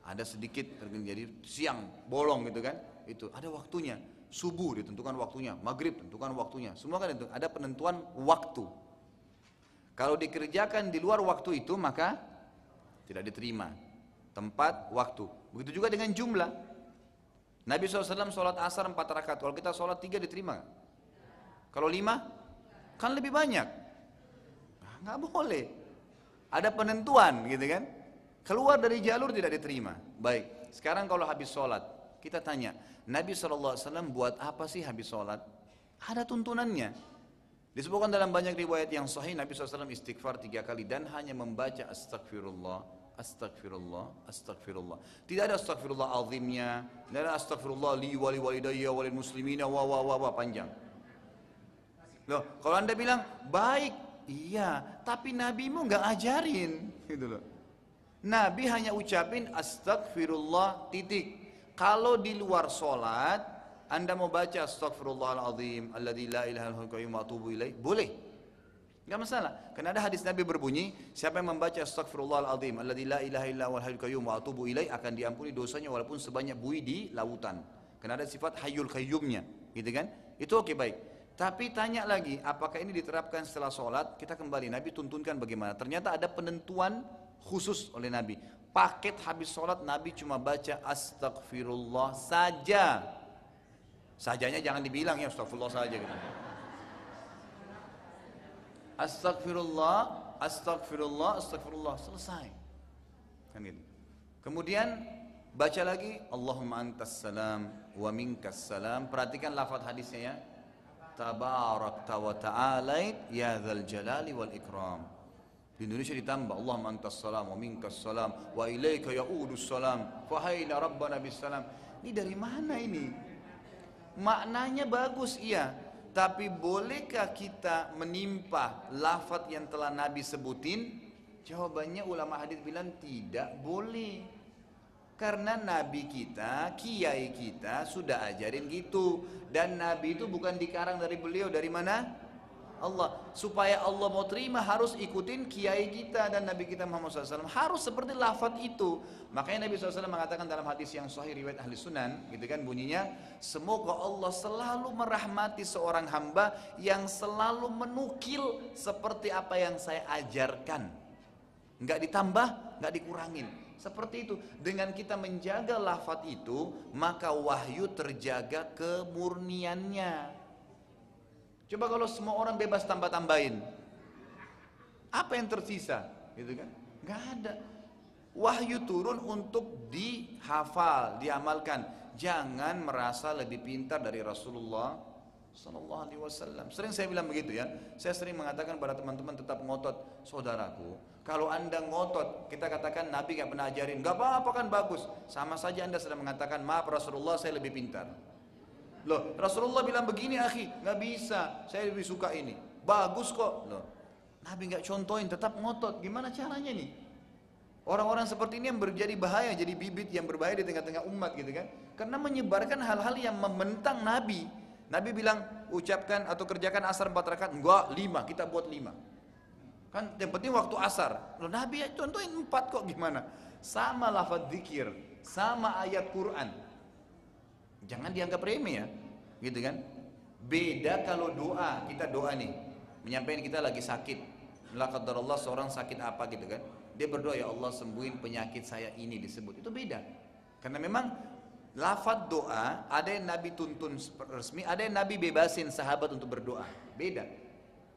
ada sedikit jadi siang bolong gitu kan itu ada waktunya subuh ditentukan waktunya maghrib tentukan waktunya semua kan itu ada penentuan waktu kalau dikerjakan di luar waktu itu maka tidak diterima. Tempat, waktu. Begitu juga dengan jumlah. Nabi SAW sholat asar empat rakaat. Kalau kita sholat tiga diterima Kalau lima, kan lebih banyak. Nah, nggak boleh. Ada penentuan gitu kan. Keluar dari jalur tidak diterima. Baik, sekarang kalau habis sholat, kita tanya, Nabi SAW buat apa sih habis sholat? Ada tuntunannya. Disebutkan dalam banyak riwayat yang sahih Nabi SAW istighfar tiga kali dan hanya membaca astagfirullah, astagfirullah, astagfirullah. Tidak ada astagfirullah azimnya, tidak ada astagfirullah li wali walidayya wali muslimina wa wa wa, wa panjang. Loh, kalau anda bilang baik Iya, tapi nabimu nggak ajarin, (laughs) gitu loh. Nabi hanya ucapin astagfirullah titik. Kalau di luar sholat, anda mau baca astagfirullahaladzim, alladzi la ilaha illallah atubu ilaih, boleh. Enggak masalah. Karena ada hadis Nabi berbunyi, siapa yang membaca astagfirullahaladzim, alladzi la ilaha illallah wa atubu ilaih akan diampuni dosanya walaupun sebanyak bui di lautan. Karena ada sifat hayyul qayyumnya, gitu kan? Itu oke okay, baik. Tapi tanya lagi, apakah ini diterapkan setelah sholat? Kita kembali, Nabi tuntunkan bagaimana. Ternyata ada penentuan khusus oleh Nabi. Paket habis sholat Nabi cuma baca astagfirullah saja. Sajanya jangan dibilang ya astagfirullah saja gitu. Astagfirullah, astagfirullah, astagfirullah selesai. Kan gitu. Kemudian baca lagi Allahumma antas salam wa minkas salam. Perhatikan lafaz hadisnya ya. Tabarakta wa ta'alait ya dzal jalali wal ikram. Di Indonesia ditambah Allahumma antas salam wa minkas salam wa ilaika ya'udus salam fa hayna rabbana bis salam. Ini dari mana ini? Maknanya bagus iya, tapi bolehkah kita menimpa lafaz yang telah Nabi sebutin? Jawabannya ulama hadis bilang tidak boleh. Karena Nabi kita, kiai kita sudah ajarin gitu. Dan Nabi itu bukan dikarang dari beliau, dari mana? Allah supaya Allah mau terima harus ikutin kiai kita dan Nabi kita Muhammad SAW harus seperti lafaz itu. Makanya Nabi SAW mengatakan dalam hadis yang sahih riwayat ahli sunan gitu kan bunyinya semoga Allah selalu merahmati seorang hamba yang selalu menukil seperti apa yang saya ajarkan. Nggak ditambah nggak dikurangin. Seperti itu. Dengan kita menjaga lafaz itu maka wahyu terjaga kemurniannya Coba kalau semua orang bebas tambah-tambahin. Apa yang tersisa? Gitu kan? Gak ada. Wahyu turun untuk dihafal, diamalkan. Jangan merasa lebih pintar dari Rasulullah Sallallahu Alaihi Wasallam. Sering saya bilang begitu ya. Saya sering mengatakan pada teman-teman tetap ngotot, saudaraku. Kalau anda ngotot, kita katakan Nabi gak pernah ajarin, gak apa-apa kan bagus. Sama saja anda sedang mengatakan maaf Rasulullah saya lebih pintar. Loh, Rasulullah bilang begini, akhi, nggak bisa. Saya lebih suka ini. Bagus kok. Loh, Nabi nggak contohin, tetap ngotot. Gimana caranya nih? Orang-orang seperti ini yang menjadi bahaya, jadi bibit yang berbahaya di tengah-tengah umat gitu kan. Karena menyebarkan hal-hal yang membentang Nabi. Nabi bilang, ucapkan atau kerjakan asar empat rakaat. Enggak, lima, kita buat lima. Kan yang penting waktu asar. Loh, Nabi ya contohin empat kok gimana? Sama lafaz zikir, sama ayat Quran. Jangan dianggap remeh ya, gitu kan? Beda kalau doa, kita doa nih, menyampaikan kita lagi sakit. Allah seorang sakit apa gitu kan? Dia berdoa ya Allah sembuhin penyakit saya ini disebut. Itu beda. Karena memang lafaz doa ada yang Nabi tuntun resmi, ada yang Nabi bebasin sahabat untuk berdoa. Beda.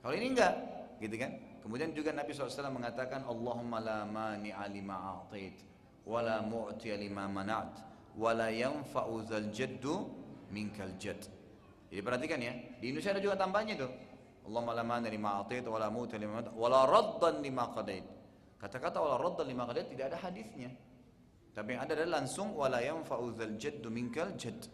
Kalau ini enggak, gitu kan? Kemudian juga Nabi SAW mengatakan Allahumma la mani alima a'tait wa la mu'ti lima manat wala yanfa'u zal jaddu minkal jadd. Jadi perhatikan ya, di Indonesia ada juga tambahnya tuh. Allahumma la mani lima atait wala mu'ti lima wala raddan lima qadait. Kata-kata wala raddan lima qadait tidak ada hadisnya. Tapi yang ada adalah langsung wala yanfa'u zal jaddu minkal jadd.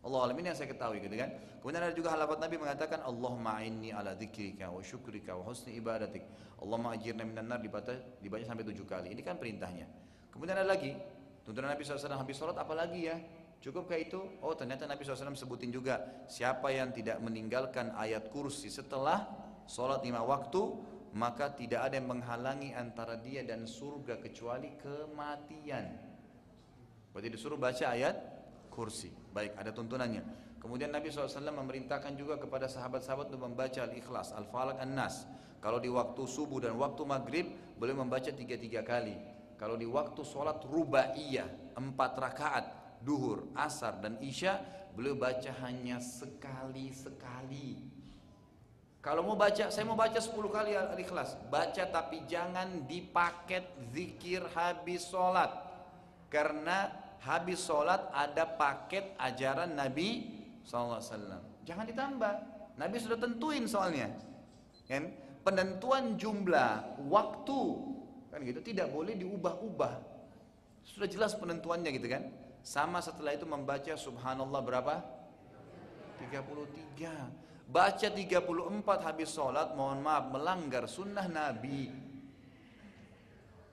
Allah alam ini yang saya ketahui gitu kan. Kemudian ada juga halabat Nabi mengatakan Allahumma inni ala dzikrika wa syukrika wa husni ibadatik. Allahumma ajirna minan nar dibaca, dibaca sampai tujuh kali. Ini kan perintahnya. Kemudian ada lagi Tuntunan Nabi SAW habis sholat apalagi ya? Cukupkah itu? Oh ternyata Nabi SAW sebutin juga Siapa yang tidak meninggalkan ayat kursi setelah sholat lima waktu Maka tidak ada yang menghalangi antara dia dan surga kecuali kematian. Berarti disuruh baca ayat kursi. Baik ada tuntunannya. Kemudian Nabi SAW memerintahkan juga kepada sahabat-sahabat untuk membaca Al-Ikhlas, Al-Falaq, An-Nas. Kalau di waktu subuh dan waktu maghrib boleh membaca tiga-tiga kali kalau di waktu sholat rubaiyah empat rakaat duhur, asar dan isya beliau baca hanya sekali sekali. Kalau mau baca, saya mau baca 10 kali al-ikhlas. Baca tapi jangan dipaket zikir habis sholat. Karena habis sholat ada paket ajaran Nabi SAW. Jangan ditambah. Nabi sudah tentuin soalnya. Kan? Penentuan jumlah waktu Kan gitu, tidak boleh diubah-ubah. Sudah jelas penentuannya gitu kan. Sama setelah itu membaca subhanallah berapa? 33. Baca 34 habis sholat, mohon maaf, melanggar sunnah Nabi.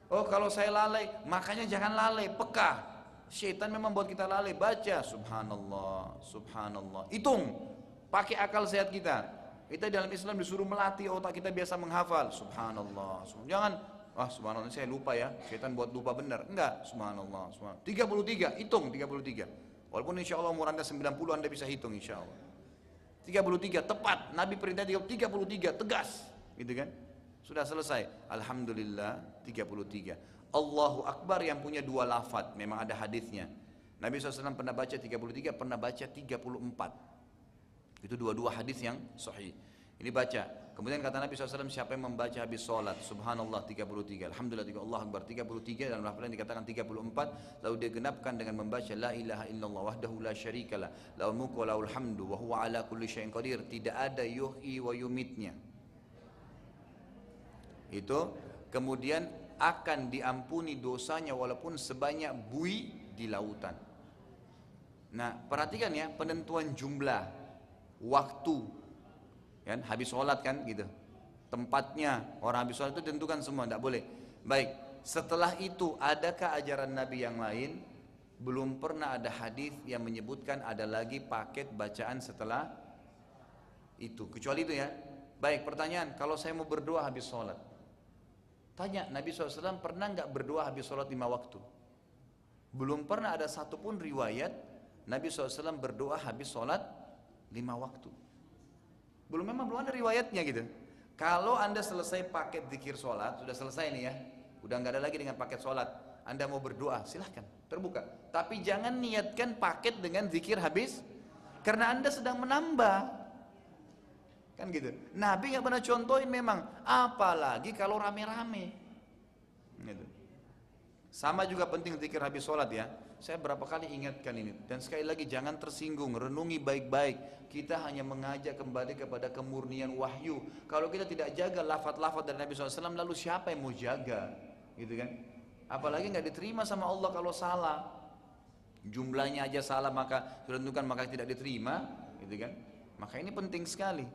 Oh kalau saya lalai, makanya jangan lalai, peka. Syaitan memang buat kita lalai, baca subhanallah, subhanallah. Hitung, pakai akal sehat kita. Kita dalam Islam disuruh melatih otak kita biasa menghafal. Subhanallah. Jangan, ah subhanallah saya lupa ya. Syaitan buat lupa benar. Enggak, subhanallah. subhanallah. 33, hitung 33. Walaupun insya Allah umur anda 90 anda bisa hitung insya Allah. 33, tepat. Nabi perintah 33, tegas. Gitu kan? Sudah selesai. Alhamdulillah 33. Allahu Akbar yang punya dua lafad. Memang ada hadisnya. Nabi SAW pernah baca 33, pernah baca 34. Itu dua-dua hadis yang sahih. Ini baca. Kemudian kata Nabi SAW, siapa yang membaca habis sholat, subhanallah 33, alhamdulillah 3, Allah Akbar 33, dan lain dikatakan 34, lalu dia genapkan dengan membaca la ilaha illallah wahdahu la syarikalah, laul mulku wa laul wa huwa ala kulli syai'in qadir, tidak ada yuhyi wa yumitnya. Itu kemudian akan diampuni dosanya walaupun sebanyak bui di lautan. Nah, perhatikan ya penentuan jumlah waktu kan? Habis sholat kan gitu. Tempatnya orang habis sholat itu tentukan semua tidak boleh. Baik setelah itu adakah ajaran Nabi yang lain? Belum pernah ada hadis yang menyebutkan ada lagi paket bacaan setelah itu. Kecuali itu ya. Baik pertanyaan kalau saya mau berdoa habis sholat. Tanya Nabi SAW pernah nggak berdoa habis sholat lima waktu? Belum pernah ada satupun riwayat Nabi SAW berdoa habis sholat lima waktu. Belum memang belum ada riwayatnya gitu. Kalau anda selesai paket zikir sholat, sudah selesai nih ya, udah nggak ada lagi dengan paket sholat. Anda mau berdoa, silahkan, terbuka. Tapi jangan niatkan paket dengan zikir habis, karena anda sedang menambah. Kan gitu. Nabi nggak pernah contohin memang, apalagi kalau rame-rame. Gitu. Sama juga penting zikir habis sholat ya. Saya berapa kali ingatkan ini dan sekali lagi jangan tersinggung, renungi baik-baik. Kita hanya mengajak kembali kepada kemurnian wahyu. Kalau kita tidak jaga lafat-lafat dari Nabi SAW, lalu siapa yang mau jaga? Gitu kan? Apalagi nggak diterima sama Allah kalau salah. Jumlahnya aja salah maka sudah tentukan maka tidak diterima, gitu kan? Maka ini penting sekali.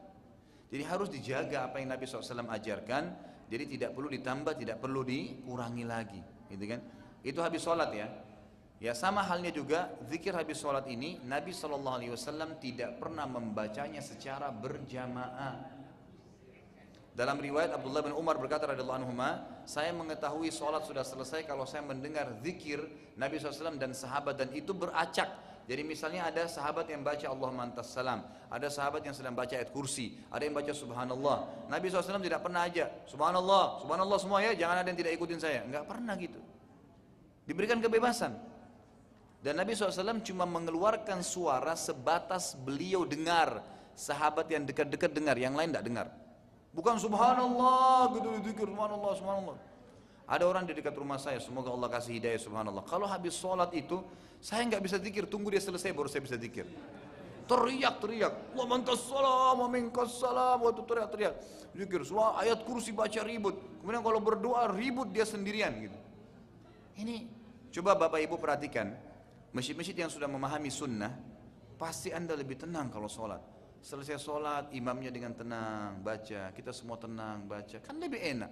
Jadi harus dijaga apa yang Nabi SAW ajarkan. Jadi tidak perlu ditambah, tidak perlu dikurangi lagi, gitu kan? Itu habis sholat ya. Ya sama halnya juga zikir habis sholat ini Nabi SAW tidak pernah membacanya secara berjamaah. Dalam riwayat Abdullah bin Umar berkata radhiyallahu anhu, saya mengetahui sholat sudah selesai kalau saya mendengar zikir Nabi SAW dan sahabat dan itu beracak. Jadi misalnya ada sahabat yang baca Allah mantas salam, ada sahabat yang sedang baca ayat kursi, ada yang baca subhanallah. Nabi SAW tidak pernah aja, subhanallah, subhanallah semua ya, jangan ada yang tidak ikutin saya. Enggak pernah gitu. Diberikan kebebasan. Dan Nabi SAW cuma mengeluarkan suara sebatas beliau dengar. Sahabat yang dekat-dekat dengar, yang lain tidak dengar. Bukan subhanallah, gitu dikir, subhanallah, subhanallah. Ada orang di dekat rumah saya, semoga Allah kasih hidayah subhanallah. Kalau habis sholat itu, saya nggak bisa zikir, tunggu dia selesai baru saya bisa zikir. Teriak, teriak. Wa mantas salam, wa minkas salam, waktu teriak, teriak. Zikir, semua ayat kursi baca ribut. Kemudian kalau berdoa ribut dia sendirian gitu. Ini, coba bapak ibu perhatikan, Masjid-masjid yang sudah memahami sunnah, pasti anda lebih tenang kalau sholat. Selesai sholat, imamnya dengan tenang, baca. Kita semua tenang, baca. Kan lebih enak.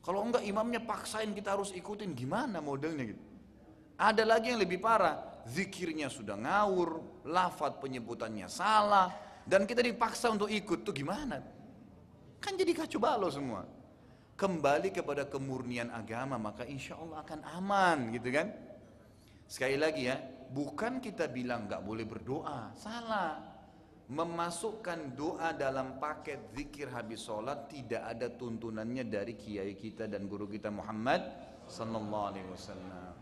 Kalau enggak imamnya paksain kita harus ikutin, gimana modelnya gitu. Ada lagi yang lebih parah, zikirnya sudah ngawur, lafad penyebutannya salah, dan kita dipaksa untuk ikut, tuh gimana? Kan jadi kacau balau semua. Kembali kepada kemurnian agama, maka insya Allah akan aman gitu kan. Sekali lagi ya, bukan kita bilang nggak boleh berdoa, salah. Memasukkan doa dalam paket zikir habis sholat tidak ada tuntunannya dari kiai kita dan guru kita Muhammad Sallallahu Alaihi Wasallam.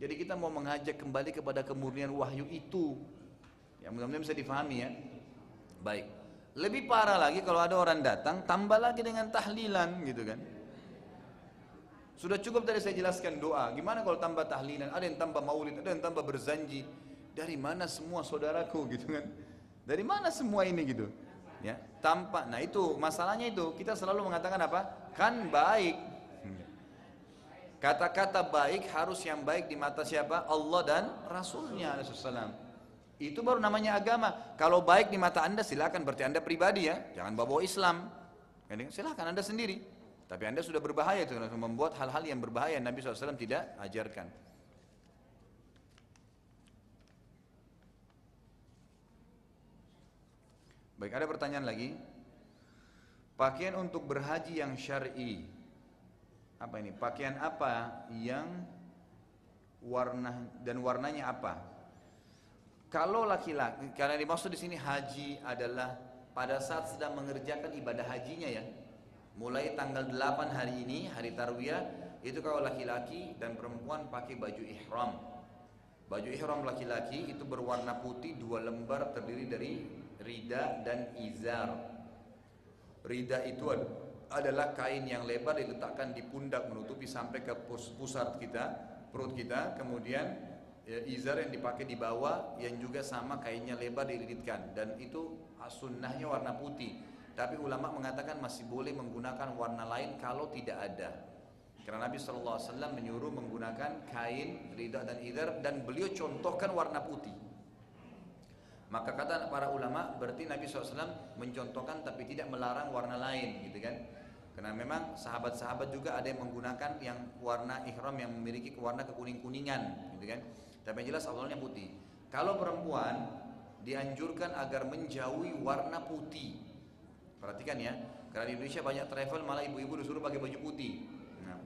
Jadi kita mau mengajak kembali kepada kemurnian wahyu itu. Ya mudah-mudahan bisa difahami ya. Baik. Lebih parah lagi kalau ada orang datang tambah lagi dengan tahlilan gitu kan. Sudah cukup tadi saya jelaskan doa. Gimana kalau tambah tahlilan? Ada yang tambah maulid, ada yang tambah berzanji. Dari mana semua saudaraku gitu kan? Dari mana semua ini gitu? Ya, tanpa. Nah itu masalahnya itu kita selalu mengatakan apa? Kan baik. Kata-kata baik harus yang baik di mata siapa? Allah dan Rasulnya Alaihissalam. Itu baru namanya agama. Kalau baik di mata anda silakan berarti anda pribadi ya, jangan bawa Islam. Silakan anda sendiri. Tapi anda sudah berbahaya itu membuat hal-hal yang berbahaya Nabi SAW tidak ajarkan. Baik, ada pertanyaan lagi. Pakaian untuk berhaji yang syar'i. Apa ini? Pakaian apa yang warna dan warnanya apa? Kalau laki-laki, karena dimaksud di sini haji adalah pada saat sedang mengerjakan ibadah hajinya ya. Mulai tanggal 8 hari ini, hari tarwiyah, itu kalau laki-laki dan perempuan pakai baju ihram. Baju ihram laki-laki itu berwarna putih dua lembar terdiri dari rida dan izar. Rida itu adalah kain yang lebar diletakkan di pundak menutupi sampai ke pusat kita, perut kita. Kemudian ya, izar yang dipakai di bawah yang juga sama kainnya lebar dililitkan dan itu sunnahnya warna putih. Tapi ulama mengatakan masih boleh menggunakan warna lain kalau tidak ada. Karena Nabi SAW menyuruh menggunakan kain, rida dan izar dan beliau contohkan warna putih. Maka kata para ulama berarti Nabi SAW mencontohkan tapi tidak melarang warna lain gitu kan. Karena memang sahabat-sahabat juga ada yang menggunakan yang warna ihram yang memiliki warna kekuning-kuningan gitu kan. Tapi yang jelas awalnya putih. Kalau perempuan dianjurkan agar menjauhi warna putih. Perhatikan ya, karena di Indonesia banyak travel malah ibu-ibu disuruh pakai baju putih. Nah,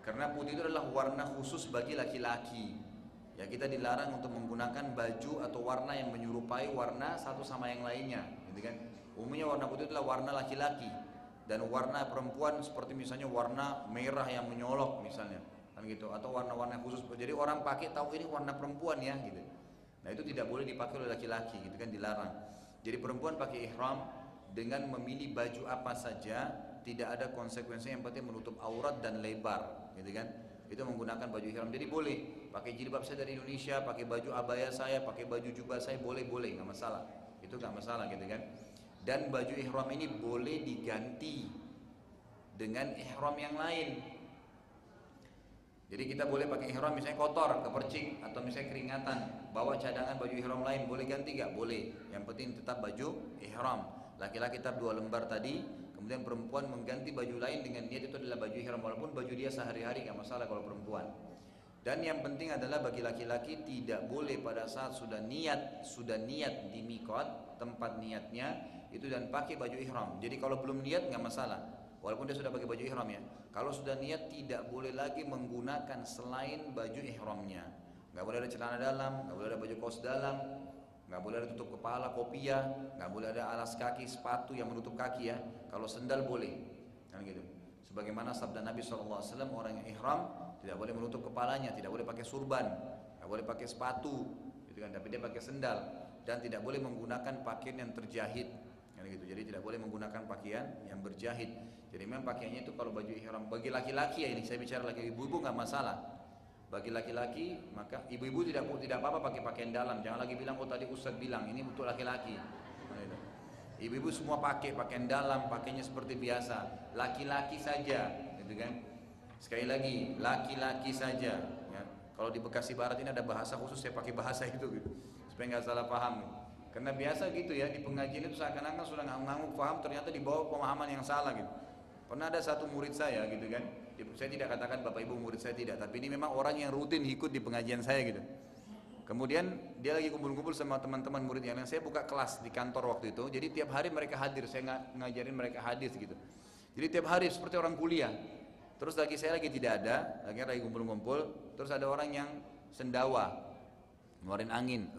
karena putih itu adalah warna khusus bagi laki-laki ya kita dilarang untuk menggunakan baju atau warna yang menyerupai warna satu sama yang lainnya gitu kan? Umumnya warna putih adalah warna laki-laki dan warna perempuan seperti misalnya warna merah yang menyolok misalnya kan gitu? Atau warna-warna khusus. Jadi orang pakai tahu ini warna perempuan ya gitu. Nah itu tidak boleh dipakai oleh laki-laki gitu kan? Dilarang. Jadi perempuan pakai ihram dengan memilih baju apa saja tidak ada konsekuensinya yang penting menutup aurat dan lebar gitu kan itu menggunakan baju ihram. Jadi boleh. Pakai jilbab saya dari Indonesia pakai baju abaya saya pakai baju jubah saya boleh boleh. Nggak masalah. Itu nggak masalah gitu kan. Dan baju ihram ini boleh diganti dengan ihram yang lain. Jadi kita boleh pakai ihram misalnya kotor kepercik atau misalnya keringatan. Bawa cadangan baju ihram lain boleh ganti nggak? Boleh. Yang penting tetap baju ihram. Laki-laki tetap dua lembar tadi Kemudian perempuan mengganti baju lain dengan niat itu adalah baju ihram walaupun baju dia sehari-hari nggak masalah kalau perempuan. Dan yang penting adalah bagi laki-laki tidak boleh pada saat sudah niat, sudah niat di mikot tempat niatnya itu dan pakai baju ihram. Jadi kalau belum niat nggak masalah. Walaupun dia sudah pakai baju ihram ya. Kalau sudah niat tidak boleh lagi menggunakan selain baju ihramnya. Nggak boleh ada celana dalam, nggak boleh ada baju kaos dalam, nggak boleh ada tutup kepala kopiah nggak boleh ada alas kaki sepatu yang menutup kaki ya. Kalau sendal boleh. Kan gitu. Sebagaimana sabda Nabi SAW orang yang ihram tidak boleh menutup kepalanya tidak boleh pakai surban nggak boleh pakai sepatu gitu kan. Tapi dia pakai sendal dan tidak boleh menggunakan pakaian yang terjahit. Kan gitu. Jadi tidak boleh menggunakan pakaian yang berjahit. Jadi memang pakaiannya itu kalau baju ihram bagi laki-laki ya ini saya bicara laki ibu-ibu nggak masalah bagi laki-laki maka ibu-ibu tidak tidak apa-apa pakai pakaian dalam. Jangan lagi bilang oh tadi Ustaz bilang ini untuk laki-laki. Ibu-ibu semua pakai pakaian dalam, pakainya seperti biasa. Laki-laki saja, gitu kan? Sekali lagi, laki-laki saja. Ya. Kalau di Bekasi Barat ini ada bahasa khusus saya pakai bahasa itu gitu. Supaya nggak salah paham. Karena biasa gitu ya di pengajian itu seakan-akan sudah ngangguk paham ternyata dibawa pemahaman yang salah gitu. Pernah ada satu murid saya gitu kan saya tidak katakan bapak ibu murid saya tidak, tapi ini memang orang yang rutin ikut di pengajian saya gitu. Kemudian dia lagi kumpul-kumpul sama teman-teman murid yang lain. Saya buka kelas di kantor waktu itu. Jadi tiap hari mereka hadir. Saya ngajarin mereka hadis gitu. Jadi tiap hari seperti orang kuliah. Terus lagi saya lagi tidak ada, lagi lagi kumpul-kumpul. Terus ada orang yang sendawa, ngeluarin angin,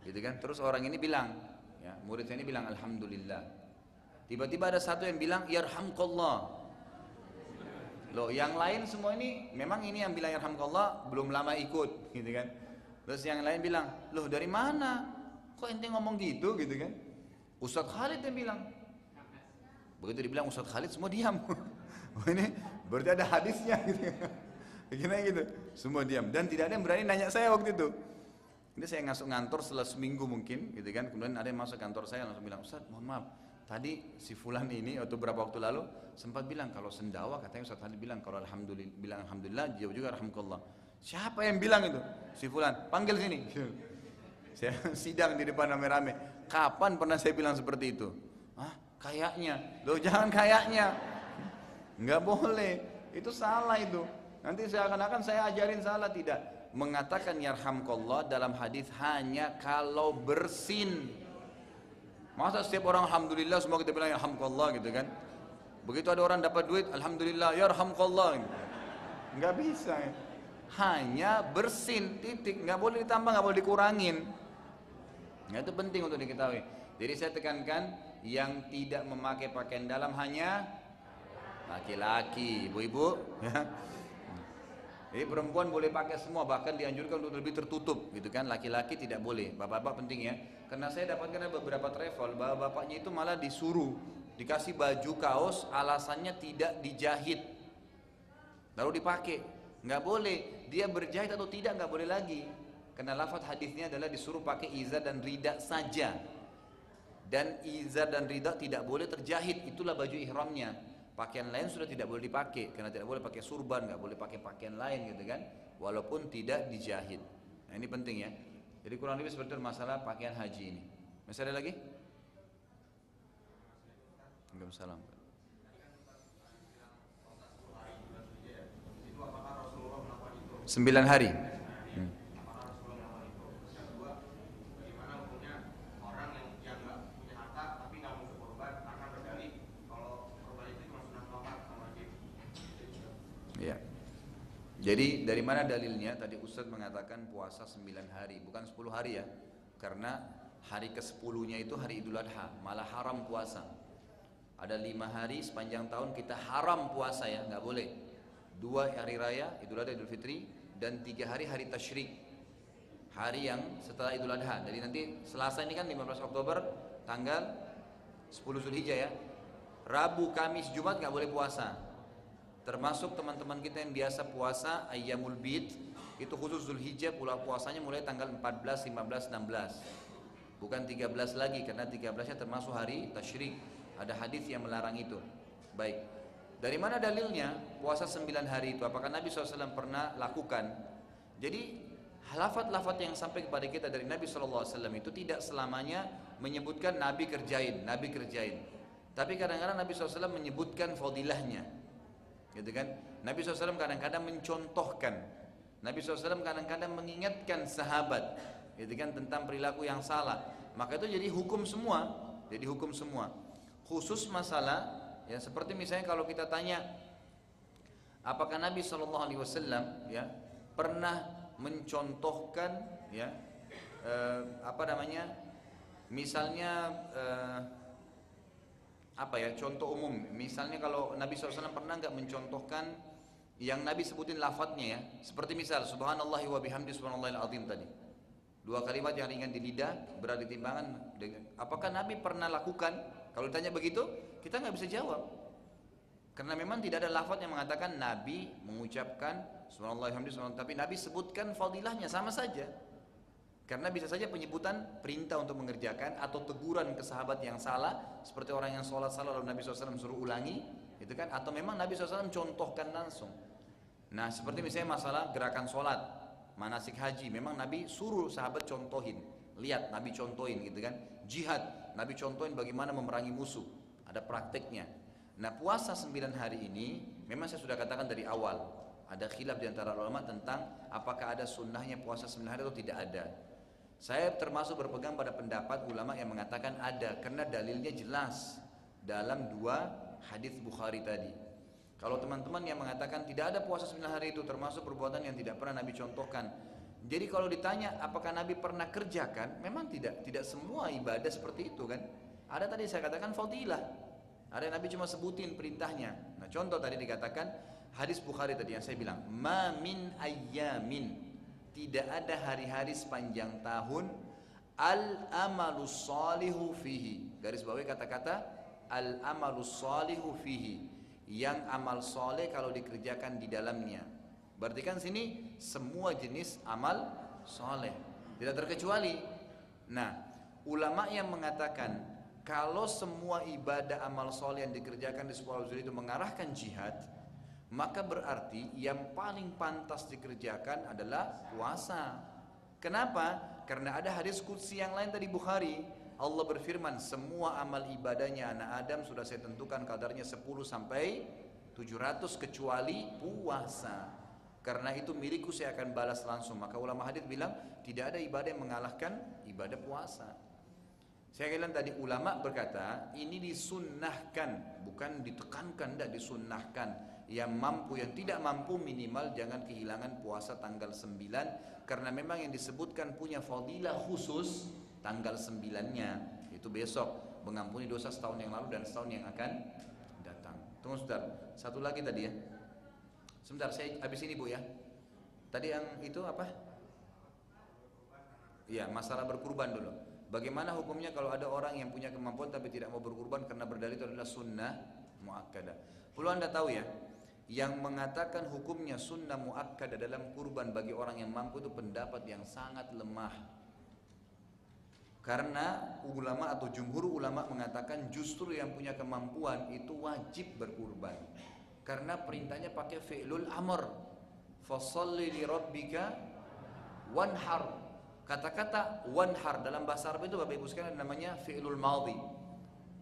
gitu kan. Terus orang ini bilang, ya murid saya ini bilang alhamdulillah. Tiba-tiba ada satu yang bilang yarhamkallah. Loh, yang lain semua ini memang ini yang bilang yarhamkallah belum lama ikut, gitu kan. Terus yang lain bilang, "Loh, dari mana? Kok ente ngomong gitu?" gitu kan. Ustadz Khalid yang bilang. Begitu dibilang Ustadz Khalid semua diam. (laughs) ini berarti ada hadisnya (laughs) gitu. Begini gitu. Semua diam dan tidak ada yang berani nanya saya waktu itu. Ini saya ngasuk ngantor setelah seminggu mungkin gitu kan. Kemudian ada yang masuk kantor saya langsung bilang, "Ustadz, mohon maaf, Tadi si fulan ini atau beberapa waktu lalu sempat bilang kalau sendawa katanya Ustaz tadi bilang kalau alhamdulillah bilang alhamdulillah jauh juga rahmatullah. Siapa yang bilang itu? Si fulan, panggil sini. (laughs) Saya sidang di depan rame-rame. Kapan pernah saya bilang seperti itu? Ah, kayaknya. Loh jangan kayaknya. Nggak boleh. Itu salah itu. Nanti saya akan-akan saya ajarin salah tidak. Mengatakan yarhamkallah dalam hadis hanya kalau bersin. Masa setiap orang alhamdulillah semua kita bilang yarhamkallah gitu kan? Begitu ada orang dapat duit, alhamdulillah yarhamkallah. Nggak bisa. Ya. Hanya bersin titik, nggak boleh ditambah, nggak boleh dikurangin. Nah, itu penting untuk diketahui. Jadi saya tekankan yang tidak memakai pakaian dalam hanya laki-laki, ibu-ibu. Ya. Jadi perempuan boleh pakai semua, bahkan dianjurkan untuk lebih tertutup, gitu kan? Laki-laki tidak boleh. Bapak-bapak penting ya. Karena saya dapatkan beberapa travel, bapak-bapaknya itu malah disuruh dikasih baju kaos, alasannya tidak dijahit, lalu dipakai. Nggak boleh. Dia berjahit atau tidak nggak boleh lagi. Karena lafaz hadisnya adalah disuruh pakai izar dan rida saja. Dan izar dan rida tidak boleh terjahit, itulah baju ihramnya. Pakaian lain sudah tidak boleh dipakai karena tidak boleh pakai surban, nggak boleh pakai pakaian lain gitu kan. Walaupun tidak dijahit. Nah, ini penting ya. Jadi kurang lebih seperti masalah pakaian haji ini. Masih ada lagi? Waalaikumsalam. Sembilan hari. Jadi dari mana dalilnya? Tadi Ustadz mengatakan puasa 9 hari, bukan 10 hari ya. Karena hari ke-10-nya itu hari Idul Adha, malah haram puasa. Ada lima hari sepanjang tahun kita haram puasa ya, nggak boleh. Dua hari raya, Idul Adha, Idul Fitri, dan tiga hari hari tasyrik. Hari yang setelah Idul Adha. Jadi nanti Selasa ini kan 15 Oktober, tanggal 10 Zulhijjah ya. Rabu, Kamis, Jumat nggak boleh puasa termasuk teman-teman kita yang biasa puasa ayyamul bid itu khusus Zulhijjah pula puasanya mulai tanggal 14, 15, 16 bukan 13 lagi karena 13 nya termasuk hari tasyrik. Ada hadis yang melarang itu. Baik. Dari mana dalilnya puasa 9 hari itu? Apakah Nabi SAW pernah lakukan? Jadi lafat-lafat yang sampai kepada kita dari Nabi SAW itu tidak selamanya menyebutkan Nabi kerjain, Nabi kerjain. Tapi kadang-kadang Nabi SAW menyebutkan fadilahnya gitu kan? Nabi SAW kadang-kadang mencontohkan. Nabi SAW kadang-kadang mengingatkan sahabat gitu kan tentang perilaku yang salah. Maka itu jadi hukum semua jadi hukum semua. Khusus masalah ya seperti misalnya kalau kita tanya apakah Nabi SAW ya pernah mencontohkan ya eh, apa namanya misalnya eh, apa ya contoh umum. Misalnya kalau Nabi SAW pernah nggak mencontohkan yang Nabi sebutin lafadznya ya? Seperti misal subhanallah wa bihamdi azim tadi. Dua kalimat yang ringan di lidah berat di timbangan apakah Nabi pernah lakukan? Kalau ditanya begitu kita nggak bisa jawab. Karena memang tidak ada lafaz yang mengatakan Nabi mengucapkan subhanallah wa bihamdi tapi Nabi sebutkan fadilahnya sama saja karena bisa saja penyebutan perintah untuk mengerjakan atau teguran ke sahabat yang salah seperti orang yang sholat salah lalu Nabi SAW suruh ulangi, itu kan? Atau memang Nabi SAW contohkan langsung. Nah seperti misalnya masalah gerakan sholat, manasik haji, memang Nabi suruh sahabat contohin, lihat Nabi contohin gitu kan? Jihad, Nabi contohin bagaimana memerangi musuh, ada prakteknya. Nah puasa 9 hari ini, memang saya sudah katakan dari awal, ada khilaf di antara ulama tentang apakah ada sunnahnya puasa 9 hari atau tidak ada. Saya termasuk berpegang pada pendapat ulama yang mengatakan ada karena dalilnya jelas dalam dua hadis Bukhari tadi. Kalau teman-teman yang mengatakan tidak ada puasa 9 hari itu termasuk perbuatan yang tidak pernah Nabi contohkan. Jadi kalau ditanya apakah Nabi pernah kerjakan, memang tidak. Tidak semua ibadah seperti itu kan. Ada tadi saya katakan fadilah. Ada yang Nabi cuma sebutin perintahnya. Nah contoh tadi dikatakan hadis Bukhari tadi yang saya bilang, ma min ayyamin tidak ada hari-hari sepanjang tahun al amalus salihu fihi. Garis bawahi kata-kata al amalus salihu fihi. Yang amal soleh kalau dikerjakan di dalamnya. Berarti kan sini semua jenis amal soleh. Tidak terkecuali. Nah ulama yang mengatakan kalau semua ibadah amal soleh yang dikerjakan di sebuah itu mengarahkan jihad maka berarti yang paling pantas dikerjakan adalah puasa. Kenapa? Karena ada hadis kudsi yang lain tadi Bukhari. Allah berfirman, semua amal ibadahnya anak Adam sudah saya tentukan kadarnya 10 sampai 700 kecuali puasa. Karena itu milikku saya akan balas langsung. Maka ulama hadis bilang tidak ada ibadah yang mengalahkan ibadah puasa. Saya bilang tadi ulama berkata ini disunnahkan, bukan ditekankan, tidak disunnahkan. Yang mampu, yang tidak mampu minimal jangan kehilangan puasa tanggal 9 karena memang yang disebutkan punya fadilah khusus tanggal sembilannya itu besok mengampuni dosa setahun yang lalu dan setahun yang akan datang. Tunggu sebentar, satu lagi tadi ya. Sebentar, saya habis ini bu ya. Tadi yang itu apa? Iya, masalah berkurban dulu. Bagaimana hukumnya kalau ada orang yang punya kemampuan tapi tidak mau berkurban karena berdalil itu adalah sunnah muakkadah. Perlu anda tahu ya, yang mengatakan hukumnya sunnah muakkadah dalam kurban bagi orang yang mampu itu pendapat yang sangat lemah. Karena ulama atau jumhur ulama mengatakan justru yang punya kemampuan itu wajib berkurban. Karena perintahnya pakai fi'lul amr. Fasalli li rabbika wanhar. Kata-kata wanhar dalam bahasa Arab itu Bapak Ibu sekalian namanya fi'lul madhi.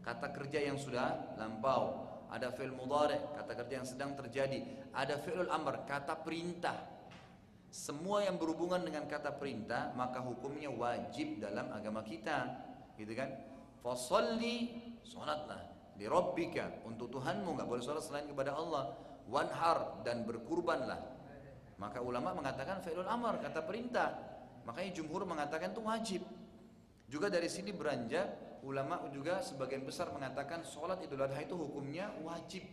Kata kerja yang sudah lampau. Ada fi'l mudhari, kata kerja yang sedang terjadi. Ada fi'lul amr, kata perintah. Semua yang berhubungan dengan kata perintah maka hukumnya wajib dalam agama kita. Gitu kan? Fasalli salatlah di rabbika. Untuk Tuhanmu nggak boleh salat selain kepada Allah. Wanhar dan berkurbanlah. Maka ulama mengatakan fi'lul amr kata perintah. Makanya jumhur mengatakan itu wajib. Juga dari sini beranjak ulama juga sebagian besar mengatakan sholat idul adha itu hukumnya wajib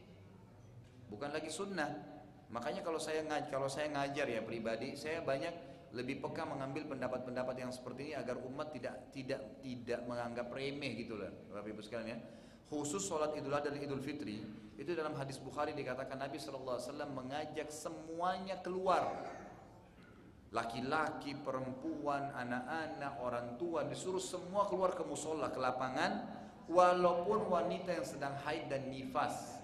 bukan lagi sunnah Makanya kalau saya kalau saya ngajar ya pribadi, saya banyak lebih peka mengambil pendapat-pendapat yang seperti ini agar umat tidak tidak tidak menganggap remeh gitu loh, Bapak Ibu sekalian ya. Khusus sholat Idul Adha dan Idul Fitri itu dalam hadis Bukhari dikatakan Nabi SAW mengajak semuanya keluar laki-laki, perempuan, anak-anak, orang tua disuruh semua keluar ke musola, ke lapangan walaupun wanita yang sedang haid dan nifas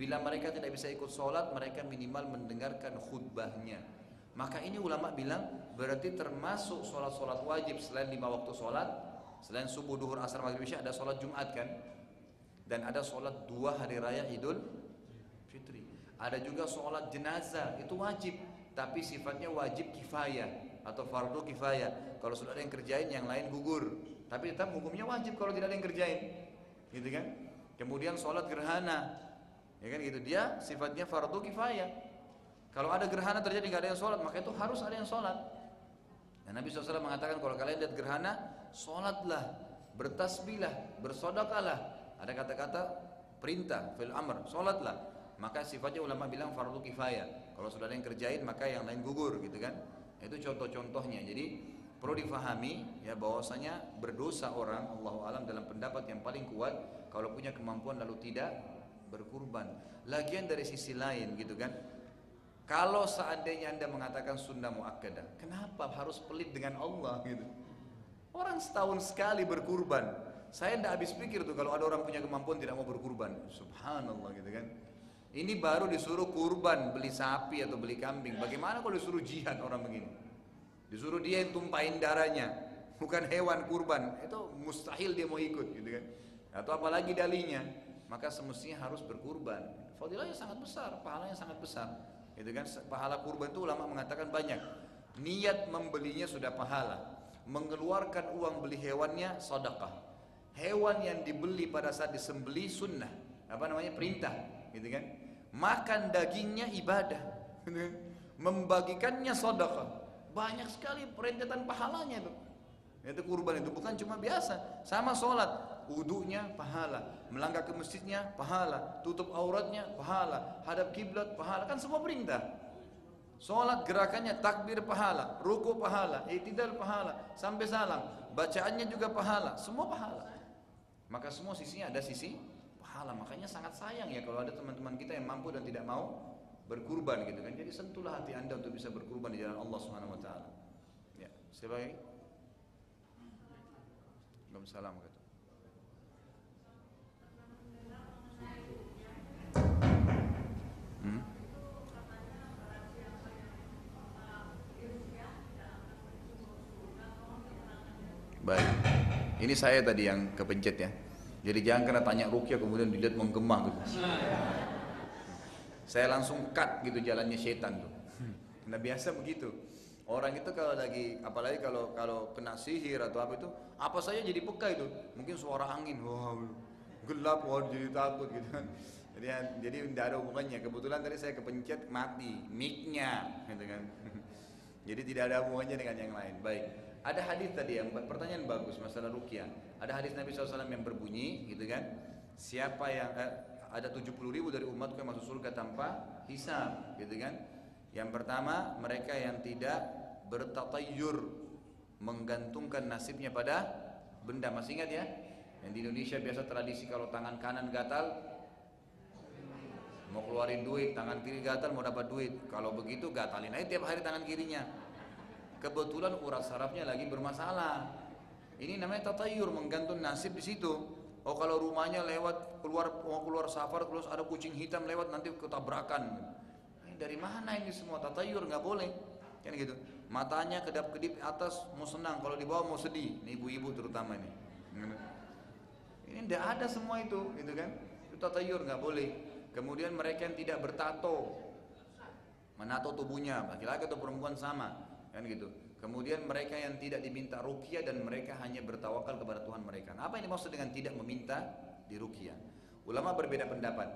Bila mereka tidak bisa ikut sholat, mereka minimal mendengarkan khutbahnya. Maka ini ulama bilang berarti termasuk sholat-sholat wajib selain lima waktu sholat, selain subuh, duhur, asar, maghrib, isya ada sholat Jumat kan? Dan ada sholat dua hari raya Idul Fitri. Ada juga sholat jenazah itu wajib, tapi sifatnya wajib kifayah atau fardu kifayah. Kalau sudah ada yang kerjain, yang lain gugur. Tapi tetap hukumnya wajib kalau tidak ada yang kerjain, gitu kan? Kemudian sholat gerhana, Ya kan gitu. Dia sifatnya fardu kifayah. Kalau ada gerhana terjadi nggak ada yang sholat, maka itu harus ada yang sholat. Dan Nabi SAW mengatakan kalau kalian lihat gerhana, sholatlah, bertasbihlah, bersodakalah. Ada kata-kata perintah, fil amr, sholatlah. Maka sifatnya ulama bilang fardu kifayah. Kalau sudah ada yang kerjain, maka yang lain gugur gitu kan. Itu contoh-contohnya. Jadi perlu difahami ya bahwasanya berdosa orang Allah alam dalam pendapat yang paling kuat kalau punya kemampuan lalu tidak berkurban. Lagian dari sisi lain gitu kan. Kalau seandainya Anda mengatakan sunnah muakkadah, kenapa harus pelit dengan Allah gitu? Orang setahun sekali berkurban. Saya tidak habis pikir tuh kalau ada orang punya kemampuan tidak mau berkurban. Subhanallah gitu kan. Ini baru disuruh kurban, beli sapi atau beli kambing. Bagaimana kalau disuruh jihad orang begini? Disuruh dia yang tumpahin darahnya, bukan hewan kurban. Itu mustahil dia mau ikut gitu kan. Atau apalagi dalinya maka semestinya harus berkurban. Fadilahnya sangat besar, pahalanya sangat besar. Itu kan pahala kurban itu ulama mengatakan banyak. Niat membelinya sudah pahala. Mengeluarkan uang beli hewannya sedekah. Hewan yang dibeli pada saat disembeli sunnah. Apa namanya? Perintah, gitu kan? Makan dagingnya ibadah. (laughs) Membagikannya sedekah. Banyak sekali perintetan pahalanya itu. Itu kurban itu bukan cuma biasa, sama sholat, wudhunya pahala, melangkah ke masjidnya pahala, tutup auratnya pahala, hadap kiblat pahala, kan semua perintah. Sholat gerakannya takbir pahala, ruku pahala, itidal pahala, sampai salam, bacaannya juga pahala, semua pahala. Maka semua sisinya ada sisi pahala, makanya sangat sayang ya kalau ada teman-teman kita yang mampu dan tidak mau berkurban gitu kan. Jadi sentuhlah hati anda untuk bisa berkurban di jalan Allah Subhanahu Wa Taala. Ya, sebagai Waalaikumsalam kata. Hmm? Baik. Ini saya tadi yang kepencet ya. Jadi jangan kena tanya rukyah kemudian dilihat menggema gitu. Saya langsung cut gitu jalannya setan tuh. Nah biasa begitu. Orang itu kalau lagi, apalagi kalau kalau kena sihir atau apa itu, apa saja jadi peka itu. Mungkin suara angin, wah gelap, wah jadi takut gitu kan. Jadi, jadi tidak ada hubungannya. Kebetulan tadi saya kepencet mati, mic-nya, gitu kan. Jadi tidak ada hubungannya dengan yang lain. Baik. Ada hadis tadi yang pertanyaan bagus masalah rukyah. Ada hadis Nabi SAW yang berbunyi, gitu kan? Siapa yang eh, ada 70 ribu dari umatku yang masuk surga tanpa hisab, gitu kan? Yang pertama mereka yang tidak bertatayur menggantungkan nasibnya pada benda. Masih ingat ya? Yang di Indonesia biasa tradisi kalau tangan kanan gatal mau keluarin duit, tangan kiri gatal mau dapat duit. Kalau begitu gatalin aja tiap hari tangan kirinya. Kebetulan urat sarafnya lagi bermasalah. Ini namanya tatayur menggantung nasib di situ. Oh kalau rumahnya lewat keluar mau keluar safar terus ada kucing hitam lewat nanti ketabrakan. Ini dari mana ini semua tatayur nggak boleh kan gitu. Matanya kedap kedip atas mau senang kalau di bawah mau sedih. Ini ibu-ibu terutama ini. Ini tidak ada semua itu gitu kan. Itu tatayur nggak boleh. Kemudian mereka yang tidak bertato menato tubuhnya laki-laki atau perempuan sama kan gitu. Kemudian mereka yang tidak diminta rukyah dan mereka hanya bertawakal kepada Tuhan mereka. Nah, apa yang dimaksud dengan tidak meminta di rukyah? Ulama berbeda pendapat.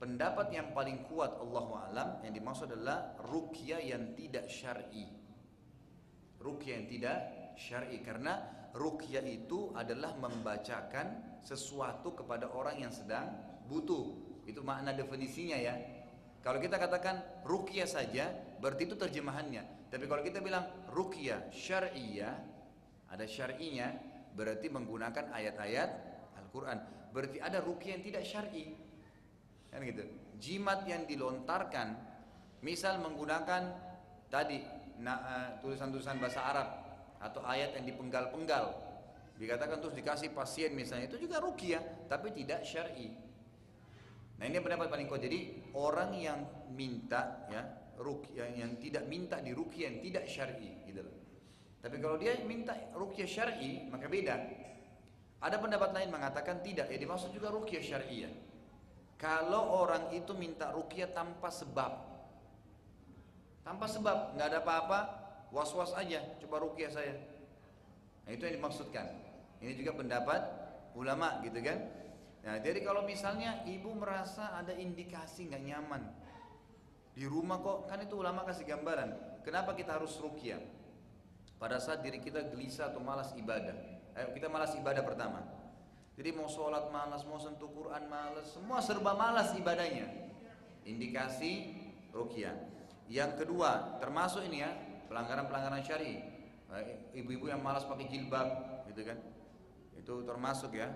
Pendapat yang paling kuat Allah alam yang dimaksud adalah rukyah yang tidak syar'i. Rukyah yang tidak syar'i karena rukyah itu adalah membacakan sesuatu kepada orang yang sedang butuh. Itu makna definisinya ya. Kalau kita katakan rukyah saja, berarti itu terjemahannya. Tapi kalau kita bilang rukyah syar'iyah, ada syar'inya, berarti menggunakan ayat-ayat Al-Quran. Berarti ada rukyah yang tidak syar'i. Kan gitu. Jimat yang dilontarkan, misal menggunakan tadi nah, tulisan-tulisan bahasa Arab atau ayat yang dipenggal-penggal, dikatakan terus dikasih pasien misalnya itu juga rukyah, tapi tidak syar'i. Nah ini pendapat paling kuat. Jadi orang yang minta ya rukyah yang tidak minta di rukyah yang tidak syar'i gitu loh. Tapi kalau dia minta rukyah syar'i maka beda. Ada pendapat lain mengatakan tidak, ya dimaksud juga rukyah syar'iyah. Kalau orang itu minta rukyah tanpa sebab, tanpa sebab, nggak ada apa-apa, was-was aja, coba rukyah saya. Nah itu yang dimaksudkan. Ini juga pendapat ulama gitu kan. Nah, jadi kalau misalnya ibu merasa ada indikasi nggak nyaman di rumah kok, kan itu ulama kasih gambaran. Kenapa kita harus rukyah? Pada saat diri kita gelisah atau malas ibadah. Ayo kita malas ibadah pertama. Jadi mau sholat malas, mau sentuh Quran malas, semua serba malas ibadahnya. Indikasi rukyah. Yang kedua, termasuk ini ya, pelanggaran-pelanggaran syari. Ibu-ibu yang malas pakai jilbab, gitu kan? Itu termasuk ya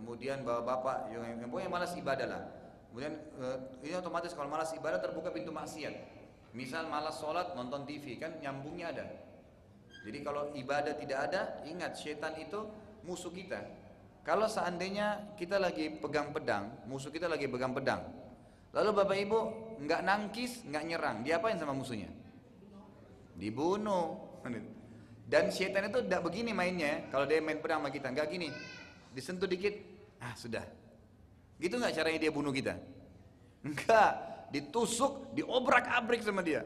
kemudian bapak-bapak yang, yang malas ibadah lah kemudian uh, ini otomatis kalau malas ibadah terbuka pintu maksiat. Misal malas sholat nonton TV kan nyambungnya ada. Jadi kalau ibadah tidak ada ingat setan itu musuh kita. Kalau seandainya kita lagi pegang pedang musuh kita lagi pegang pedang. Lalu bapak ibu nggak nangkis nggak nyerang diapain sama musuhnya? Dibunuh. (laughs) Dan setan itu tidak begini mainnya kalau dia main pedang sama kita nggak gini. Disentuh dikit, ah sudah. Gitu nggak caranya dia bunuh kita? Enggak, ditusuk, diobrak-abrik sama dia.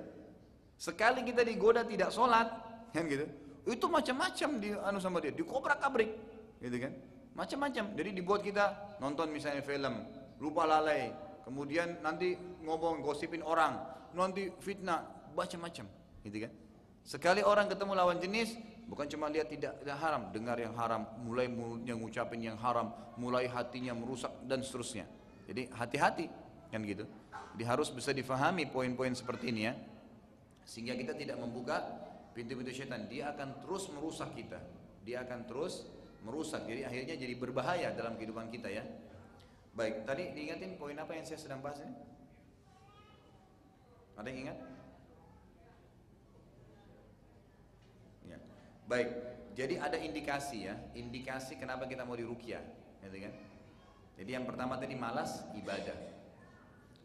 Sekali kita digoda tidak sholat, kan gitu. Itu macam-macam di anu sama dia, dikobrak-abrik, gitu kan? Macam-macam. Jadi dibuat kita nonton misalnya film, lupa lalai, kemudian nanti ngomong gosipin orang, nanti fitnah, macam-macam, gitu kan? Sekali orang ketemu lawan jenis, Bukan cuma lihat tidak, tidak haram, dengar yang haram, mulai mulutnya ngucapin yang haram, mulai hatinya merusak dan seterusnya. Jadi hati-hati kan gitu. Jadi harus bisa difahami poin-poin seperti ini ya. Sehingga kita tidak membuka pintu-pintu setan. Dia akan terus merusak kita. Dia akan terus merusak. Jadi akhirnya jadi berbahaya dalam kehidupan kita ya. Baik, tadi diingatin poin apa yang saya sedang bahas ini? Ada yang ingat? Baik, jadi ada indikasi ya, indikasi kenapa kita mau dirukyah, gitu kan? Jadi yang pertama tadi malas ibadah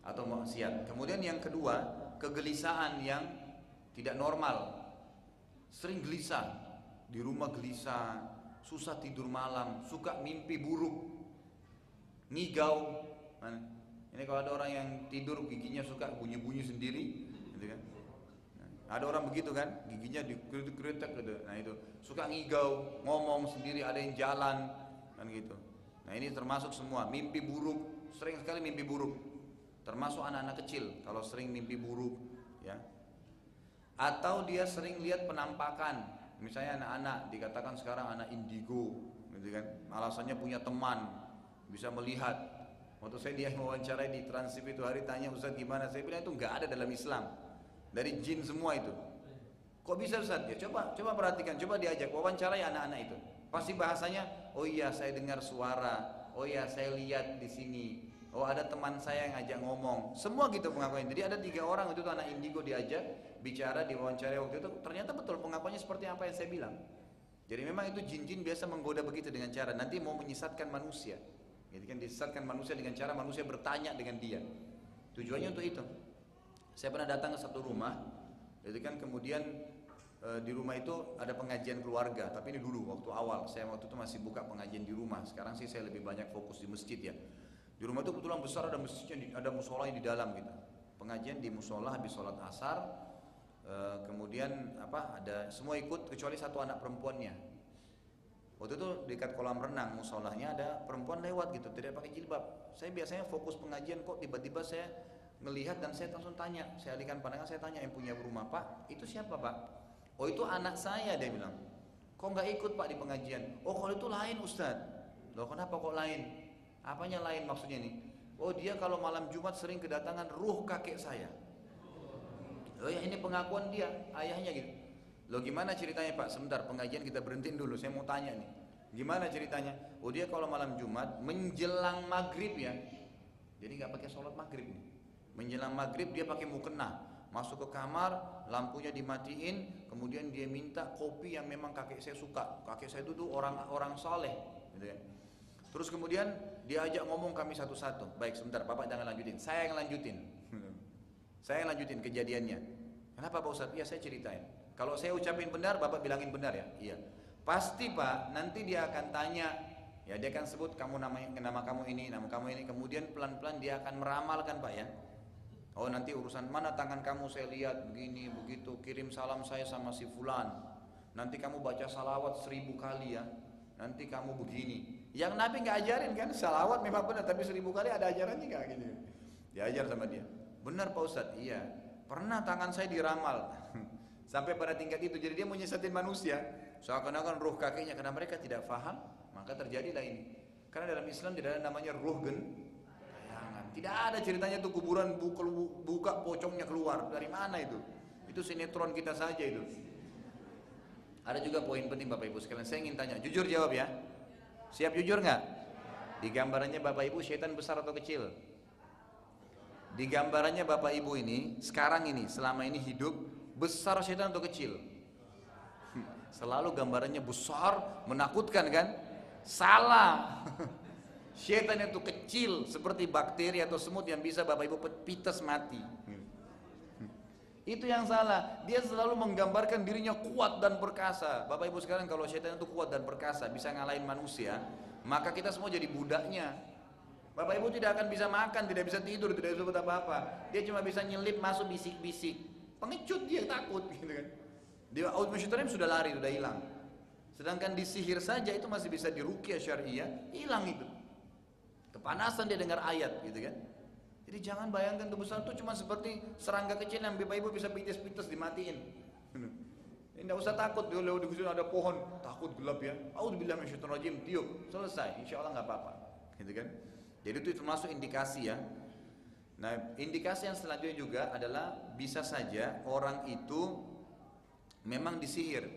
atau maksiat. Kemudian yang kedua, kegelisahan yang tidak normal. Sering gelisah, di rumah gelisah, susah tidur malam, suka mimpi buruk, ngigau. Ini kalau ada orang yang tidur giginya suka bunyi-bunyi sendiri, ada orang begitu kan, giginya dikeritik gitu. Nah itu. Suka ngigau, ngomong sendiri, ada yang jalan, kan gitu. Nah ini termasuk semua. Mimpi buruk, sering sekali mimpi buruk. Termasuk anak-anak kecil kalau sering mimpi buruk, ya. Atau dia sering lihat penampakan. Misalnya anak-anak dikatakan sekarang anak indigo gitu kan. Alasannya punya teman bisa melihat. Waktu saya dia wawancara di transip itu hari tanya Ustaz gimana? Saya bilang itu nggak ada dalam Islam dari jin semua itu. Kok bisa Ustaz? Ya coba coba perhatikan coba diajak. Wawancarai anak-anak itu. Pasti bahasanya oh iya saya dengar suara. Oh iya saya lihat di sini. Oh ada teman saya yang ngajak ngomong. Semua gitu pengakuan Jadi ada tiga orang itu tuh anak indigo diajak bicara di wawancara waktu itu. Ternyata betul pengakuannya seperti apa yang saya bilang. Jadi memang itu jin-jin biasa menggoda begitu dengan cara nanti mau menyesatkan manusia. Jadi kan disesatkan manusia dengan cara manusia bertanya dengan dia. Tujuannya untuk itu. Saya pernah datang ke satu rumah, jadi kan kemudian e, di rumah itu ada pengajian keluarga, tapi ini dulu waktu awal. Saya waktu itu masih buka pengajian di rumah. Sekarang sih saya lebih banyak fokus di masjid ya. Di rumah itu kebetulan besar ada masjidnya, ada musola di dalam gitu. Pengajian di musola habis sholat asar, Eh, kemudian apa ada semua ikut kecuali satu anak perempuannya waktu itu dekat kolam renang musolahnya ada perempuan lewat gitu tidak pakai jilbab saya biasanya fokus pengajian kok tiba-tiba saya melihat dan saya langsung tanya saya alihkan pandangan saya tanya yang punya rumah pak itu siapa pak oh itu anak saya dia bilang kok nggak ikut pak di pengajian oh kalau itu lain ustad loh kenapa kok lain apanya lain maksudnya nih oh dia kalau malam jumat sering kedatangan ruh kakek saya Oh ya ini pengakuan dia, ayahnya gitu. Loh gimana ceritanya Pak? Sebentar pengajian kita berhentiin dulu, saya mau tanya nih. Gimana ceritanya? Oh dia kalau malam Jumat menjelang maghrib ya. Jadi nggak pakai sholat maghrib nih. Menjelang maghrib dia pakai mukena, masuk ke kamar, lampunya dimatiin, kemudian dia minta kopi yang memang kakek saya suka. Kakek saya itu tuh orang orang saleh, gitu ya. Terus kemudian dia ajak ngomong kami satu-satu. Baik sebentar, Bapak jangan lanjutin. Saya yang lanjutin. (laughs) Saya lanjutin kejadiannya. Kenapa Pak Ustadz? Iya saya ceritain. Kalau saya ucapin benar, Bapak bilangin benar ya? Iya. Pasti Pak, nanti dia akan tanya, ya dia akan sebut kamu nama nama kamu ini, nama kamu ini, kemudian pelan-pelan dia akan meramalkan Pak ya. Oh nanti urusan mana tangan kamu saya lihat begini begitu kirim salam saya sama si fulan. Nanti kamu baca salawat seribu kali ya. Nanti kamu begini. Yang Nabi nggak ajarin kan salawat memang benar tapi seribu kali ada ajarannya nggak gini. Diajar sama dia. Benar Pak Ustadz, iya. Pernah tangan saya diramal. (laughs) Sampai pada tingkat itu. Jadi dia menyesatin manusia. Seakan-akan ruh kakeknya. Karena mereka tidak faham. Maka terjadilah ini. Karena dalam Islam tidak ada namanya ruh gen. Tidak ada ceritanya tuh kuburan buka, buka pocongnya keluar. Dari mana itu? Itu sinetron kita saja itu. Ada juga poin penting Bapak Ibu sekalian. Saya ingin tanya. Jujur jawab ya. Siap jujur nggak? Di gambarannya Bapak Ibu setan besar atau kecil? Di gambarannya Bapak Ibu ini, sekarang ini, selama ini hidup, besar setan atau kecil? Selalu gambarannya besar, menakutkan kan? Salah. (laughs) Setan itu kecil seperti bakteri atau semut yang bisa Bapak Ibu pites mati. Itu yang salah. Dia selalu menggambarkan dirinya kuat dan perkasa. Bapak Ibu sekarang kalau setan itu kuat dan perkasa, bisa ngalahin manusia, maka kita semua jadi budaknya. Bapak Ibu tidak akan bisa makan, tidak bisa tidur, tidak bisa apa-apa. Dia cuma bisa nyelip masuk bisik-bisik. Pengecut dia takut (laughs) gitu kan. Dia Auzubillahi sudah lari, sudah hilang. Sedangkan di sihir saja itu masih bisa dirukyah syariah, hilang itu. Kepanasan dia dengar ayat gitu kan. Jadi jangan bayangkan tubuh besar itu cuma seperti serangga kecil yang Bapak Ibu bisa pites-pites dimatiin. (laughs) Tidak usah takut dulu di ada pohon, takut gelap ya. Auzubillahi minasyaitonir tiup, selesai. Insya Allah nggak apa-apa. Gitu kan? Jadi itu termasuk indikasi ya. Nah, indikasi yang selanjutnya juga adalah bisa saja orang itu memang disihir,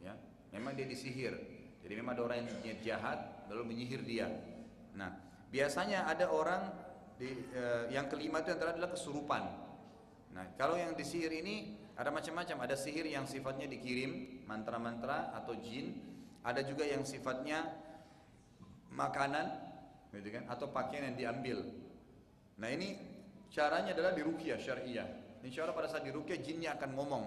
ya, memang dia disihir. Jadi memang ada orang yang jahat lalu menyihir dia. Nah, biasanya ada orang di, eh, yang kelima itu antara adalah kesurupan. Nah, kalau yang disihir ini ada macam-macam. Ada sihir yang sifatnya dikirim mantra-mantra atau jin. Ada juga yang sifatnya makanan gitu kan? Atau pakaian yang diambil. Nah ini caranya adalah dirukyah syariah. Insya Allah pada saat dirukyah jinnya akan ngomong.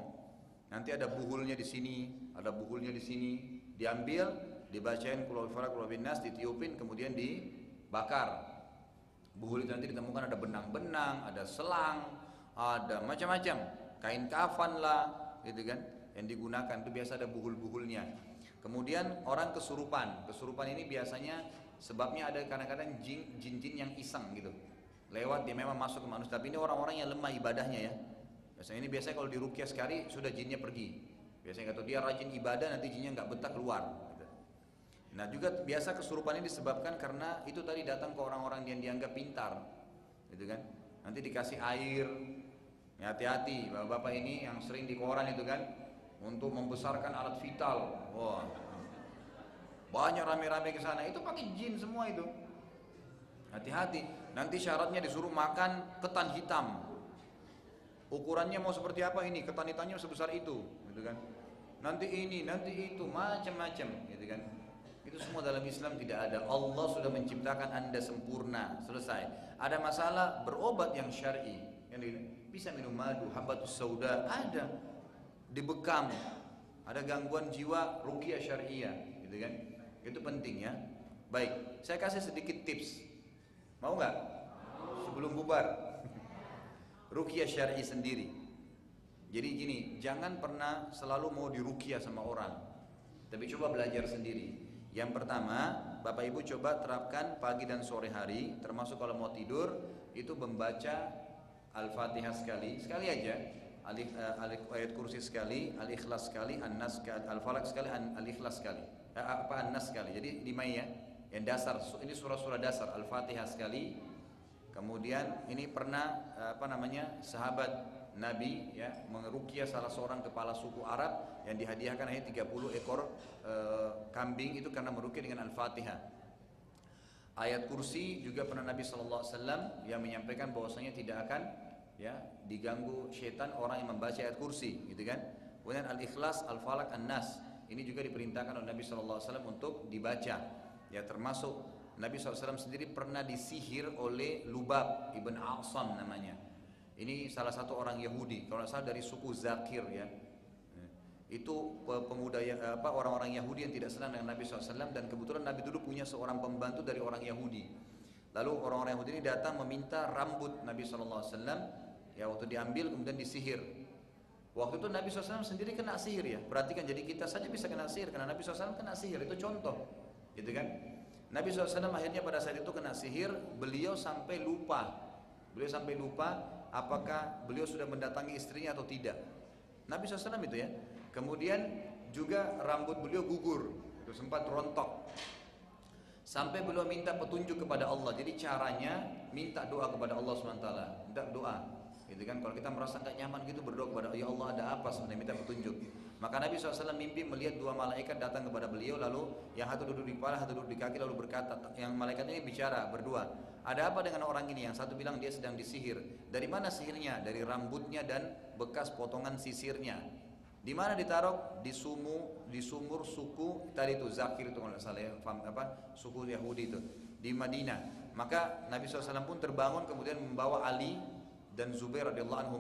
Nanti ada buhulnya di sini, ada buhulnya di sini, diambil, dibacain falak kulul binas ditiupin kemudian dibakar buhul itu nanti ditemukan ada benang-benang ada selang ada macam-macam. Kain kafan lah gitu kan yang digunakan. Itu biasa ada buhul-buhulnya. Kemudian orang kesurupan. Kesurupan ini biasanya sebabnya ada kadang-kadang jin-jin yang iseng gitu. Lewat dia memang masuk ke manusia. Tapi ini orang-orang yang lemah ibadahnya ya. Biasanya ini biasanya kalau dirukyah sekali sudah jinnya pergi. Biasanya kalau dia rajin ibadah nanti jinnya nggak betah keluar Nah juga biasa kesurupan ini disebabkan karena itu tadi datang ke orang-orang yang dianggap pintar, gitu kan? Nanti dikasih air, ya hati-hati, bapak-bapak ini yang sering di koran itu kan, untuk membesarkan alat vital, wah, banyak rame-rame ke sana, itu pakai jin semua itu. Hati-hati, nanti syaratnya disuruh makan ketan hitam. Ukurannya mau seperti apa ini? Ketan hitamnya sebesar itu, gitu kan? Nanti ini, nanti itu, macam-macam, gitu kan? Itu semua dalam Islam tidak ada. Allah sudah menciptakan Anda sempurna, selesai. Ada masalah berobat yang syar'i. Yang bisa minum madu, habatus sauda, ada. Dibekam. Ada gangguan jiwa, ruqyah syariah, gitu kan? Itu penting ya. Baik, saya kasih sedikit tips. Mau nggak? Sebelum bubar. (laughs) ruqyah syar'i sendiri. Jadi gini, jangan pernah selalu mau diruqyah sama orang. Tapi coba belajar sendiri. Yang pertama, Bapak Ibu coba terapkan pagi dan sore hari, termasuk kalau mau tidur, itu membaca Al-Fatihah sekali, sekali aja. Alif, uh, ayat kursi sekali, al-ikhlas sekali, an-nas sekali, al-falak sekali, al-ikhlas sekali. Uh, apa an-nas sekali. Jadi lima ya. Yang dasar, ini surah-surah dasar, Al-Fatihah sekali. Kemudian ini pernah uh, apa namanya? sahabat Nabi ya mengerukia salah seorang kepala suku Arab yang dihadiahkan hanya 30 ekor e, kambing itu karena merukia dengan Al-Fatihah. Ayat kursi juga pernah Nabi SAW yang menyampaikan bahwasanya tidak akan ya diganggu syaitan orang yang membaca ayat kursi gitu kan. Kemudian Al-Ikhlas, Al-Falak, An-Nas ini juga diperintahkan oleh Nabi SAW untuk dibaca ya termasuk Nabi SAW sendiri pernah disihir oleh Lubab ibn Asam namanya ini salah satu orang Yahudi, kalau salah dari suku Zakir ya. Itu pemuda apa orang-orang Yahudi yang tidak senang dengan Nabi SAW dan kebetulan Nabi dulu punya seorang pembantu dari orang Yahudi. Lalu orang-orang Yahudi ini datang meminta rambut Nabi SAW ya waktu diambil kemudian disihir. Waktu itu Nabi SAW sendiri kena sihir ya. Perhatikan jadi kita saja bisa kena sihir karena Nabi SAW kena sihir itu contoh, gitu kan? Nabi SAW akhirnya pada saat itu kena sihir, beliau sampai lupa, beliau sampai lupa apakah beliau sudah mendatangi istrinya atau tidak. Nabi SAW itu ya. Kemudian juga rambut beliau gugur, itu sempat rontok. Sampai beliau minta petunjuk kepada Allah. Jadi caranya minta doa kepada Allah SWT. Minta doa. Gitu kan kalau kita merasa nggak nyaman gitu berdoa kepada ya Allah ada apa sebenarnya minta petunjuk. Maka Nabi SAW mimpi melihat dua malaikat datang kepada beliau lalu yang satu duduk di kepala, satu duduk di kaki lalu berkata, yang malaikat ini bicara berdua. Ada apa dengan orang ini? Yang satu bilang dia sedang disihir. Dari mana sihirnya? Dari rambutnya dan bekas potongan sisirnya. Di mana ditaruh? Di sumu, di sumur suku tadi itu Zakir itu kalau salah ya, apa? Suku Yahudi itu di Madinah. Maka Nabi SAW pun terbangun kemudian membawa Ali dan Zubair radhiyallahu anhu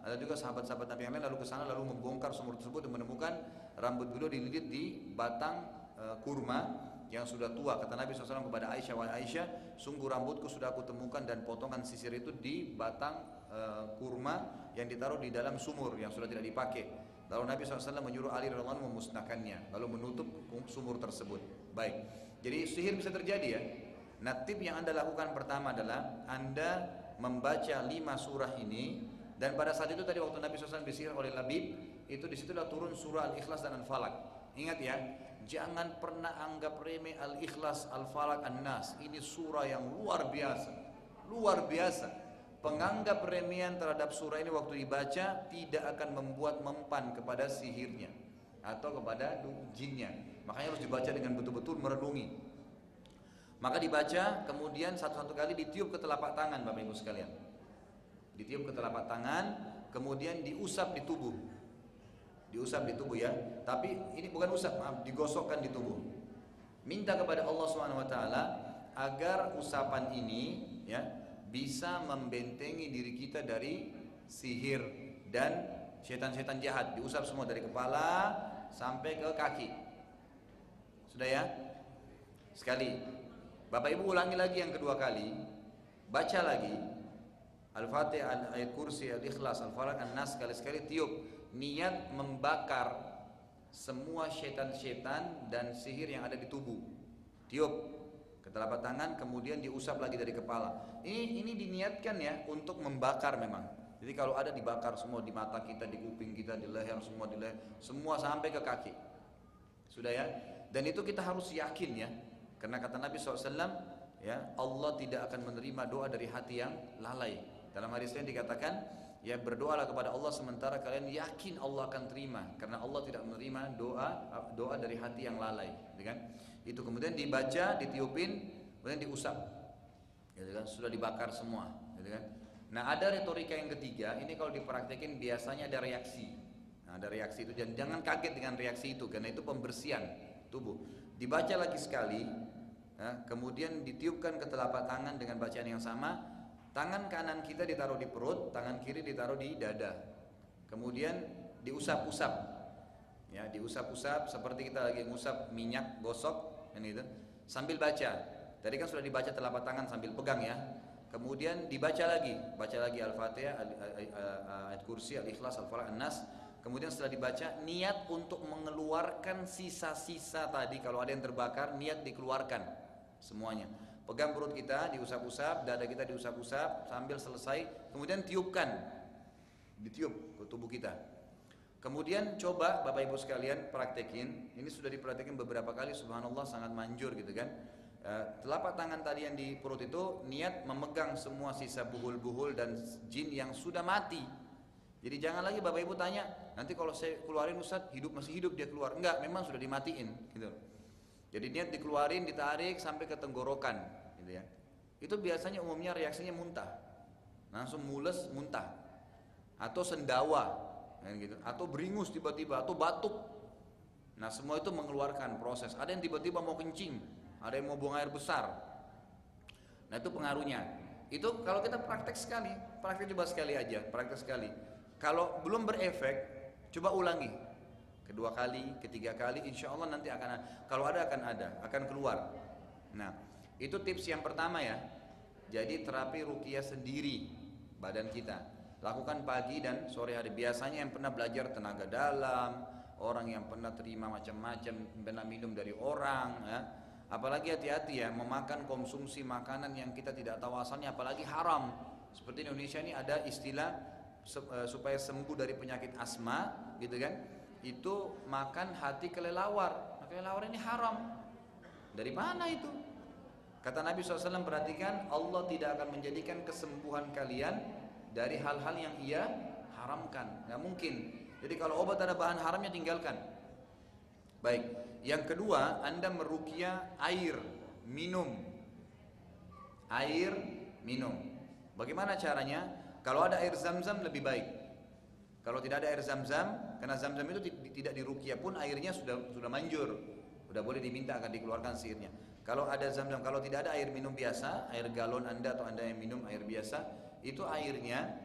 ada juga sahabat-sahabat Nabi yang lain lalu ke sana lalu membongkar sumur tersebut dan menemukan rambut beliau dililit di batang e, kurma yang sudah tua kata Nabi SAW kepada Aisyah wahai Aisyah sungguh rambutku sudah aku temukan dan potongan sisir itu di batang e, kurma yang ditaruh di dalam sumur yang sudah tidak dipakai. Lalu Nabi SAW menyuruh Ali radhiallahu memusnahkannya lalu menutup sumur tersebut. Baik. Jadi sihir bisa terjadi ya. Nah tip yang anda lakukan pertama adalah anda membaca lima surah ini dan pada saat itu tadi waktu Nabi SAW disihir oleh Labib, itu di situlah turun surah Al-Ikhlas dan Al-Falak. Ingat ya, jangan pernah anggap remeh Al-Ikhlas, Al-Falak, An-Nas. Ini surah yang luar biasa. Luar biasa. Penganggap remehan terhadap surah ini waktu dibaca tidak akan membuat mempan kepada sihirnya atau kepada jinnya. Makanya harus dibaca dengan betul-betul merenungi. Maka dibaca, kemudian satu-satu kali ditiup ke telapak tangan Bapak Ibu sekalian ditiup ke telapak tangan, kemudian diusap di tubuh. Diusap di tubuh ya. Tapi ini bukan usap, maaf, digosokkan di tubuh. Minta kepada Allah Swt agar usapan ini ya bisa membentengi diri kita dari sihir dan setan-setan jahat. Diusap semua dari kepala sampai ke kaki. Sudah ya? Sekali. Bapak Ibu ulangi lagi yang kedua kali. Baca lagi. Al-Fatihah, ayat kursi, al-ikhlas, al-falak, an-nas sekali-sekali tiup. Niat membakar semua setan-setan dan sihir yang ada di tubuh. Tiup ke telapak tangan kemudian diusap lagi dari kepala. Ini ini diniatkan ya untuk membakar memang. Jadi kalau ada dibakar semua di mata kita, di kuping kita, di leher semua di leher, semua sampai ke kaki. Sudah ya? Dan itu kita harus yakin ya. Karena kata Nabi SAW, ya Allah tidak akan menerima doa dari hati yang lalai. Dalam hadis lain dikatakan, ya berdoalah kepada Allah sementara kalian yakin Allah akan terima. Karena Allah tidak menerima doa doa dari hati yang lalai. Gitu kan? Itu kemudian dibaca, ditiupin, kemudian diusap. Gitu kan? Sudah dibakar semua. Gitu kan? Nah ada retorika yang ketiga, ini kalau dipraktekin biasanya ada reaksi. Nah, ada reaksi itu dan jangan kaget dengan reaksi itu karena itu pembersihan tubuh. Dibaca lagi sekali, ya, kemudian ditiupkan ke telapak tangan dengan bacaan yang sama. Tangan kanan kita ditaruh di perut, tangan kiri ditaruh di dada. Kemudian diusap-usap, ya diusap-usap seperti kita lagi ngusap minyak gosok, ini itu. Sambil baca. Tadi kan sudah dibaca telapak tangan sambil pegang ya. Kemudian dibaca lagi, baca lagi Al-Fatihah, ayat kursi, Al-Ikhlas, Al-Falaq, An-Nas Kemudian setelah dibaca niat untuk mengeluarkan sisa-sisa tadi kalau ada yang terbakar niat dikeluarkan semuanya. Pegang perut kita diusap-usap, dada kita diusap-usap sambil selesai, kemudian tiupkan. Ditiup ke tubuh kita. Kemudian coba Bapak Ibu sekalian praktekin. Ini sudah dipraktekin beberapa kali subhanallah sangat manjur gitu kan. Eh, telapak tangan tadi yang di perut itu niat memegang semua sisa buhul-buhul dan jin yang sudah mati jadi jangan lagi Bapak Ibu tanya, nanti kalau saya keluarin Ustaz, hidup masih hidup dia keluar. Enggak, memang sudah dimatiin gitu. Jadi niat dikeluarin, ditarik sampai ke tenggorokan gitu ya. Itu biasanya umumnya reaksinya muntah. Langsung mules, muntah. Atau sendawa kan gitu. Atau beringus tiba-tiba atau batuk. Nah, semua itu mengeluarkan proses. Ada yang tiba-tiba mau kencing, ada yang mau buang air besar. Nah, itu pengaruhnya. Itu kalau kita praktek sekali, praktek coba sekali aja, praktek sekali kalau belum berefek, coba ulangi. Kedua kali, ketiga kali, insya Allah nanti akan. Kalau ada akan ada, akan keluar. Nah, itu tips yang pertama ya. Jadi terapi rukiah sendiri badan kita. Lakukan pagi dan sore hari. Biasanya yang pernah belajar tenaga dalam, orang yang pernah terima macam-macam, pernah minum dari orang, ya. Apalagi hati-hati ya, memakan konsumsi makanan yang kita tidak tahu asalnya, apalagi haram. Seperti Indonesia ini ada istilah Eh, supaya sembuh dari penyakit asma gitu kan itu makan hati kelelawar nah, kelelawar ini haram dari mana itu kata Nabi SAW perhatikan Allah tidak akan menjadikan kesembuhan kalian dari hal-hal yang ia haramkan. Nggak mungkin. Jadi kalau obat ada bahan haramnya tinggalkan. Baik. Yang kedua anda merukia air minum. Air minum. Bagaimana caranya? Kalau ada air zam-zam lebih baik. Kalau tidak ada air zam-zam, karena zam-zam itu tidak dirukia pun airnya sudah sudah manjur, sudah boleh diminta akan dikeluarkan sihirnya. Kalau ada zam-zam, kalau tidak ada air minum biasa, air galon anda atau anda yang minum air biasa, itu airnya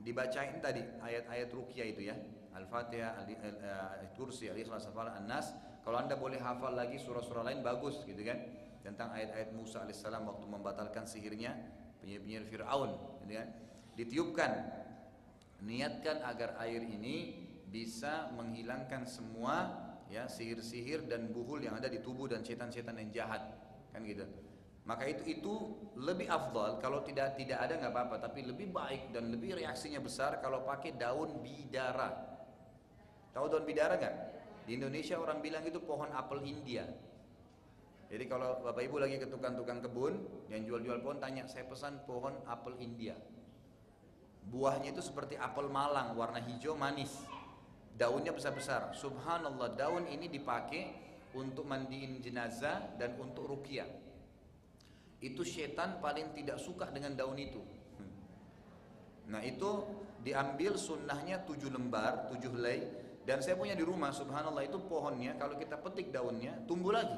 dibacain tadi ayat-ayat rukia itu ya, Al-Fatihah, Al Kursi, Al-Ikhlas, Al An-Nas. Kalau anda boleh hafal lagi surah-surah lain bagus gitu kan, tentang ayat-ayat Musa alaihissalam waktu membatalkan sihirnya penyihir-penyihir Fir'aun, gitu kan. Ditiupkan. Niatkan agar air ini bisa menghilangkan semua ya sihir-sihir dan buhul yang ada di tubuh dan setan-setan yang jahat. Kan gitu. Maka itu itu lebih afdal kalau tidak tidak ada nggak apa-apa tapi lebih baik dan lebih reaksinya besar kalau pakai daun bidara. Tahu daun bidara nggak? Di Indonesia orang bilang itu pohon apel India. Jadi kalau bapak ibu lagi ke tukang-tukang kebun yang jual-jual pohon tanya saya pesan pohon apel India. Buahnya itu seperti apel malang, warna hijau manis. Daunnya besar-besar. Subhanallah, daun ini dipakai untuk mandiin jenazah dan untuk rukyah. Itu setan paling tidak suka dengan daun itu. Hmm. Nah itu diambil sunnahnya tujuh lembar, tujuh helai. Dan saya punya di rumah, subhanallah itu pohonnya kalau kita petik daunnya tumbuh lagi.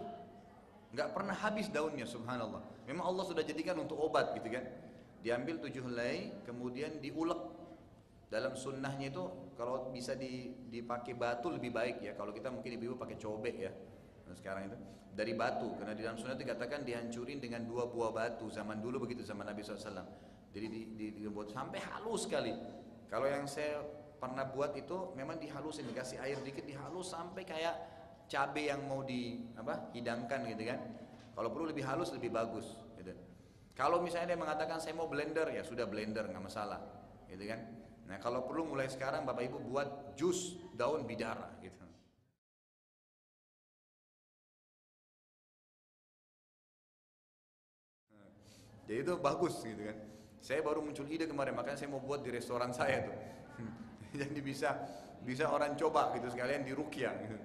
Nggak pernah habis daunnya, subhanallah. Memang Allah sudah jadikan untuk obat gitu kan diambil tujuh helai kemudian diulek dalam sunnahnya itu kalau bisa dipakai batu lebih baik ya. Kalau kita mungkin ibu-ibu pakai cobek ya Nah, sekarang itu. Dari batu karena di dalam sunnah dikatakan dihancurin dengan dua buah batu zaman dulu begitu zaman Nabi SAW jadi di, di, dibuat sampai halus sekali. Kalau yang saya pernah buat itu memang dihalusin dikasih air dikit dihalus sampai kayak cabai yang mau di apa hidangkan gitu kan. Kalau perlu lebih halus lebih bagus gitu. Kalau misalnya dia mengatakan saya mau blender ya sudah blender nggak masalah gitu kan nah kalau perlu mulai sekarang bapak ibu buat jus daun bidara gitu Jadi itu bagus gitu kan. Saya baru muncul ide kemarin, makanya saya mau buat di restoran saya tuh. (laughs) Jadi bisa bisa orang coba gitu sekalian di rukyah gitu.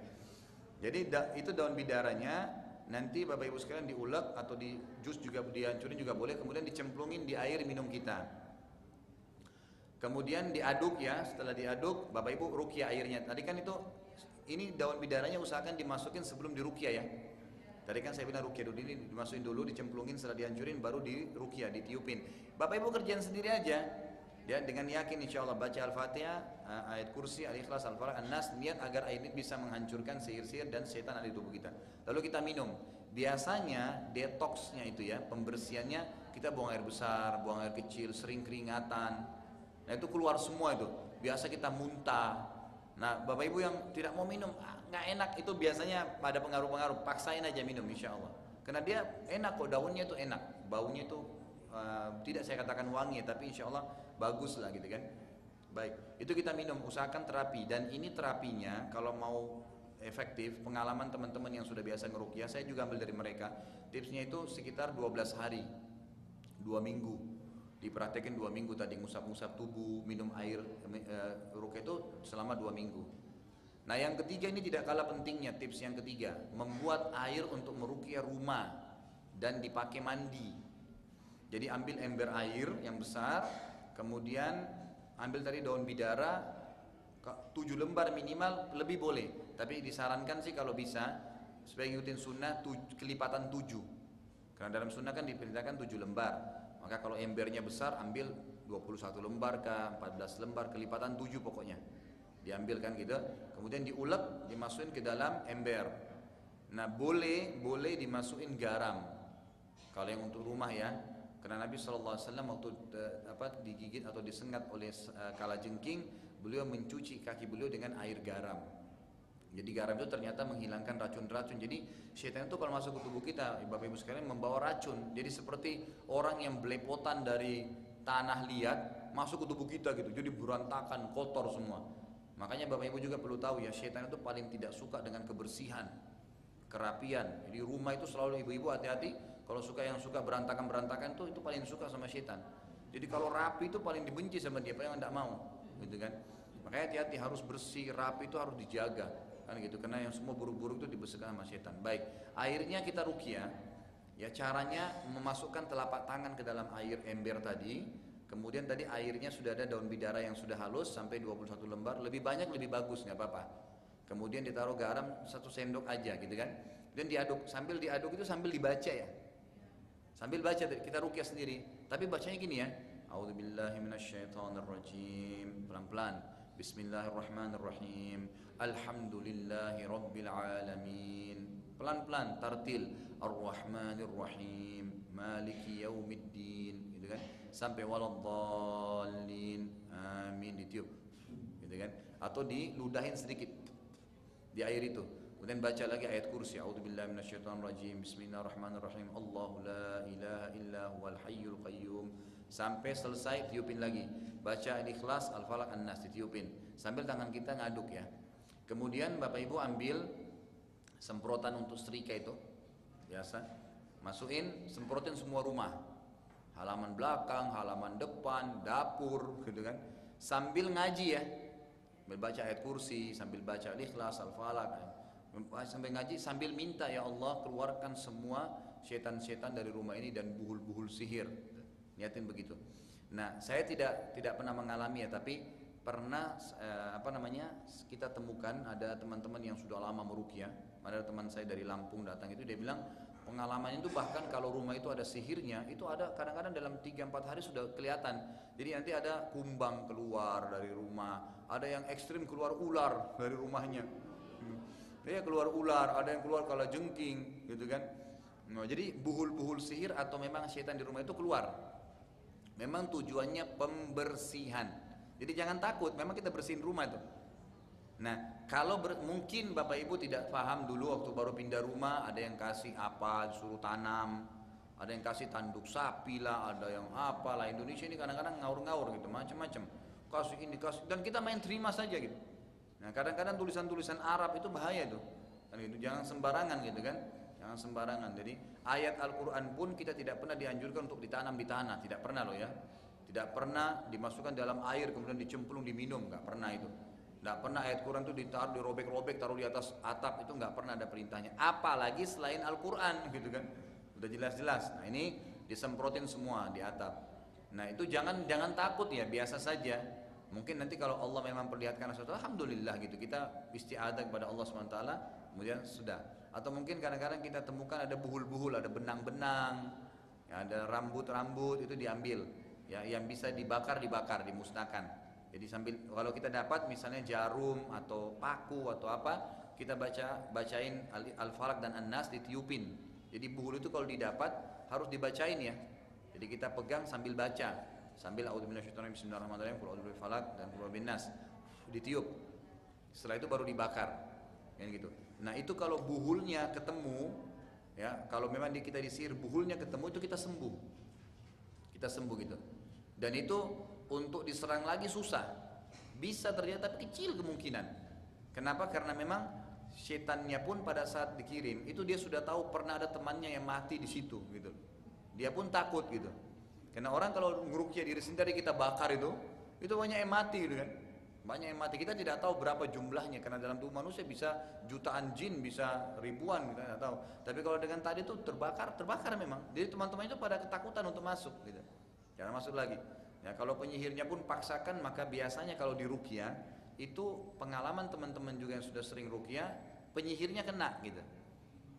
Jadi da, itu daun bidaranya nanti Bapak Ibu sekalian diulek atau di jus juga dihancurin juga boleh, kemudian dicemplungin di air minum kita. Kemudian diaduk ya, setelah diaduk Bapak Ibu rukyah airnya. Tadi kan itu ini daun bidaranya usahakan dimasukin sebelum dirukyah ya. Tadi kan saya bilang rukyah dulu ini dimasukin dulu, dicemplungin, setelah dihancurin baru di rukyah, ditiupin. Bapak Ibu kerjaan sendiri aja. Ya, dengan yakin insya Allah baca Al-Fatihah, eh, ayat kursi, Al-Ikhlas, Al-Falaq, An-Nas, niat agar ayat ini bisa menghancurkan sihir-sihir dan setan ada di tubuh kita. Lalu kita minum. Biasanya detoxnya itu ya, pembersihannya kita buang air besar, buang air kecil, sering keringatan. Nah itu keluar semua itu. Biasa kita muntah. Nah Bapak Ibu yang tidak mau minum, ah, nggak enak itu biasanya pada pengaruh-pengaruh. Paksain aja minum insya Allah karena dia enak kok daunnya itu enak. Baunya itu uh, tidak saya katakan wangi tapi insya Allah bagus lah gitu kan. Baik itu kita minum usahakan terapi. Dan ini terapinya kalau mau efektif pengalaman teman-teman yang sudah biasa ngerukyah saya juga ambil dari mereka. Tipsnya itu sekitar 12 hari dua minggu dipraktekin dua minggu tadi ngusap-ngusap tubuh minum air rukyah itu selama dua minggu. Nah yang ketiga ini tidak kalah pentingnya tips yang ketiga. Membuat air untuk merukia rumah Dan dipakai mandi. Jadi ambil ember air yang besar Kemudian ambil tadi daun bidara tujuh lembar minimal lebih boleh. Tapi disarankan sih kalau bisa Supaya ngikutin sunnah tuj, kelipatan tujuh. Karena dalam sunnah kan diperintahkan tujuh lembar Maka kalau embernya besar ambil 21 lembar ke 14 lembar kelipatan tujuh pokoknya. Diambilkan gitu. Kemudian diulek dimasukin ke dalam ember. Nah boleh boleh dimasukin garam. Kalau yang untuk rumah ya. Karena Nabi SAW waktu uh, apa digigit atau disengat oleh uh, kala jengking beliau mencuci kaki beliau dengan air garam jadi garam itu ternyata menghilangkan racun-racun. Jadi syaitan itu kalau masuk ke tubuh kita, Bapak Ibu sekalian membawa racun. Jadi seperti orang yang belepotan dari tanah liat masuk ke tubuh kita gitu. Jadi berantakan, kotor semua. Makanya Bapak Ibu juga perlu tahu ya, syaitan itu paling tidak suka dengan kebersihan, kerapian. Jadi rumah itu selalu ibu-ibu hati-hati, kalau suka yang suka berantakan-berantakan itu itu paling suka sama syaitan. Jadi kalau rapi itu paling dibenci sama dia, yang tidak mau, gitu kan? Makanya hati-hati harus bersih, rapi itu harus dijaga, kan gitu. Karena yang semua buruk-buruk itu dibersihkan sama syaitan. Baik, airnya kita rukia, ya caranya memasukkan telapak tangan ke dalam air ember tadi, Kemudian tadi airnya sudah ada daun bidara yang sudah halus sampai 21 lembar, lebih banyak lebih bagus nggak apa-apa. Kemudian ditaruh garam satu sendok aja gitu kan. Dan diaduk, sambil diaduk itu sambil dibaca ya. Sambil baca kita rukyah sendiri. Tapi bacanya gini ya. A'udzubillahi minasyaitonirrajim. Pelan-pelan. Bismillahirrahmanirrahim. Alhamdulillahi rabbil alamin. Pelan-pelan tartil. Ar-Rahmanirrahim. Maliki yaumiddin. Gitu kan? sampai waladhdallin amin. Ditiup. Gitu kan? Atau diludahin sedikit. Di air itu. Kemudian baca lagi ayat kursi. A'udzubillahi minasyaitonirrajim. Bismillahirrahmanirrahim. Allahu la ilaha illa huwal hayyul qayyum. Sampai selesai tiupin lagi. Baca al-ikhlas al-falaq an-nas. Ditiupin. Sambil tangan kita ngaduk ya kemudian Bapak Ibu ambil semprotan untuk setrika itu biasa masukin semprotin semua rumah halaman belakang, halaman depan, dapur, (laughs) gitu kan. Sambil ngaji ya, membaca ayat kursi, sambil baca ikhlas, al-falaq, sambil ngaji, sambil minta ya Allah keluarkan semua setan-setan dari rumah ini dan buhul-buhul sihir. Niatin begitu. Nah, saya tidak tidak pernah mengalami ya, tapi pernah eh, apa namanya kita temukan ada teman-teman yang sudah lama merukyah ada teman saya dari Lampung datang itu dia bilang pengalaman itu bahkan kalau rumah itu ada sihirnya itu ada kadang-kadang dalam 3-4 hari sudah kelihatan jadi nanti ada kumbang keluar dari rumah ada yang ekstrim keluar ular dari rumahnya hmm. Ya keluar ular, ada yang keluar kala jengking, gitu kan. Nah, jadi buhul-buhul sihir atau memang setan di rumah itu keluar. Memang tujuannya pembersihan. Jadi jangan takut, memang kita bersihin rumah itu. Nah, kalau ber, mungkin Bapak Ibu tidak paham dulu waktu baru pindah rumah, ada yang kasih apa, suruh tanam, ada yang kasih tanduk sapi lah, ada yang apa lah. Indonesia ini kadang-kadang ngaur-ngaur gitu, macam-macam. Kasih ini, kasih, dan kita main terima saja gitu. Nah kadang-kadang tulisan-tulisan Arab itu bahaya tuh. Kan gitu. Jangan sembarangan gitu kan. Jangan sembarangan. Jadi ayat Al-Quran pun kita tidak pernah dianjurkan untuk ditanam di tanah. Tidak pernah loh ya. Tidak pernah dimasukkan dalam air kemudian dicemplung diminum. Nggak pernah itu. Nggak pernah ayat Quran itu ditaruh, dirobek-robek, taruh di atas atap itu nggak pernah ada perintahnya. Apalagi selain Al-Quran gitu kan. Udah jelas-jelas. Nah ini disemprotin semua di atap. Nah itu jangan jangan takut ya biasa saja Mungkin nanti kalau Allah memang perlihatkan sesuatu, alhamdulillah gitu kita istiadah kepada Allah swt. Kemudian sudah. Atau mungkin kadang-kadang kita temukan ada buhul-buhul, ada benang-benang, ada rambut-rambut itu diambil. Ya, yang bisa dibakar dibakar, dimusnahkan. Jadi sambil kalau kita dapat misalnya jarum atau paku atau apa, kita baca bacain al-falak dan an-nas ditiupin. Jadi buhul itu kalau didapat harus dibacain ya. Jadi kita pegang sambil baca sambil a'udzubillahi bismillahirrahmanirrahim qul falak dan qul nas ditiup setelah itu baru dibakar kan gitu nah itu kalau buhulnya ketemu ya kalau memang kita disihir buhulnya ketemu itu kita sembuh kita sembuh gitu. Dan itu untuk diserang lagi susah. Bisa terjadi tapi kecil kemungkinan. Kenapa? Karena memang setannya pun pada saat dikirim itu dia sudah tahu pernah ada temannya yang mati di situ gitu. Dia pun takut gitu. Karena orang kalau ngerukyah diri sendiri kita bakar itu, itu banyak yang mati gitu kan. Banyak yang mati. Kita tidak tahu berapa jumlahnya karena dalam tubuh manusia bisa jutaan jin, bisa ribuan kita tidak tahu. Tapi kalau dengan tadi itu terbakar, terbakar memang. Jadi teman-teman itu pada ketakutan untuk masuk gitu. Jangan masuk lagi. Ya kalau penyihirnya pun paksakan maka biasanya kalau di rukyah itu pengalaman teman-teman juga yang sudah sering rukyah, penyihirnya kena gitu.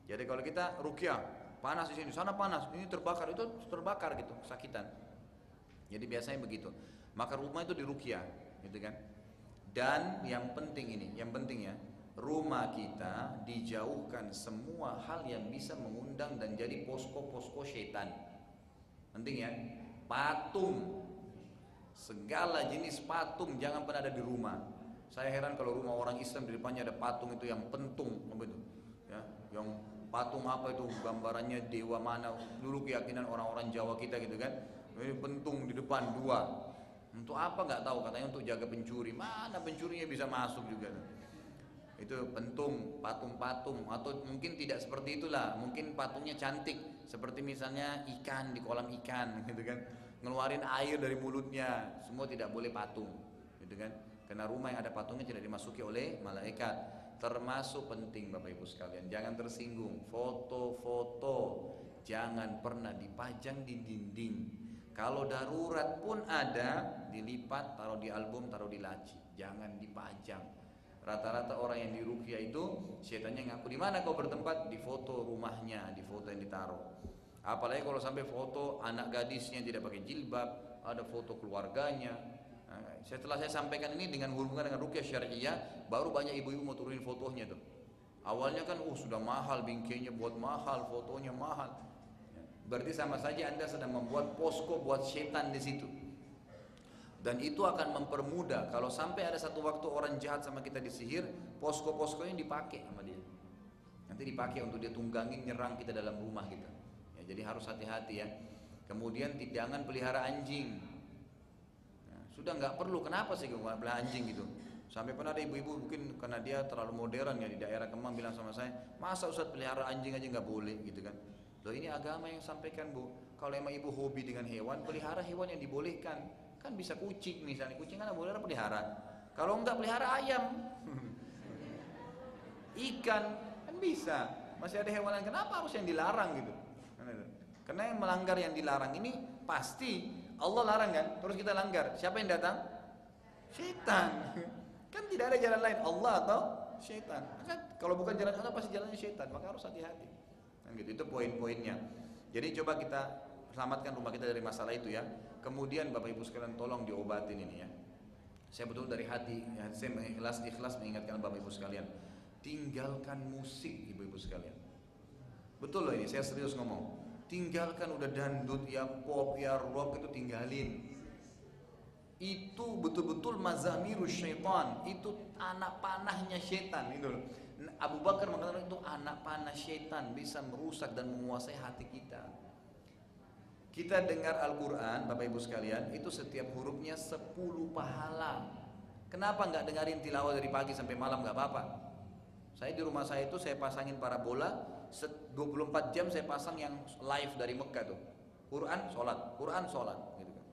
Jadi kalau kita rukyah panas di sini, sana panas, ini terbakar, itu terbakar gitu, kesakitan. Jadi biasanya begitu. Maka rumah itu dirukyah, gitu kan. Dan yang penting ini, yang penting ya, rumah kita dijauhkan semua hal yang bisa mengundang dan jadi posko-posko setan. Penting ya, patung, segala jenis patung jangan pernah ada di rumah. Saya heran kalau rumah orang Islam di depannya ada patung itu yang pentung, begitu, ya, yang patung apa itu? Gambarannya dewa mana? Dulu keyakinan orang-orang Jawa kita gitu kan. Ini pentung di depan dua untuk apa nggak tahu katanya untuk jaga pencuri. Mana pencurinya bisa masuk juga itu pentung patung-patung atau mungkin tidak seperti itulah. Mungkin patungnya cantik seperti misalnya ikan di kolam ikan (laughs) gitu kan. Ngeluarin air dari mulutnya. Semua tidak boleh patung gitu kan. Karena rumah yang ada patungnya tidak dimasuki oleh malaikat. Termasuk penting Bapak Ibu sekalian. Jangan tersinggung. Foto-foto. Jangan pernah dipajang di dinding kalau darurat pun ada dilipat taruh di album taruh di laci. Jangan dipajang. Rata-rata orang yang di rukia itu setannya ngaku di mana kau bertempat? Di foto rumahnya di foto yang ditaruh. Apalagi kalau sampai foto anak gadisnya tidak pakai jilbab ada foto keluarganya. Setelah saya sampaikan ini dengan hubungan dengan rukyah syariah, baru banyak ibu-ibu mau turunin fotonya tuh. Awalnya kan, oh sudah mahal bingkainya buat mahal, fotonya mahal. Berarti sama saja anda sedang membuat posko buat setan di situ. Dan itu akan mempermudah kalau sampai ada satu waktu orang jahat sama kita disihir, posko-poskonya dipakai sama dia. Nanti dipakai untuk dia tunggangin nyerang kita dalam rumah kita. Ya, jadi harus hati-hati ya. Kemudian jangan pelihara anjing sudah nggak perlu kenapa sih gue belah anjing gitu sampai pernah ada ibu-ibu mungkin karena dia terlalu modern ya di daerah Kemang bilang sama saya masa Ustaz pelihara anjing aja nggak boleh gitu kan loh ini agama yang sampaikan bu. Kalau emang ibu hobi dengan hewan pelihara hewan yang dibolehkan. Kan bisa kucing misalnya. Kucing kan boleh pelihara. Kalau nggak pelihara ayam. (laughs) Ikan kan bisa. Masih ada hewan yang kenapa harus yang dilarang gitu? Karena yang melanggar yang dilarang ini pasti Allah larang kan, terus kita langgar. Siapa yang datang? Syaitan. (laughs) Kan tidak ada jalan lain, Allah atau syaitan. Kan kalau bukan jalan Allah pasti jalannya syaitan, maka harus hati-hati. Gitu, itu poin-poinnya. Jadi coba kita selamatkan rumah kita dari masalah itu ya. Kemudian Bapak Ibu sekalian tolong diobatin ini ya. Saya betul dari hati, ya, saya ikhlas ikhlas mengingatkan Bapak Ibu sekalian. tinggalkan musik ibu-ibu sekalian. Betul loh ini, saya serius ngomong. Tinggalkan udah dandut, ya pop, ya rock itu tinggalin. Itu betul-betul mazamirus syaitan, itu anak panahnya syaitan itu. Abu Bakar mengatakan itu anak panah syaitan bisa merusak dan menguasai hati kita. Kita dengar Al-Quran, Bapak Ibu sekalian, itu setiap hurufnya 10 pahala. Kenapa nggak dengerin tilawah dari pagi sampai malam nggak apa-apa? Saya di rumah saya itu saya pasangin parabola, 24 jam saya pasang yang live dari Mekah tuh. Quran, sholat, Quran, sholat. Gitu kan.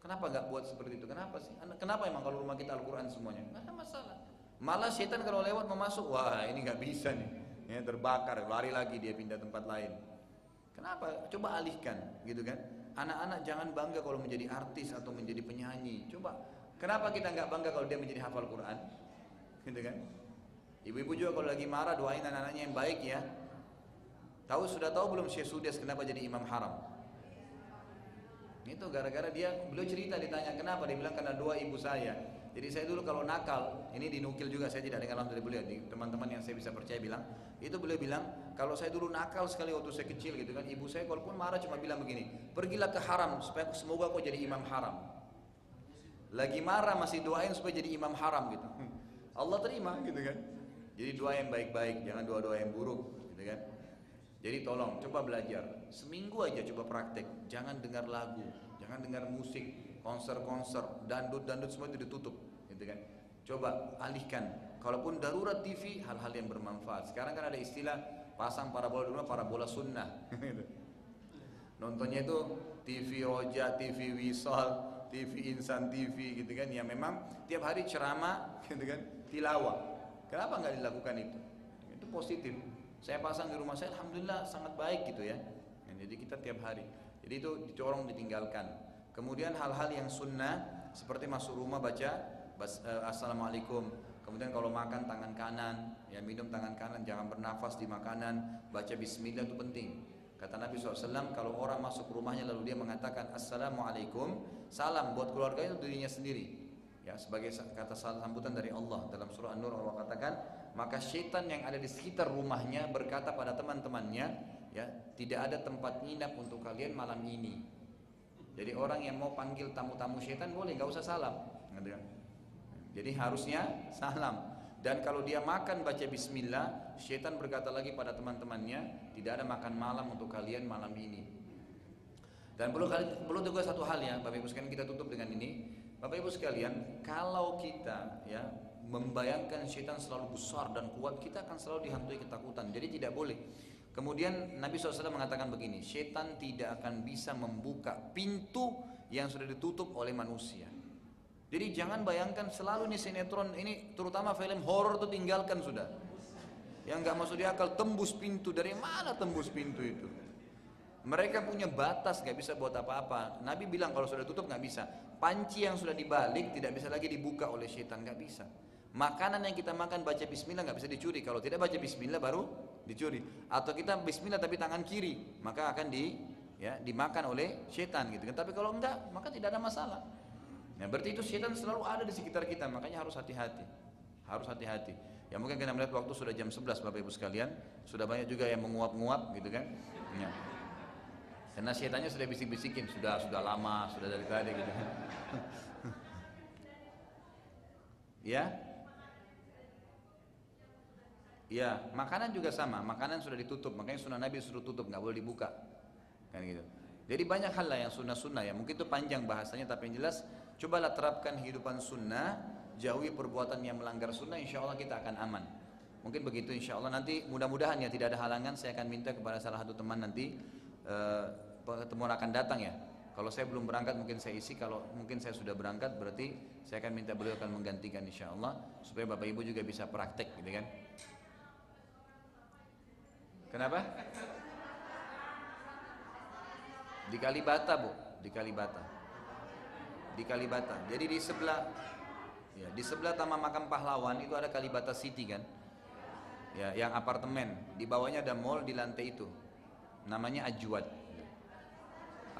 Kenapa nggak buat seperti itu? Kenapa sih? Kenapa emang kalau rumah kita Al-Quran semuanya? Nggak ada masalah. Malah setan kalau lewat mau masuk, wah ini nggak bisa nih, ya, terbakar, lari lagi dia pindah tempat lain. Kenapa? Coba alihkan, gitu kan? Anak-anak jangan bangga kalau menjadi artis atau menjadi penyanyi. Coba, kenapa kita nggak bangga kalau dia menjadi hafal Quran? Gitu kan? Ibu-ibu juga kalau lagi marah doain anak-anaknya yang baik ya. Tahu sudah tahu belum Syekh Sudes kenapa jadi imam haram? Itu gara-gara dia beliau cerita ditanya kenapa dia bilang karena doa ibu saya. Jadi saya dulu kalau nakal, ini dinukil juga saya tidak dengar langsung dari beliau, teman-teman yang saya bisa percaya bilang, itu beliau bilang, kalau saya dulu nakal sekali waktu saya kecil gitu kan, ibu saya kalaupun marah cuma bilang begini, pergilah ke haram supaya semoga kau jadi imam haram. Lagi marah masih doain supaya jadi imam haram gitu. Allah terima gitu kan. Jadi doa yang baik-baik, jangan doa-doa yang buruk gitu kan. Jadi tolong coba belajar, seminggu aja coba praktek, jangan dengar lagu, jangan dengar musik, konser-konser, dandut-dandut semua itu ditutup, gitu kan? Coba alihkan. Kalaupun darurat TV, hal-hal yang bermanfaat. Sekarang kan ada istilah pasang parabola dulu, parabola sunnah. Gitu. (laughs) Nontonnya itu TV Roja, TV Wisol, TV Insan TV gitu kan. Ya memang tiap hari ceramah gitu kan, tilawah. Kenapa nggak dilakukan itu? Itu positif. Saya pasang di rumah saya, alhamdulillah sangat baik gitu ya. Jadi kita tiap hari. Jadi itu dicorong ditinggalkan. Kemudian hal-hal yang sunnah seperti masuk rumah baca eh, assalamualaikum. Kemudian kalau makan tangan kanan, ya minum tangan kanan, jangan bernafas di makanan, baca bismillah itu penting. Kata Nabi SAW, kalau orang masuk rumahnya lalu dia mengatakan Assalamualaikum, salam buat keluarga itu dirinya sendiri. Ya, sebagai kata sambutan dari Allah dalam surah An-Nur Allah katakan, maka syaitan yang ada di sekitar rumahnya berkata pada teman-temannya, ya, tidak ada tempat nginap untuk kalian malam ini. Jadi orang yang mau panggil tamu-tamu setan boleh, nggak usah salam. Kan? Jadi harusnya salam. Dan kalau dia makan baca bismillah, setan berkata lagi pada teman-temannya, tidak ada makan malam untuk kalian malam ini. Dan perlu perlu juga satu hal ya, Bapak Ibu sekalian kita tutup dengan ini. Bapak Ibu sekalian, kalau kita ya membayangkan setan selalu besar dan kuat, kita akan selalu dihantui ketakutan. Jadi tidak boleh. Kemudian Nabi SAW mengatakan begini, setan tidak akan bisa membuka pintu yang sudah ditutup oleh manusia. Jadi jangan bayangkan selalu nih sinetron ini, terutama film horor itu tinggalkan sudah. Yang nggak masuk di akal tembus pintu dari mana tembus pintu itu? Mereka punya batas nggak bisa buat apa-apa. Nabi bilang kalau sudah tutup nggak bisa. Panci yang sudah dibalik tidak bisa lagi dibuka oleh setan nggak bisa. Makanan yang kita makan baca bismillah nggak bisa dicuri. Kalau tidak baca bismillah baru dicuri. Atau kita bismillah tapi tangan kiri maka akan di ya dimakan oleh setan gitu kan. Tapi kalau enggak maka tidak ada masalah. Nah berarti itu setan selalu ada di sekitar kita. Makanya harus hati-hati. Harus hati-hati. Ya mungkin kita melihat waktu sudah jam 11 Bapak Ibu sekalian. Sudah banyak juga yang menguap-nguap gitu kan. Ya. karena setannya sudah bisik-bisikin. Sudah sudah lama sudah dari tadi gitu (laughs) ya Ya, makanan juga sama. Makanan sudah ditutup, makanya sunnah Nabi suruh tutup, nggak boleh dibuka. Kan gitu. Jadi banyak hal lah yang sunnah-sunnah ya. Mungkin itu panjang bahasanya, tapi yang jelas cobalah terapkan kehidupan sunnah, jauhi perbuatan yang melanggar sunnah, insya Allah kita akan aman. Mungkin begitu insya Allah. Nanti mudah-mudahan ya tidak ada halangan, saya akan minta kepada salah satu teman nanti pertemuan akan datang ya. Kalau saya belum berangkat mungkin saya isi, kalau mungkin saya sudah berangkat berarti saya akan minta beliau akan menggantikan insya Allah supaya bapak ibu juga bisa praktek gitu kan. Kenapa? Di Kalibata, Bu, di Kalibata. Di Kalibata. Jadi di sebelah ya, di sebelah Taman Makam Pahlawan itu ada Kalibata City kan? Ya, yang apartemen. Di bawahnya ada mall di lantai itu. Namanya Ajwat.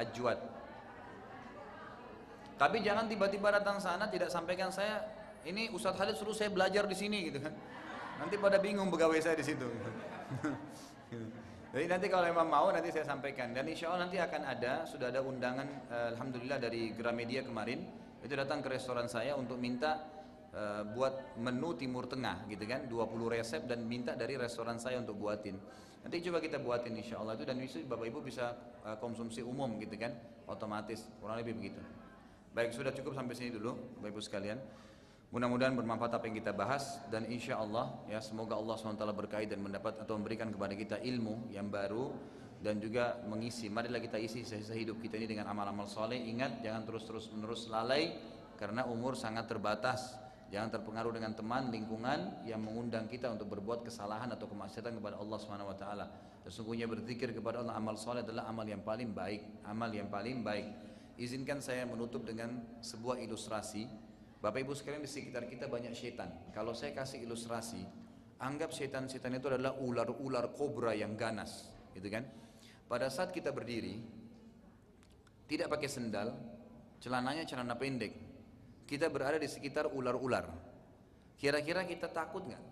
Ajwat. Tapi jangan tiba-tiba datang sana tidak sampaikan saya ini Ustadz Khalid suruh saya belajar di sini gitu kan. Nanti pada bingung pegawai saya di situ. (laughs) Jadi nanti kalau memang mau nanti saya sampaikan dan insya Allah nanti akan ada sudah ada undangan eh, alhamdulillah dari Gramedia kemarin itu datang ke restoran saya untuk minta eh, buat menu Timur Tengah gitu kan 20 resep dan minta dari restoran saya untuk buatin. Nanti coba kita buatin insya Allah itu dan itu bapak ibu bisa eh, konsumsi umum gitu kan otomatis kurang lebih begitu. Baik sudah cukup sampai sini dulu bapak ibu sekalian. Mudah-mudahan bermanfaat apa yang kita bahas dan insya Allah ya semoga Allah SWT berkait dan mendapat atau memberikan kepada kita ilmu yang baru dan juga mengisi. Marilah kita isi sisa hidup kita ini dengan amal-amal soleh. Ingat jangan terus-terus menerus lalai karena umur sangat terbatas. Jangan terpengaruh dengan teman, lingkungan yang mengundang kita untuk berbuat kesalahan atau kemaksiatan kepada Allah taala. Sesungguhnya berzikir kepada Allah amal soleh adalah amal yang paling baik, amal yang paling baik. Izinkan saya menutup dengan sebuah ilustrasi Bapak Ibu sekalian di sekitar kita banyak setan. Kalau saya kasih ilustrasi, anggap setan-setan itu adalah ular-ular kobra yang ganas, gitu kan? Pada saat kita berdiri, tidak pakai sendal, celananya celana pendek, kita berada di sekitar ular-ular. Kira-kira kita takut nggak?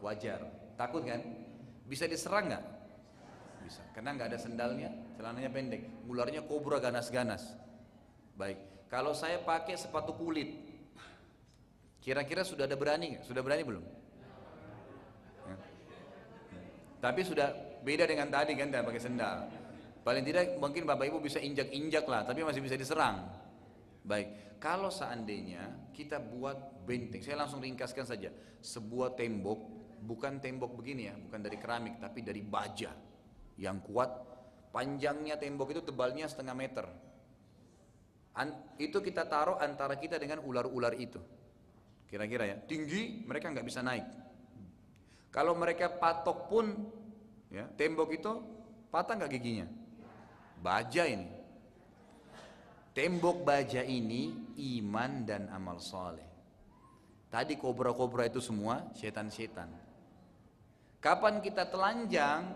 Wajar. Takut kan? Bisa diserang nggak? Bisa. Karena nggak ada sendalnya, celananya pendek. Ularnya kobra ganas-ganas. Baik. Kalau saya pakai sepatu kulit, kira-kira sudah ada berani nggak? Sudah berani belum? Ya. Tapi sudah beda dengan tadi kan, tidak pakai sendal. Paling tidak mungkin bapak ibu bisa injak-injak lah, tapi masih bisa diserang. Baik, kalau seandainya kita buat benteng, saya langsung ringkaskan saja, sebuah tembok, bukan tembok begini ya, bukan dari keramik, tapi dari baja yang kuat, panjangnya tembok itu tebalnya setengah meter, An, itu kita taruh antara kita dengan ular-ular itu. Kira-kira ya, tinggi mereka nggak bisa naik. Kalau mereka patok pun, ya tembok itu patah nggak giginya? Baja ini. Tembok baja ini iman dan amal soleh. Tadi kobra-kobra itu semua setan-setan. Kapan kita telanjang,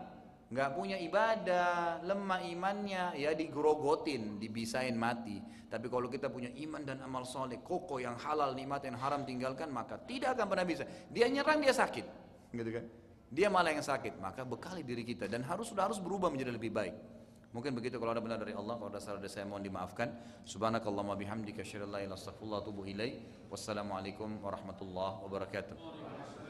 nggak punya ibadah, lemah imannya, ya digrogotin, dibisain mati. Tapi kalau kita punya iman dan amal soleh, koko yang halal, nikmat yang haram tinggalkan, maka tidak akan pernah bisa. Dia nyerang, dia sakit, gitu kan? Dia malah yang sakit, maka bekali diri kita dan harus sudah harus berubah menjadi lebih baik. Mungkin begitu kalau ada benar dari Allah, kalau ada salah dari saya mohon dimaafkan. Subhanakallahumma bihamdika asyhadu an la ilaha illa anta. Wassalamualaikum warahmatullahi wabarakatuh.